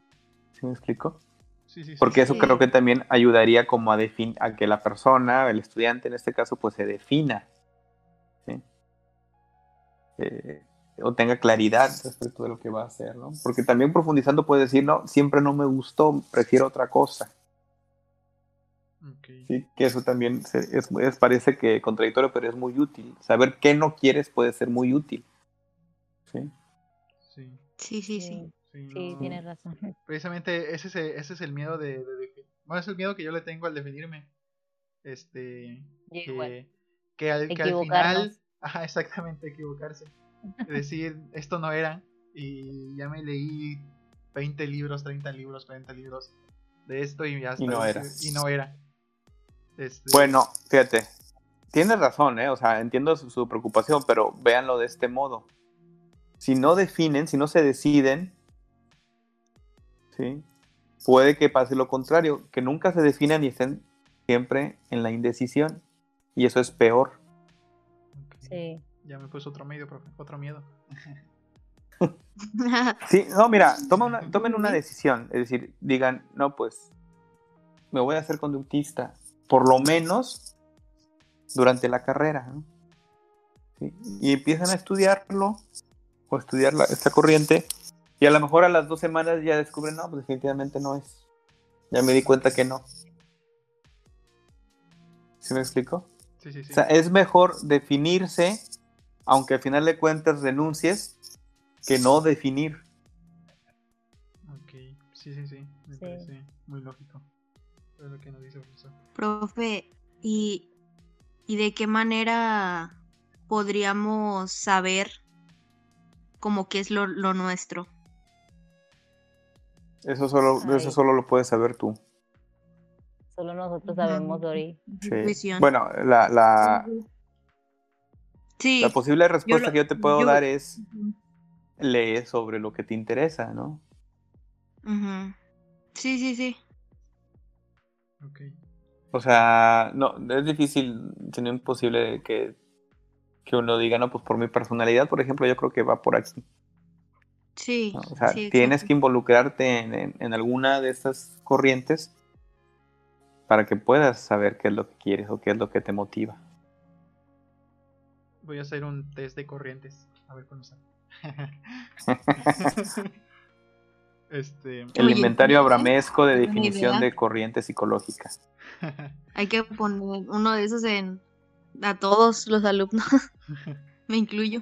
¿Sí me explico? Sí, sí, sí. Porque eso Sí. creo que también ayudaría como a, defin a que la persona, el estudiante en este caso, pues se defina. ¿sí? Eh, o tenga claridad respecto de lo que va a hacer, ¿no? Porque también profundizando puede decir, no, siempre no me gustó, prefiero otra cosa. Sí, que eso también se- es, es- parece que contradictorio, pero es muy útil. Saber qué no quieres puede ser muy útil. ¿sí? Sí, Sí, sí, sí. sí, Sí, no- tienes razón. Precisamente ese es el, ese es el miedo de, de Bueno, es el miedo que yo le tengo al definirme. Este. Que, al, que al final. Ajá, exactamente, equivocarse. Decir, esto no era. Y ya me leí 20 libros, 30 libros, 40 libros de esto y ya hasta Y no decir- era. Y no era. Este, Bueno, fíjate, tienes razón, ¿eh? O sea, entiendo su, su preocupación, pero véanlo de este modo. Si no definen, si no se deciden, ¿sí? Puede que pase lo contrario, que nunca se definan y estén siempre en la indecisión. Y eso es peor. Sí. Ya me puso otro medio, profe, otro miedo. Sí, no, mira, toma una- tomen una decisión. Es decir, digan, no, pues me voy a hacer conductista, por lo menos durante la carrera. ¿no? ¿sí? Y empiezan a estudiarlo o estudiar la- esta corriente y a lo mejor a las dos semanas ya descubren, no, pues definitivamente no es. Ya me di cuenta que no. ¿Sí me explico? Sí, sí, sí. O sea, es mejor definirse, aunque al final de cuentas renuncies, que no definir. Ok, sí, sí, sí. Me Sí. parece muy lógico. Es lo que nos dice el profesor. Profe, ¿y, ¿y de qué manera podríamos saber como qué es lo, lo nuestro? Eso solo, eso solo lo puedes saber tú. Solo nosotros sabemos, Dori. Sí. Bueno, la, la, sí. la posible respuesta lo- que yo te puedo yo- dar es lee sobre lo que te interesa, ¿no? Ujú. Sí, sí, sí. Ok. O sea, no, es difícil, sino imposible que, que uno diga, no, pues por mi personalidad, por ejemplo, yo creo que va por aquí. Sí. ¿no? O sea, sí, tienes que involucrarte en, en- en alguna de estas corrientes para que puedas saber qué es lo que quieres o qué es lo que te motiva. Voy a hacer un test de corrientes. A ver cómo sale. este. El inventario abramesco de definición de corriente psicológica. Hay que poner uno de esos en a todos los alumnos. Me incluyo.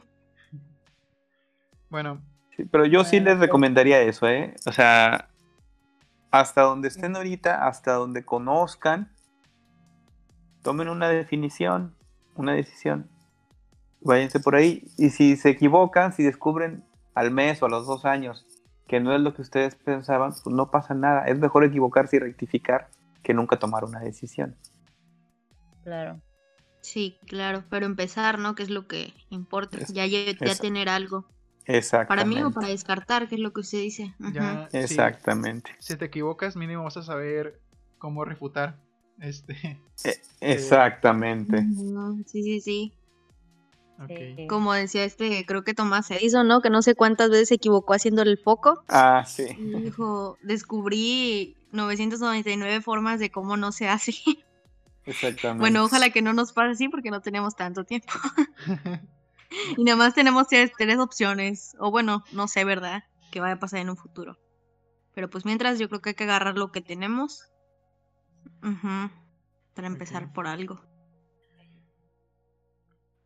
bueno, Sí, pero yo sí les recomendaría eso, ¿eh? O sea, hasta donde estén ahorita, hasta donde conozcan, tomen una definición, una decisión. Váyanse por ahí. Y si se equivocan, si descubren al mes o a los dos años que no es lo que ustedes pensaban, pues no pasa nada. Es mejor equivocarse y rectificar que nunca tomar una decisión. Claro. Sí, claro, pero empezar, ¿no? Que es lo que importa. Es- ya, ya, tener algo. Exactamente. Para mí o para descartar, que es lo que usted dice. Ya. Exactamente. Si, te equivocas, mínimo vas a saber cómo refutar. Este. E- Exactamente. Sí, sí, sí. Como decía este, creo que Tomás Edison, ¿no? Que no sé cuántas veces se equivocó haciendo el foco. Ah, sí. Y dijo, descubrí 999 formas de cómo no se hace. Exactamente. Bueno, ojalá que no nos pase así porque no tenemos tanto tiempo. Y nada más tenemos tres, tres opciones. O bueno, no sé, ¿verdad? Que vaya a pasar en un futuro. Pero pues mientras yo creo que hay que agarrar lo que tenemos. Para empezar por algo.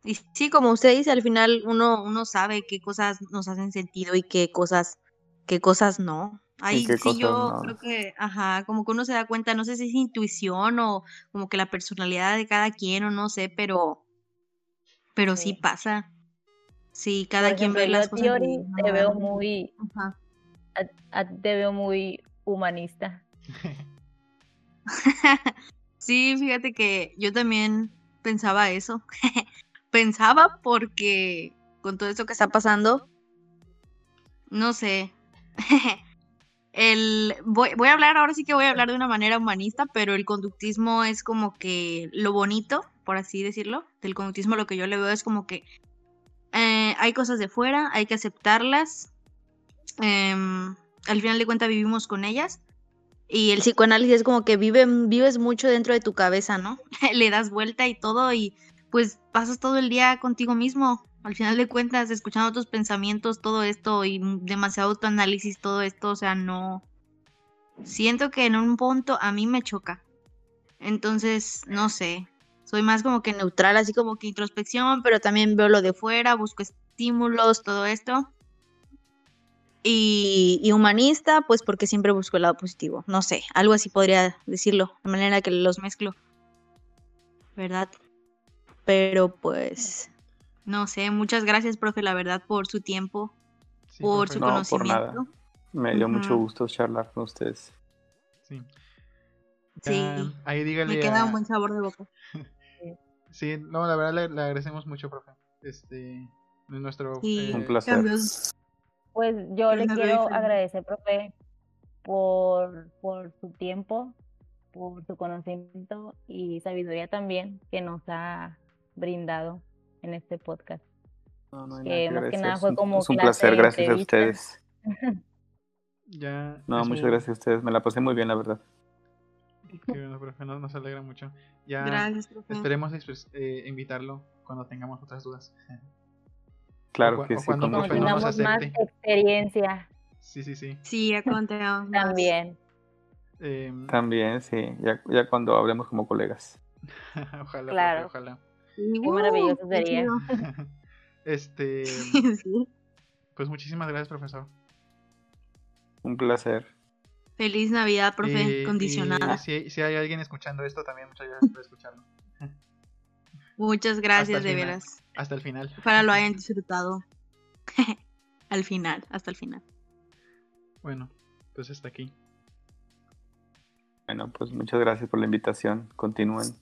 Y sí, como usted dice, al final uno, uno sabe qué cosas nos hacen sentido y qué cosas, qué cosas no. Ahí sí yo no. creo que, ajá, como que uno se da cuenta, no sé si es intuición o como que la personalidad de cada quien o no sé, pero, pero sí, Sí. pasa. Sí, cada Por quien ejemplo, ve las cosas. una te veo muy, Ajá. a- a ti te veo muy humanista. Sí, fíjate que yo también pensaba eso. pensaba porque con todo esto que está pasando, no sé. El, voy, voy a hablar, ahora sí que voy a hablar de una manera humanista, pero el conductismo es como que lo bonito, por así decirlo, del conductismo lo que yo le veo es como que eh, hay cosas de fuera, hay que aceptarlas. em, al final de cuentas vivimos con ellas. Y el psicoanálisis es como que vive, vives mucho dentro de tu cabeza, ¿no? Le das vuelta y todo y pues pasas todo el día contigo mismo. Al final de cuentas, escuchando tus pensamientos, todo esto y demasiado tu análisis, todo esto, o sea, no... Siento que en un punto a mí me choca. Entonces, no sé. Soy más como que neutral, así como que introspección, pero también veo lo de fuera, busco estímulos, todo esto. Y humanista, pues porque siempre busco el lado positivo. No sé, algo así podría decirlo, de manera que los mezclo. ¿Verdad? Pero pues, no sé, muchas gracias, profe, la verdad, por su tiempo, Sí, por profe. su No, por conocimiento. nada. Me dio mucho gusto charlar con ustedes. Sí. Sí, Ya, ahí dígale. Me queda a- un buen sabor de boca. Sí, no, la verdad le, le agradecemos mucho, profe. Este, es nuestro. Sí, eh, Un placer. cambios. Pues yo le quiero agradecer, profe, por, por su tiempo, por su conocimiento y sabiduría también que nos ha brindado en este podcast. No, no hay Que más que nada Es fue un- como Es un clase placer, gracias a ustedes. Ya. No, muchas gracias a ustedes. Me la pasé muy bien, la verdad. Qué bueno, profe, nos, nos alegra mucho. Ya Gracias, profe. esperemos eh, invitarlo cuando tengamos otras dudas. Claro O que o sí. cuando Cuando nos tengamos más experiencia Sí, sí, sí. Sí, ya contemos más. también. Em, También, sí. Ya, ya cuando hablemos como colegas. ojalá, Claro. profe, ojalá. Qué maravilloso sería. Este, Sí. pues muchísimas gracias, profesor. Un placer. Feliz Navidad, profe, Y- condicionada. y si, si hay alguien escuchando esto, también muchas gracias por escucharlo. Muchas gracias, de final. veras. Hasta el final. Ojalá lo hayan disfrutado. Al final, hasta el final. Bueno, pues hasta aquí. Bueno, pues muchas gracias por la invitación. Continúen.